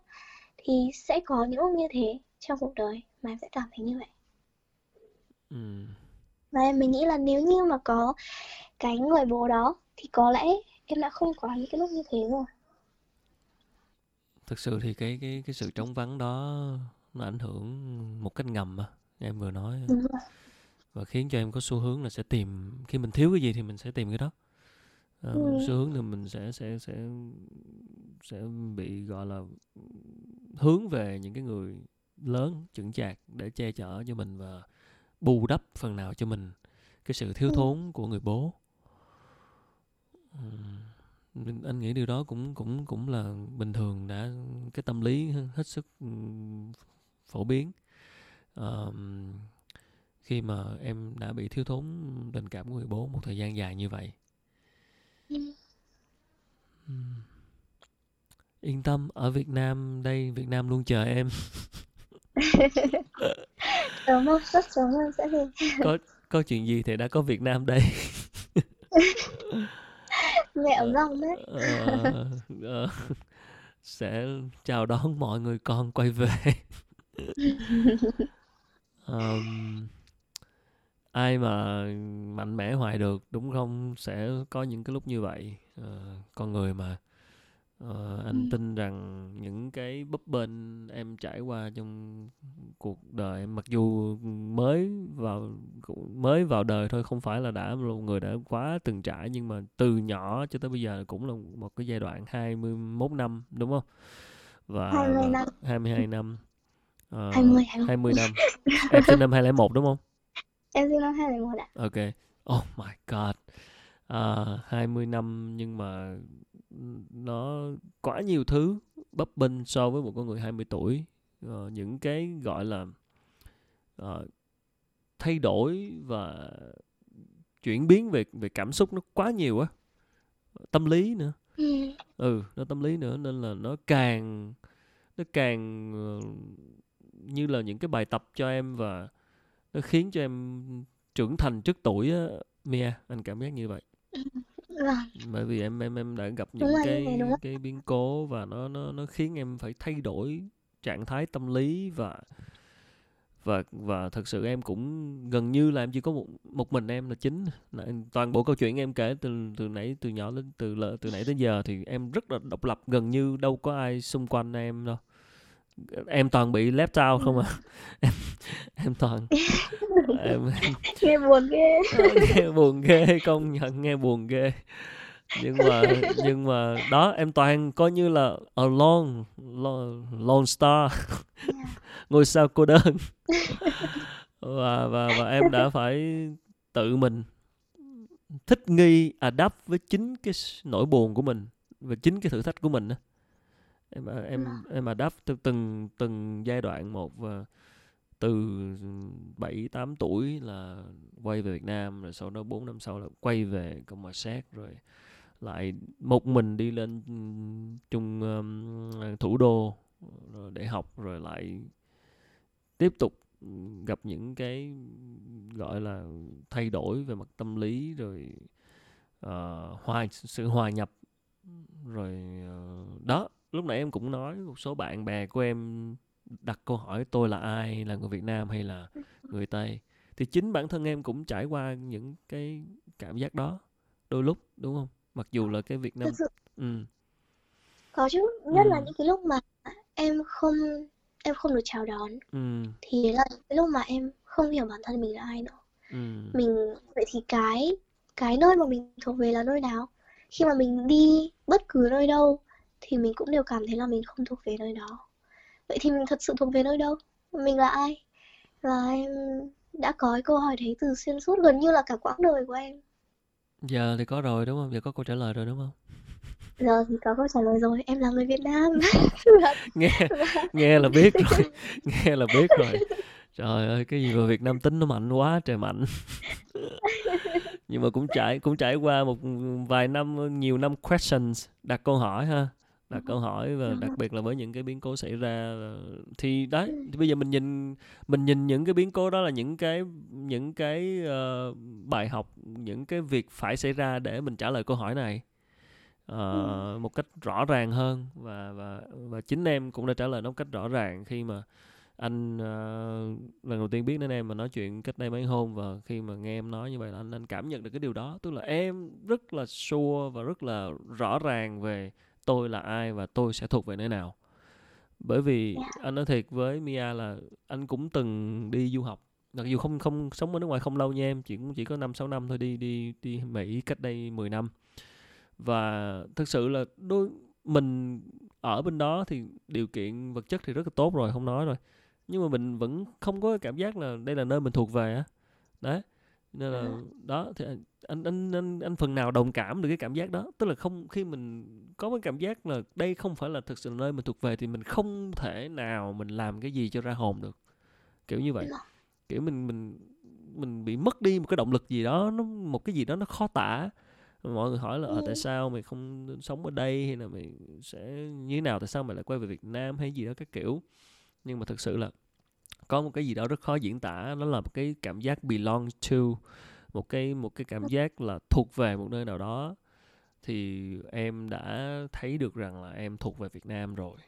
Thì sẽ có những lúc như thế trong cuộc đời mà em sẽ cảm thấy như vậy. Ừ. và em mình nghĩ là nếu như mà có cái người bố đó thì có lẽ em đã không có những cái lúc như thế rồi. Thực sự thì cái cái cái sự trống vắng đó nó ảnh hưởng một cách ngầm mà em vừa nói. Đúng rồi và khiến cho em có xu hướng là sẽ tìm khi mình thiếu cái gì thì mình sẽ tìm cái đó à, ừ. xu hướng thì mình sẽ sẽ sẽ sẽ bị gọi là hướng về những cái người lớn chững chạc để che chở cho mình và bù đắp phần nào cho mình cái sự thiếu ừ. thốn của người bố uhm, anh nghĩ điều đó cũng cũng cũng là bình thường đã cái tâm lý hết sức phổ biến uh, khi mà em đã bị thiếu thốn tình cảm của người bố một thời gian dài như vậy? Ừ. yên tâm ở Việt Nam đây Việt Nam luôn chờ em. Cảm ơn rất cảm ơn sẽ có có chuyện gì thì đã có Việt Nam đây. Mẹ ở rong đấy. Uh, uh, sẽ chào đón mọi người con quay về. Um, ai mà mạnh mẽ hoài được đúng không? Sẽ có những cái lúc như vậy. Uh, con người mà. Uh, anh ừ. tin rằng những cái bấp bênh em trải qua trong cuộc đời mặc dù mới vào mới vào đời thôi không phải là đã một người đã quá từng trải nhưng mà từ nhỏ cho tới bây giờ cũng là một cái giai đoạn 21 năm đúng không? Và 20 năm. 22 năm. Uh, 20, 20. 20 năm. Em sinh năm 2001 đúng không Em sinh năm 2001 ạ. Ok. Oh my god. À, 20 năm nhưng mà nó quá nhiều thứ bấp bênh so với một con người 20 tuổi. Uh, những cái gọi là uh, thay đổi và chuyển biến về về cảm xúc nó quá nhiều á tâm lý nữa ừ. ừ nó tâm lý nữa nên là nó càng nó càng ờ, như là những cái bài tập cho em và nó khiến cho em trưởng thành trước tuổi á Mia. Anh cảm giác như vậy. Bởi vì em em em đã gặp những cái cái biến cố và nó nó nó khiến em phải thay đổi trạng thái tâm lý và và và thật sự em cũng gần như là em chỉ có một một mình em là chính. Toàn bộ câu chuyện em kể từ từ nãy từ nhỏ đến từ từ nãy đến giờ thì em rất là độc lập gần như đâu có ai xung quanh em đâu em toàn bị left out không à? Em em toàn em, nghe buồn ghê. Nghe buồn ghê công nhận nghe buồn ghê. Nhưng mà nhưng mà đó em toàn coi như là alone lone, lone star. Ngôi sao cô đơn. Và và và em đã phải tự mình thích nghi adapt với chính cái nỗi buồn của mình và chính cái thử thách của mình á em em em adapt từ từng từng giai đoạn một và từ 7 8 tuổi là quay về Việt Nam rồi sau đó 4 năm sau là quay về Cộng hòa Séc rồi lại một mình đi lên trung ừm, thủ đô rồi để học rồi lại tiếp tục gặp những cái gọi là thay đổi về mặt tâm lý rồi ờ, hòa sự hòa nhập rồi ờ, đó lúc nãy em cũng nói một số bạn bè của em đặt câu hỏi tôi là ai là người Việt Nam hay là người Tây? Thì chính bản thân em cũng trải qua những cái cảm giác đó đôi lúc đúng không? Mặc dù là cái Việt Nam thực sự. Ừ. Có chứ nhất là ừ. những cái lúc mà em không em không được chào đón ừ. thì là cái lúc mà em không hiểu bản thân mình là ai nữa. Ừ. Mình vậy thì cái cái nơi mà mình thuộc về là nơi nào? Khi mà mình đi bất cứ nơi đâu thì mình cũng đều cảm thấy là mình không thuộc về nơi đó. Vậy thì mình thật sự thuộc về nơi đâu? Mình là ai? Và em đã có cái câu hỏi đấy từ xuyên suốt gần như là cả quãng đời của em. Giờ thì có rồi đúng không? Giờ có câu trả lời rồi đúng không? Giờ thì có câu trả lời rồi. Em là người Việt Nam. Nghe nghe là biết rồi. Nghe là biết rồi. Trời ơi cái gì mà Việt Nam tính nó mạnh quá trời mạnh. Nhưng mà cũng trải cũng trải qua một vài năm nhiều năm questions đặt câu hỏi ha đặt câu hỏi và đặc biệt là với những cái biến cố xảy ra thì đấy thì bây giờ mình nhìn mình nhìn những cái biến cố đó là những cái những cái ờ, bài học những cái việc phải xảy ra để mình trả lời câu hỏi này ờ, một cách rõ ràng hơn. Và và và chính em cũng đã trả lời nó một cách rõ ràng khi mà anh ờ, lần đầu tiên biết đến em mà nói chuyện cách đây mấy hôm và khi mà nghe em nói như vậy là anh anh cảm nhận được cái điều đó. Tức là em rất là sure và rất là rõ ràng về tôi là ai và tôi sẽ thuộc về nơi nào. Bởi vì Yeah. anh nói thiệt với Mia là anh cũng từng đi du học. Mặc dù không không sống ở nước ngoài không lâu nha em chỉ cũng chỉ có năm sáu năm thôi đi đi đi Mỹ cách đây 10 năm. Và thực sự là đôi mình ở bên đó thì điều kiện vật chất thì rất là tốt rồi không nói rồi. Nhưng mà mình vẫn không có cảm giác là đây là nơi mình thuộc về á. Đấy nên là đó thì anh anh anh anh, anh phần nào đồng cảm được cái cảm giác đó. Tức là không khi mình có cái cảm giác là đây không phải là thực sự là nơi mình thuộc về thì mình không thể nào mình làm cái gì cho ra hồn được. Kiểu như vậy. Kiểu mình mình mình bị mất đi một cái động lực gì đó nó một cái gì đó nó khó tả. Mọi người hỏi là ờ, tại sao mày không sống ở đây? Hay là mày sẽ như thế nào? Tại sao mày lại quay về Việt Nam? Hay gì đó các kiểu. Nhưng mà thực sự là có một cái gì đó rất khó diễn tả nó là một cái cảm giác belong to một cái một cái cảm giác là thuộc về một nơi nào đó thì em đã thấy được rằng là em thuộc về Việt Nam rồi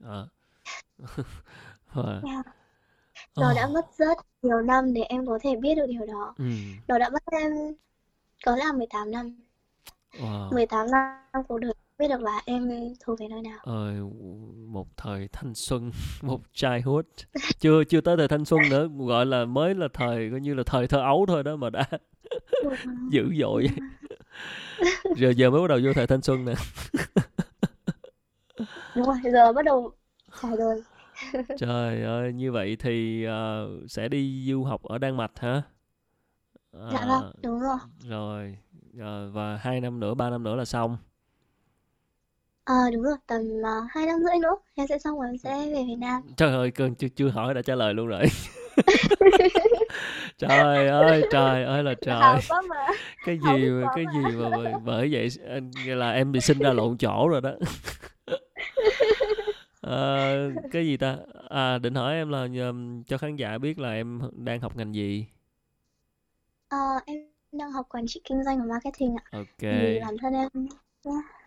Đó. Và- Yeah. nó đã Ồ, mất rất nhiều năm để em có thể biết được điều đó ừ, nó đã mất em có lẽ là 18 năm wow. 18 năm cuộc đời biết được là em thuộc về nơi nào Ơi, một thời thanh xuân, một childhood. Chưa chưa tới thời thanh xuân nữa, gọi là mới là thời coi như là thời thơ ấu thôi đó mà đã dữ dội. Giờ giờ mới bắt đầu vô thời thanh xuân nè. đúng rồi giờ bắt đầu trải đời Trời ơi, như vậy thì ờ, sẽ đi du học ở Đan Mạch hả? dạ À, vâng đúng rồi rồi, Ờ, và hai năm nữa, ba năm nữa là xong. Ờ đúng rồi tầm uh, hai năm rưỡi nữa em sẽ xong rồi em sẽ về Việt Nam. Trời ơi, cơn chưa chưa hỏi đã trả lời luôn rồi. trời ơi trời ơi là trời. mà cái gì mà cái mà. gì mà bởi bởi vậy là em bị sinh ra lộn chỗ rồi đó. Ờ, cái gì ta? À định hỏi em là cho khán giả biết là em đang học ngành gì? Ờ, em đang học quản trị kinh doanh và marketing ạ. Ok. Vì bản thân em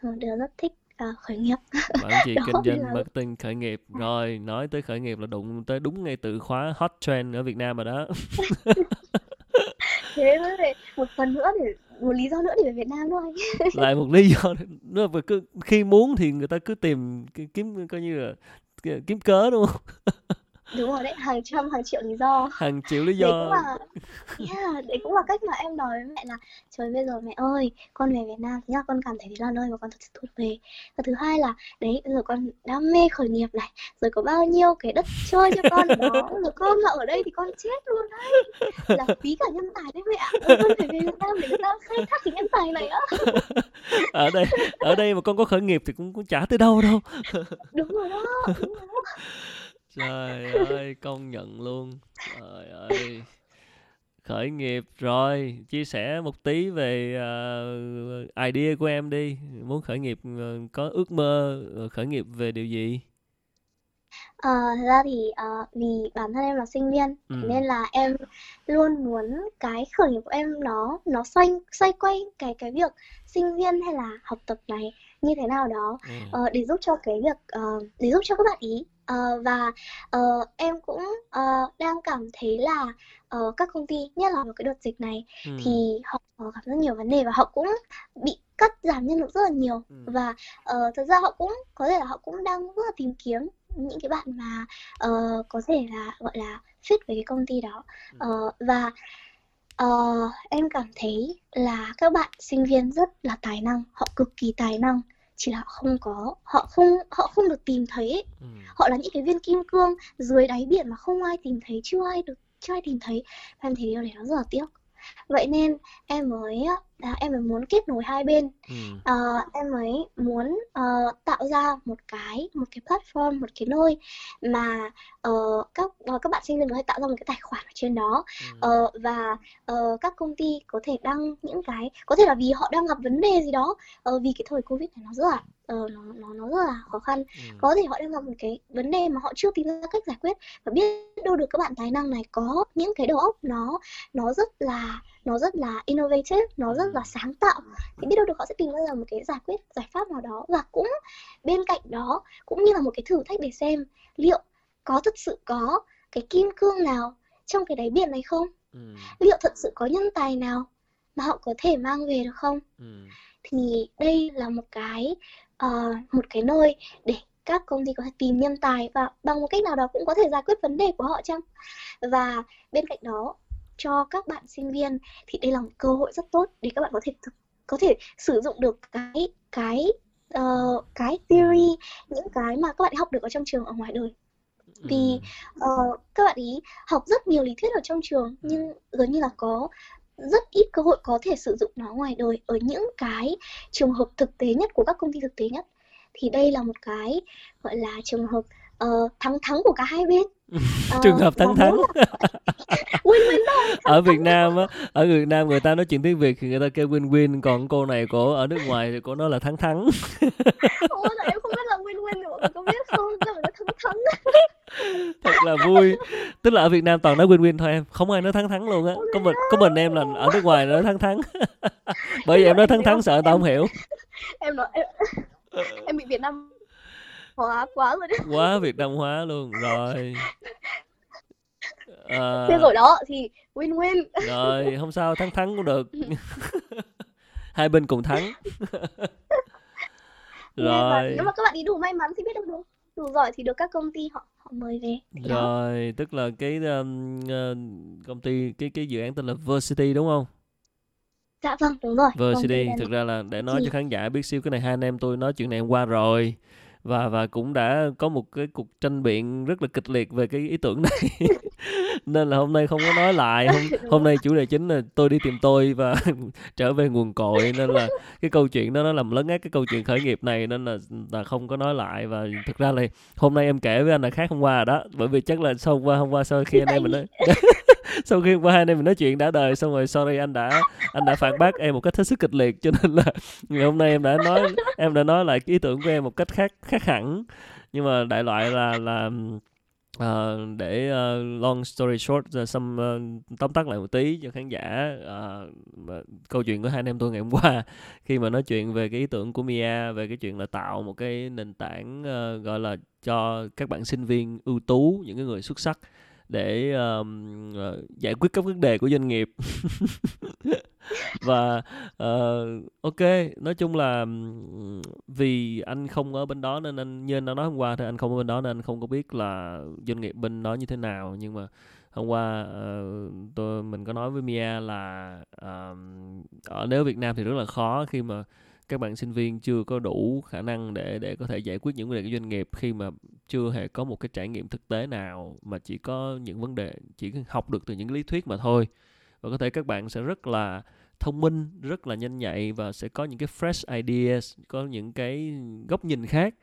một đứa rất thích ờ, khởi nghiệp. Trị đó kinh doanh là marketing khởi nghiệp. Rồi nói tới khởi nghiệp là đụng tới đúng ngay từ khóa hot trend ở Việt Nam rồi đó. Thế mới một phần nữa để một lý do nữa để về Việt Nam thôi. Lại một lý do nữa. Mà cứ khi muốn thì người ta cứ tìm kiếm coi như là kiếm cớ đúng không đúng rồi đấy hàng trăm hàng triệu lý do. Hàng triệu lý đấy cũng do là yeah, đấy cũng là cách mà em nói với mẹ là trời bây giờ mẹ ơi con về Việt Nam là con cảm thấy là nơi mà con thật sự thuộc về. Và thứ hai là đấy giờ con đam mê khởi nghiệp này rồi có bao nhiêu cái đất chơi cho con ở đó rồi con mà ở đây thì con chết luôn đấy. Là phí cả nhân tài đấy mẹ ạ. Con phải về Việt Nam để người ta khai thác cái nhân tài này á. Ở đây ở đây mà con có khởi nghiệp thì cũng cũng chả tới đâu đâu. Đúng rồi đó đúng rồi đó trời ơi công nhận luôn. Trời ơi. Khởi nghiệp rồi. Chia sẻ một tí về ờ, idea của em đi. Muốn khởi nghiệp ờ, có ước mơ ờ, khởi nghiệp về điều gì? Ờ, thật ra thì ờ, vì bản thân em là sinh viên ừ. nên là em luôn muốn cái khởi nghiệp của em nó nó xoay xoay quanh cái cái việc sinh viên hay là học tập này như thế nào đó. Ừ. Ờ, để giúp cho cái việc ờ, để giúp cho các bạn ý Ờ, và ờ, em cũng ờ, đang cảm thấy là ờ, các công ty nhất là vào cái đợt dịch này ừ. thì họ gặp rất nhiều vấn đề và họ cũng bị cắt giảm nhân lực rất là nhiều. Ừ. Và ờ, thật ra họ cũng có thể là họ cũng đang rất là tìm kiếm những cái bạn mà ờ, có thể là gọi là fit với cái công ty đó. Ừ. Ờ, và ờ, em cảm thấy là các bạn sinh viên rất là tài năng họ cực kỳ tài năng chỉ là họ không có họ không họ không được tìm thấy ấy. ừ. Họ là những cái viên kim cương dưới đáy biển mà không ai tìm thấy chưa ai được chưa ai tìm thấy. Em thấy điều này nó rất là tiếc. Vậy nên em mới à, em mới muốn kết nối hai bên. Ừ. Ờ, em mới muốn ờ, tạo ra một cái một cái platform một cái nơi mà ờ, các ờ, các bạn sinh viên có thể tạo ra một cái tài khoản ở trên đó. Ừ. Ờ, và ờ, các công ty có thể đăng những cái có thể là vì họ đang gặp vấn đề gì đó ờ, vì cái thời Covid này nó rất là ờ, nó nó nó rất là khó khăn. Ừ. Có thể họ đang gặp một cái vấn đề mà họ chưa tìm ra cách giải quyết. Và biết đâu được các bạn tài năng này có những cái đầu óc nó nó rất là nó rất là innovative nó rất là ừ sáng tạo. Thì biết đâu được họ sẽ tìm ra một cái giải quyết giải pháp nào đó. Và cũng bên cạnh đó cũng như là một cái thử thách để xem liệu có thực sự có cái kim cương nào trong cái đáy biển này không? Ừ. Liệu thật sự có nhân tài nào mà họ có thể mang về được không? Ừ. Thì đây là một cái ờ, một cái nơi để các công ty có thể tìm nhân tài và bằng một cách nào đó cũng có thể giải quyết vấn đề của họ chăng? Và bên cạnh đó cho các bạn sinh viên thì đây là một cơ hội rất tốt để các bạn có thể thực, có thể sử dụng được cái cái ờ, cái ừ. theory những cái mà các bạn học được ở trong trường ở ngoài đời. Vì ừ. ờ, các bạn ý học rất nhiều lý thuyết ở trong trường ừ. nhưng gần như là có rất ít cơ hội có thể sử dụng nó ngoài đời ở những cái trường hợp thực tế nhất của các công ty thực tế nhất. Thì đây là một cái gọi là trường hợp ờ, thắng thắng của cả hai bên. Ờ, trường hợp thắng thắng. muốn là win-win thôi ở Việt Nam á ở Việt Nam người ta nói chuyện tiếng Việt thì người ta kêu win win còn cô này cổ ở nước ngoài thì cổ nói là thắng thắng. Ôi giời, em không biết là win-win thì mọi người có biết không? Nó thắng thắng? Thật là vui. Tức là ở Việt Nam toàn nói win win thôi em không ai nói thắng thắng luôn á. Có mình có mình em là ở nước ngoài nói thắng thắng. Bởi vì em nói thắng thắng sợ tao không hiểu. Em nói em, em bị Việt Nam hóa quá rồi đấy quá Việt Nam hóa luôn rồi. Thế Ờ, rồi đó thì win-win. Rồi không sao thắng thắng cũng được. Hai bên cùng thắng. Rồi. nếu mà các bạn ý đủ may mắn thì biết được đủ giỏi thì được các công ty họ họ mời về. Thì đó. Rồi tức là cái um, ờ, công ty cái cái dự án tên là Versity đúng không? Dạ vâng đúng rồi. Versity thực ra là để nói gì cho khán giả biết xíu cái này hai anh em tôi nói chuyện này hôm qua rồi và và cũng đã có một cái cuộc tranh biện rất là kịch liệt về cái ý tưởng này. Nên là hôm nay không có nói lại hôm hôm nay chủ đề chính là tôi đi tìm tôi và trở về nguồn cội. Nên là cái câu chuyện đó nó làm lấn át cái câu chuyện khởi nghiệp này nên là là không có nói lại. Và thực ra là hôm nay em kể với anh là khác hôm qua đó. Bởi vì chắc là sau hôm qua hôm qua sau khi anh em mình nói sau khi qua hai anh em mình nói chuyện đã đời xong rồi sorry anh đã anh đã phản bác em một cách hết sức kịch liệt cho nên là ngày hôm nay em đã nói em đã nói lại ý tưởng của em một cách khác khác hẳn. Nhưng mà đại loại là là Uh, để uh, long story short uh, uh, tóm tắt lại một tí cho khán giả uh, câu chuyện của hai anh em tôi ngày hôm qua. Khi mà nói chuyện về cái ý tưởng của Mia về cái chuyện là tạo một cái nền tảng uh, gọi là cho các bạn sinh viên ưu tú những cái người xuất sắc để um, uh, giải quyết các vấn đề của doanh nghiệp. Và uh, ok nói chung là vì anh không ở bên đó nên anh như anh đã nói hôm qua thì anh không ở bên đó nên anh không có biết là doanh nghiệp bên đó như thế nào. Nhưng mà hôm qua uh, tôi mình có nói với Mia là uh, ở nếu Việt Nam thì rất là khó khi mà các bạn sinh viên chưa có đủ khả năng để để có thể giải quyết những vấn đề của doanh nghiệp khi mà chưa hề có một cái trải nghiệm thực tế nào mà chỉ có những vấn đề, chỉ học được từ những lý thuyết mà thôi. Và có thể các bạn sẽ rất là thông minh, rất là nhanh nhạy và sẽ có những cái fresh ideas, có những cái góc nhìn khác.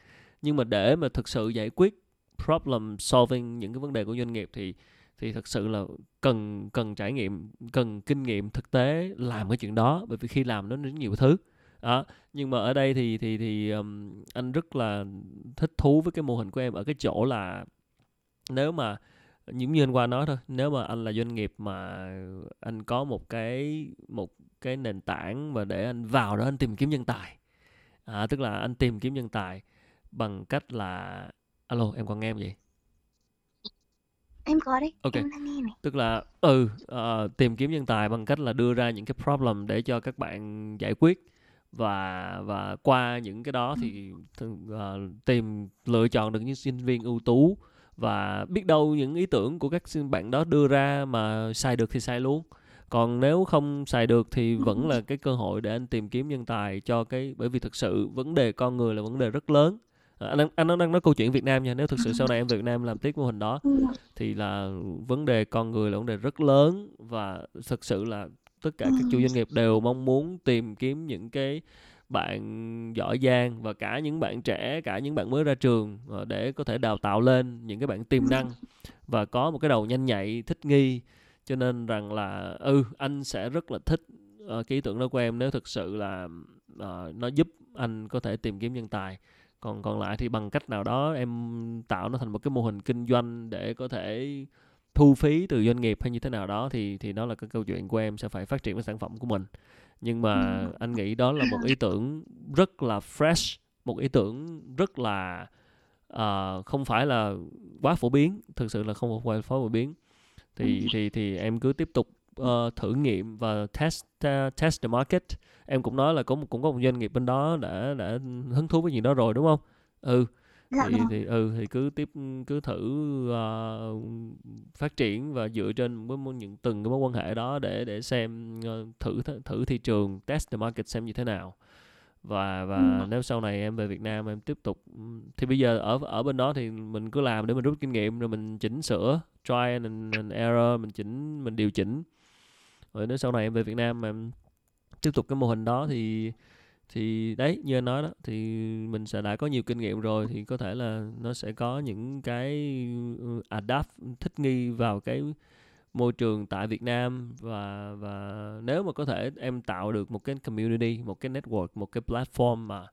Nhưng mà để mà thực sự giải quyết problem solving những cái vấn đề của doanh nghiệp thì thì thật sự là cần cần trải nghiệm, cần kinh nghiệm thực tế làm cái chuyện đó. Bởi vì khi làm nó đến nhiều thứ đó nhưng mà ở đây thì thì thì um, anh rất là thích thú với cái mô hình của em ở cái chỗ là nếu mà những như anh qua nói thôi nếu mà anh là doanh nghiệp mà anh có một cái một cái nền tảng và để anh vào đó anh tìm kiếm nhân tài. À, tức là anh tìm kiếm nhân tài bằng cách là alo em còn nghe em vậy? Em có đấy ok. em đang nghe này. Tức là ừ uh, tìm kiếm nhân tài bằng cách là đưa ra những cái problem để cho các bạn giải quyết và và qua những cái đó thì uh, tìm lựa chọn được những sinh viên ưu tú. Và biết đâu những ý tưởng của các bạn đó đưa ra mà sai được thì sai luôn. Còn nếu không xài được thì vẫn là cái cơ hội để anh tìm kiếm nhân tài cho cái bởi vì thực sự vấn đề con người là vấn đề rất lớn. À, anh anh đang nói câu chuyện Việt Nam nha. Nếu thực sự sau này em Việt Nam làm tiếp mô hình đó thì là vấn đề con người là vấn đề rất lớn. Và thực sự là tất cả các chủ doanh nghiệp đều mong muốn tìm kiếm những cái bạn giỏi giang và cả những bạn trẻ cả những bạn mới ra trường ờ, để có thể đào tạo lên những cái bạn tiềm năng và có một cái đầu nhanh nhạy thích nghi. Cho nên rằng là ừ anh sẽ rất là thích uh, cái ý tưởng đó của em nếu thực sự là uh, nó giúp anh có thể tìm kiếm nhân tài. Còn còn lại thì bằng cách nào đó em tạo nó thành một cái mô hình kinh doanh để có thể thu phí từ doanh nghiệp hay như thế nào đó thì thì đó là cái câu chuyện của em sẽ phải phát triển cái sản phẩm của mình. Nhưng mà ừ. anh nghĩ đó là một ý tưởng rất là fresh một ý tưởng rất là uh, không phải là quá phổ biến thực sự là không phải phổ biến. Thì ừ. thì thì em cứ tiếp tục uh, thử nghiệm và test uh, test the market. Em cũng nói là cũng cũng có một doanh nghiệp bên đó đã đã hứng thú với gì đó rồi đúng không? Ừ dạ thì vâng. thì ừ thì cứ tiếp cứ thử uh, phát triển và dựa trên với những từng cái mối quan hệ đó để để xem uh, thử thử thị trường test the market xem như thế nào và và ừ. nếu sau này em về Việt Nam em tiếp tục thì bây giờ ở ở bên đó thì mình cứ làm để mình rút kinh nghiệm rồi mình chỉnh sửa try and, and error mình chỉnh mình điều chỉnh rồi nếu sau này em về Việt Nam mà em tiếp tục cái mô hình đó thì thì đấy như anh nói đó thì mình sẽ đã có nhiều kinh nghiệm rồi thì có thể là nó sẽ có những cái ừ, adapt thích nghi vào cái môi trường tại Việt Nam. Và và nếu mà có thể em tạo được một cái community, một cái network, một cái platform mà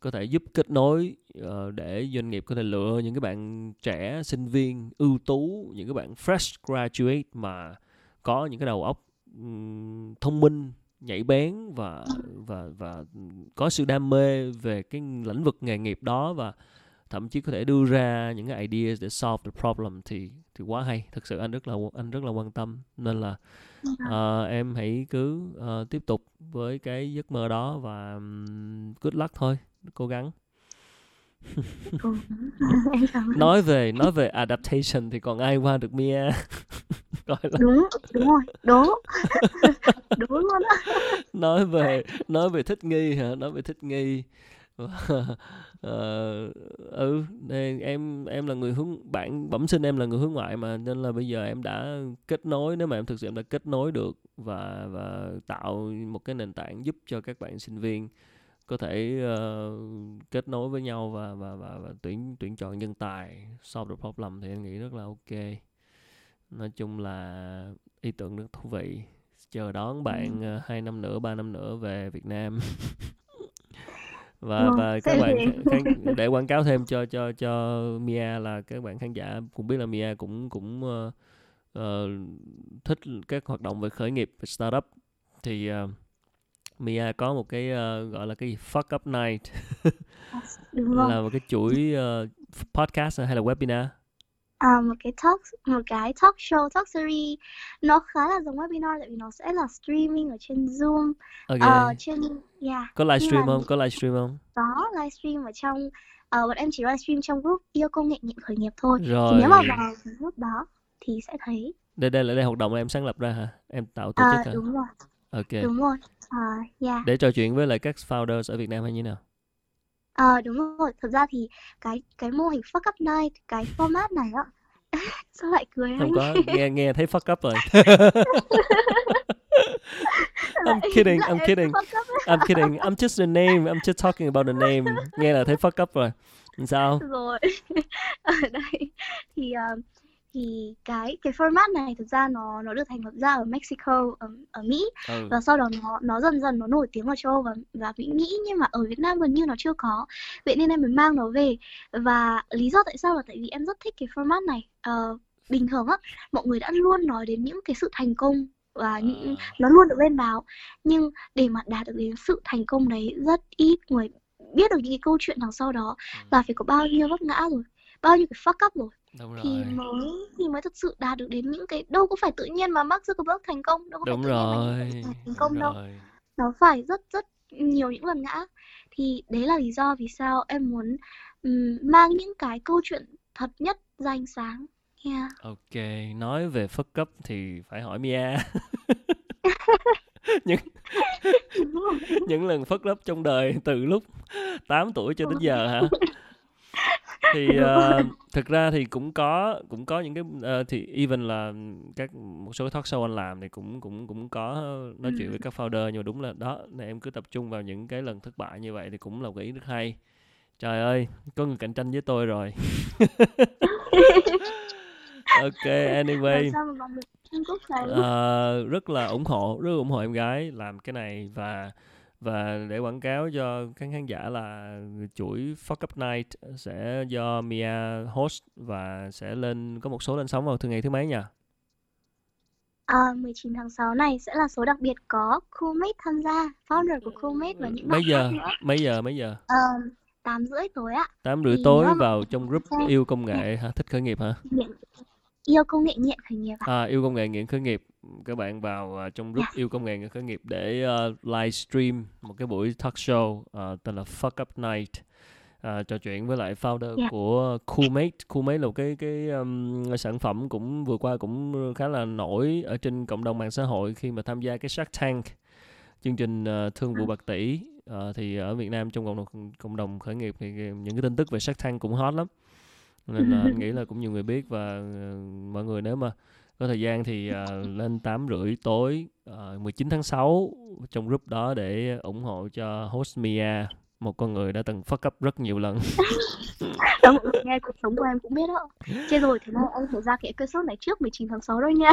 có thể giúp kết nối uh, để doanh nghiệp có thể lựa những cái bạn trẻ sinh viên ưu tú những cái bạn fresh graduate mà có những cái đầu óc um, thông minh nhạy bén và và và có sự đam mê về cái lĩnh vực nghề nghiệp đó và thậm chí có thể đưa ra những cái ideas để solve the problem thì thì quá hay. Thực sự anh rất là anh rất là quan tâm. Nên là uh, em hãy cứ uh, tiếp tục với cái giấc mơ đó và um, good luck thôi. Cố gắng nói về nói về adaptation thì còn ai qua được Mia? Gọi là... đúng đúng rồi đúng đúng luôn á. Nói về nói về thích nghi hả? Nói về thích nghi. Uh, ừ nên em em là người hướng bạn bẩm sinh em là người hướng ngoại mà nên là bây giờ em đã kết nối nếu mà em thực sự em đã kết nối được và và tạo một cái nền tảng giúp cho các bạn sinh viên có thể uh, kết nối với nhau và và và, và tuyển tuyển chọn nhân tài solve the problem thì em nghĩ rất là ok. Nói chung là ý tưởng rất thú vị. Chờ đón bạn Ừ. uh, hai năm nữa ba năm nữa về Việt Nam. Và Vâng, và các bạn khán, để quảng cáo thêm cho cho cho Mia là các bạn khán giả cũng biết là Mia cũng cũng ờ, ờ, thích các hoạt động về khởi nghiệp về startup. Thì ờ, Mia có một cái ờ, gọi là cái fuck up night. Đúng rồi. là một cái chuỗi ờ, podcast hay là webinar? À, một cái talk một cái talk show talk series. Nó khá là giống webinar tại vì nó sẽ là streaming ở trên Zoom. Ok. Ờ, trên yeah. Có mà livestream không? có livestream không? Có livestream ở trong ờ, bọn em chỉ livestream trong group yêu công nghệ nghiện khởi nghiệp thôi. Thì rồi. nếu mà vào group đó thì sẽ thấy. Đây đây là đây hoạt động em sáng lập ra hả? Em tạo tổ à, chức hả? đúng rồi. Ok. Đúng rồi à, yeah để trò chuyện với lại các founders ở Việt Nam hay như nào? Ờ đúng rồi, thật ra thì cái cái mô hình fuck up night, cái format này á, sao lại cười không anh? có nghe nghe thấy fuck up rồi. I'm kidding I'm kidding. I'm kidding. I'm just the name. I'm just talking about the name. Nghe là thấy fuck up rồi. Sao? Rồi. Ở đây thì ờ, thì cái cái format này thực ra nó nó được thành lập ra ở Mexico ở, ở Mỹ. Ừ. Và sau đó nó nó dần dần nó nổi tiếng ở châu Âu và và Mỹ nghĩ nhưng mà ở Việt Nam gần như nó chưa có. Vậy nên em mới mang nó về. Và lý do tại sao là tại vì em rất thích cái format này. Ờ, bình thường á mọi người đã luôn nói đến những cái sự thành công và những À, nó luôn được lên báo. Nhưng để mà đạt được đến sự thành công đấy rất ít người biết được những cái câu chuyện đằng sau đó. Ừ, là phải có bao nhiêu vấp ngã rồi bao nhiêu cái fuck up rồi đúng thì rồi. mới thì mới thực sự đạt được đến những cái đâu có phải tự nhiên mà Mark Zuckerberg thành công đâu có phải đúng tự nhiên mà thành đúng công đâu. Rồi. Nó phải rất rất nhiều những lần ngã. Thì đấy là lý do vì sao em muốn ừm, mang những cái câu chuyện thật nhất ra ánh sáng. Yeah. ok nói về fuck up thì phải hỏi Mia. Những Đúng những lần fuck up trong đời từ lúc 8 tuổi cho đến giờ hả thì rồi. thực ra thì cũng có cũng có những cái ờ, thì even là các một số talk show anh làm thì cũng cũng cũng có nói chuyện với các founder nhưng mà đúng là đó là em cứ tập trung vào những cái lần thất bại như vậy thì cũng là một cái ý rất hay. Trời ơi có người cạnh tranh với tôi rồi. Ok anyway. Này? Ờ, rất là ủng hộ rất ủng hộ em gái làm cái này và và để quảng cáo cho các khán giả là chuỗi Fuck Up Night sẽ do Mia host và sẽ lên có một số lên sóng vào thứ ngày thứ mấy nha à, 19 tháng 6 này sẽ là số đặc biệt có Coolmate tham gia founder của Coolmate và những mấy bạn giờ? nữa. Mấy giờ mấy giờ? Um, 8 rưỡi tối ạ. Tám rưỡi thì tối vào trong group xem yêu công nghệ hả? Thích khởi nghiệp hả? Nghiện yêu công nghệ nghiện khởi nghiệp ạ à, yêu công nghệ nghiện khởi nghiệp. Các bạn vào à, trong group yes yêu công nghệ nghiện khởi nghiệp để uh, livestream một cái buổi talk show à, tên là Fuck Up Night à, trò chuyện với lại founder yeah của Coolmate. Coolmate là một cái cái um, sản phẩm cũng vừa qua cũng khá là nổi ở trên cộng đồng mạng xã hội khi mà tham gia cái Shark Tank chương trình ờ, thương vụ bạc tỷ. Ờ, thì ở Việt Nam trong cộng đồng cộng đồng khởi nghiệp thì những cái tin tức về Shark Tank cũng hot lắm nên là anh nghĩ là cũng nhiều người biết và ờ, mọi người nếu mà có thời gian thì ờ, lên 8 rưỡi tối ờ, 19 tháng 6 trong group đó để ủng hộ cho host Mia một con người đã từng fuck up rất nhiều lần. Người nghe cuộc sống của em cũng biết đó. Chết rồi, thế này em phải ra cái episode này trước 19 tháng 6 đâu nha.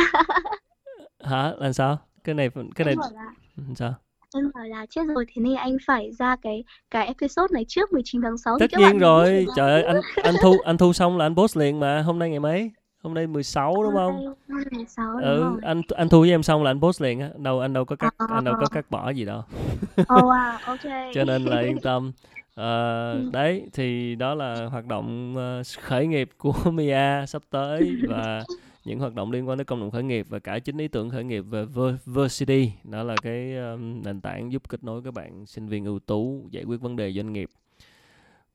Hả? Là sao? Cái này cái này Em bảo là sao em bảo là chết rồi, thế nên anh phải ra cái cái episode này trước 19 tháng 6 thì tất nhiên rồi. trời ơi anh anh thu anh thu xong là anh post liền mà. Hôm nay ngày mấy? Hôm nay 16 đúng không? hôm nay 6 đúng ừ rồi anh anh thu với em xong là anh post liền á. Đâu anh đâu có cắt Ờ, anh đâu có cắt bỏ gì đâu. Oh wow, ok. Cho nên là yên tâm. Ừ. đấy thì đó là hoạt động ờ, khởi nghiệp của Mia sắp tới và những hoạt động liên quan tới cộng đồng khởi nghiệp và cả chính ý tưởng khởi nghiệp về Versity đó là cái um, nền tảng giúp kết nối các bạn sinh viên ưu tú giải quyết vấn đề doanh nghiệp.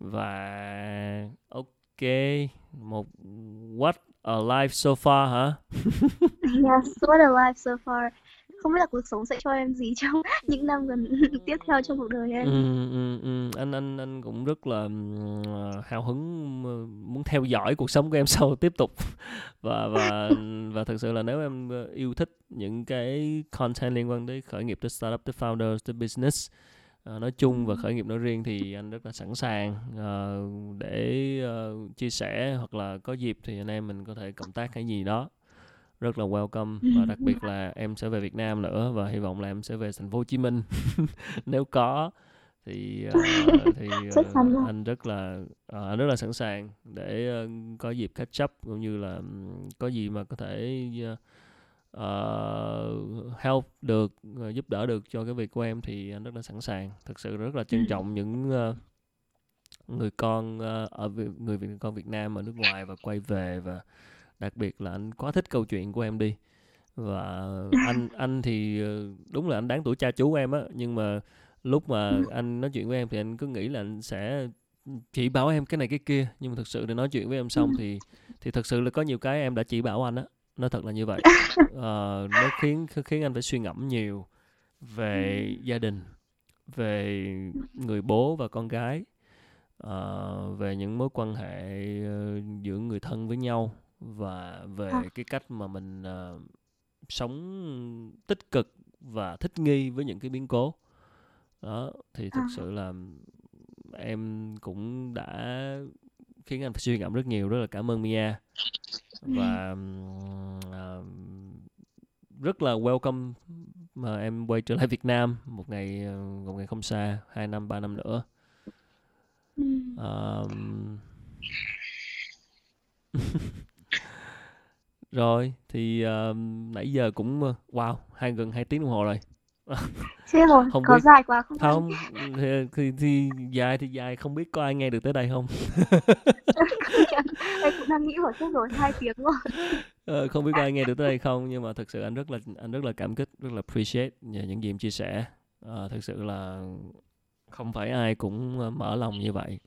Và ok một what a life so far hả? Yes, what a life so far. Không biết là cuộc sống sẽ cho em gì trong những năm gần tiếp theo trong cuộc đời em. Ừ, ừ, ừ. Anh anh anh cũng rất là ờ, hào hứng ờ, muốn theo dõi cuộc sống của em sau tiếp tục. Và và và thực sự là nếu em ờ, yêu thích những cái content liên quan tới khởi nghiệp tới startup tới founders tới business ờ, nói chung và khởi nghiệp nói riêng thì anh rất là sẵn sàng ờ, để ờ, chia sẻ hoặc là có dịp thì anh em mình có thể cộng tác cái gì đó rất là welcome và đặc biệt là em sẽ về Việt Nam nữa và hy vọng là em sẽ về thành phố Hồ Chí Minh. Nếu có thì uh, thì uh, anh rất là uh, anh rất là sẵn sàng để uh, có dịp catch up cũng như là um, có gì mà có thể uh, uh, help được uh, giúp đỡ được cho cái việc của em thì anh rất là sẵn sàng. Thực sự rất là trân trọng những uh, người con uh, ở người Việt con Việt Nam ở nước ngoài và quay về và đặc biệt là anh quá thích câu chuyện của em đi. Và anh anh thì đúng là anh đáng tuổi cha chú em á nhưng mà lúc mà anh nói chuyện với em thì anh cứ nghĩ là anh sẽ chỉ bảo em cái này cái kia nhưng mà thực sự để nói chuyện với em xong thì thì thực sự là có nhiều cái em đã chỉ bảo anh á nó thật là như vậy. Uh, nó khiến khiến anh phải suy ngẫm nhiều về gia đình về người bố và con gái uh, về những mối quan hệ giữa người thân với nhau và về à. cái cách mà mình uh, sống tích cực và thích nghi với những cái biến cố. Đó thì thực à. sự là em cũng đã khiến anh phải suy ngẫm rất nhiều rất là cảm ơn Mia. Và uh, rất là welcome mà em quay trở lại Việt Nam một ngày một ngày không xa hai năm ba năm nữa. Um, rồi thì uh, nãy giờ cũng wow hai gần hai tiếng đồng hồ rồi Chết rồi, không có biết... dài quá không? Không, thì, thì, thì dài thì dài, không biết có ai nghe được tới đây không? em cũng đang nghĩ bảo chết rồi, hai tiếng rồi. Ờ, không biết có ai nghe được tới đây không, nhưng mà thật sự anh rất là anh rất là cảm kích, rất là appreciate những gì em chia sẻ. À, thực sự là không phải ai cũng ờ, mở lòng như vậy.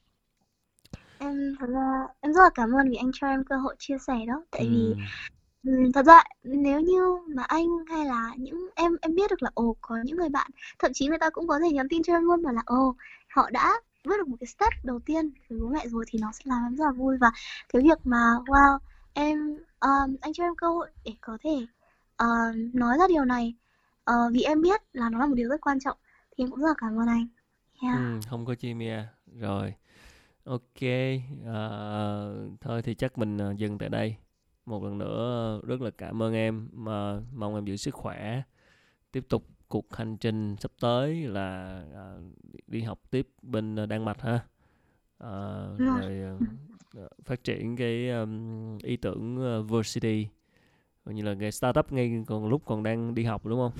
Em thật ra em rất là cảm ơn vì anh cho em cơ hội chia sẻ đó, tại ừ. vì Ừm, thật ra nếu như mà anh hay là những em em biết được là, ồ, có những người bạn, thậm chí người ta cũng có thể nhắn tin cho em luôn bảo là, ồ, họ đã bước được một cái step đầu tiên với bố mẹ rồi thì nó sẽ làm em rất là vui. Và cái việc mà, wow, em ờm, anh cho em cơ hội để có thể, ờ, nói ra điều này, ờ, vì em biết là nó là một điều rất quan trọng, thì em cũng rất là cảm ơn anh. Yeah. Ừm, không có chi Mia. Rồi, ok ờ, thôi thì chắc mình, ờ, dừng tại đây. Một lần nữa rất là cảm ơn em mà mong em giữ sức khỏe. Tiếp tục cuộc hành trình sắp tới là à, đi học tiếp bên Đan Mạch ha. À, rồi à, phát triển cái um, ý tưởng uh, Versity như là cái startup ngay còn lúc còn đang đi học đúng không?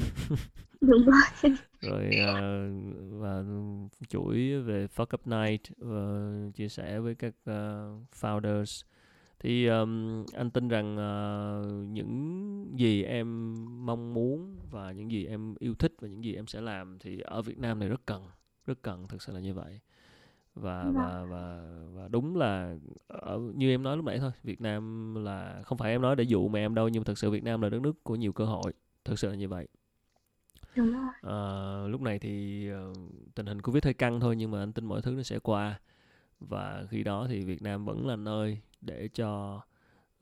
đúng rồi. rồi uh, và chuỗi về Fuck Up Night uh, chia sẻ với các uh, founders thì um, anh tin rằng uh, những gì em mong muốn và những gì em yêu thích và những gì em sẽ làm thì ở Việt Nam này rất cần rất cần thực sự là như vậy và và và và đúng là ở, như em nói lúc nãy thôi Việt Nam là không phải em nói để dụ mà em đâu nhưng mà thực sự Việt Nam là đất nước của nhiều cơ hội thực sự là như vậy. Đúng rồi. À, lúc này thì uh, tình hình covid hơi căng thôi nhưng mà anh tin mọi thứ nó sẽ qua. Và khi đó thì Việt Nam vẫn là nơi để cho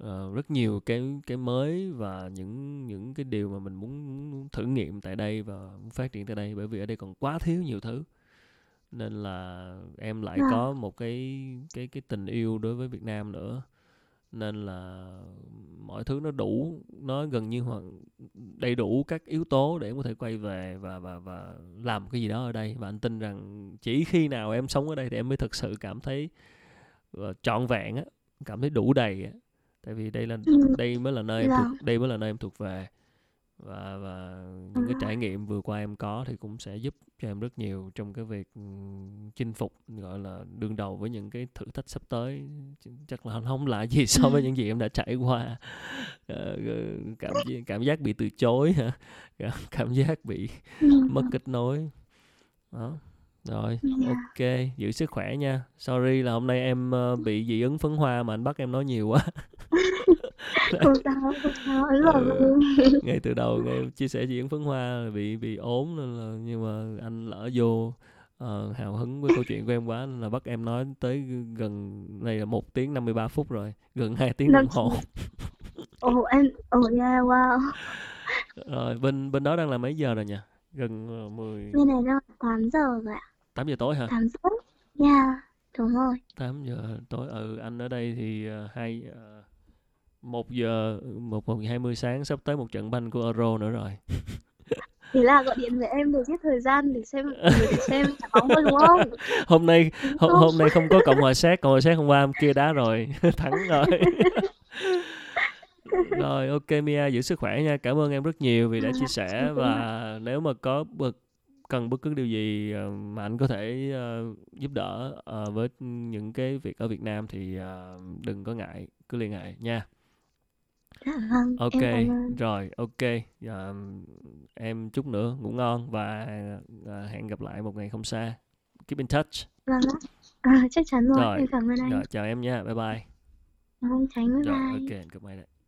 uh, rất nhiều cái cái mới và những những cái điều mà mình muốn thử nghiệm tại đây và muốn phát triển tại đây bởi vì ở đây còn quá thiếu nhiều thứ nên là em lại. Dạ. có một cái cái cái tình yêu đối với Việt Nam nữa nên là mọi thứ nó đủ nó gần như hoàn đầy đủ các yếu tố để em có thể quay về và và và làm cái gì đó ở đây và anh tin rằng chỉ khi nào em sống ở đây thì em mới thực sự cảm thấy uh, trọn vẹn á cảm thấy đủ đầy á tại vì đây là ừ. đây mới là nơi em thuộc dạ. đây mới là nơi em thuộc về và và những cái trải nghiệm vừa qua em có thì cũng sẽ giúp cho em rất nhiều trong cái việc chinh phục gọi là đương đầu với những cái thử thách sắp tới. Chắc là không lạ gì so với những gì em đã trải qua. Ờ, cảm cảm giác bị từ chối hả? Cảm giác bị mất kết nối. Đó rồi. Dạ. ok giữ sức khỏe nha. Sorry là hôm nay em uh, bị dị ứng phấn hoa mà anh bắt em nói nhiều quá không sao không sao ừ. ngay từ đầu ngay chia sẻ dị ứng phấn hoa bị bị ốm nên là nhưng mà anh lỡ vô uh, hào hứng với câu chuyện của em quá nên là bắt em nói tới gần này là một tiếng 53 phút rồi gần 2 tiếng đồng hồ. Ồ em ồ yeah wow. Rồi bên bên đó đang là mấy giờ rồi nhỉ? Gần uh, 10 bên này đang 8 giờ rồi ạ. 8 giờ tối hả? 8 giờ yeah đúng rồi. 8 giờ tối ừ anh ở đây thì hai uh, một giờ một một hai mươi sáng sắp tới một trận banh của Euro nữa rồi. Thế là gọi điện với em để giết thời gian để xem để xem đá bóng thôi đúng không? hôm nay hôm, hôm nay không có cộng hòa séc cộng hòa séc hôm qua hôm kia đá rồi thắng rồi. Rồi ok Mia giữ sức khỏe nha cảm ơn em rất nhiều vì đã chia sẻ Em và nếu mà có bực cần bất cứ điều gì ờ, mà anh có thể ờ, giúp đỡ ờ, với những cái việc ở Việt Nam thì ờ, đừng có ngại cứ liên hệ nha Dạ vâng, ok em cảm ơn. rồi ok Ờ, em chúc nữa ngủ ngon và ờ, hẹn gặp lại một ngày không xa keep in touch Vâng ạ. À, chắc chắn rồi, Rồi, em cảm ơn anh. rồi chào em nha bye bye Vâng, tránh bye rồi bye. ok goodbye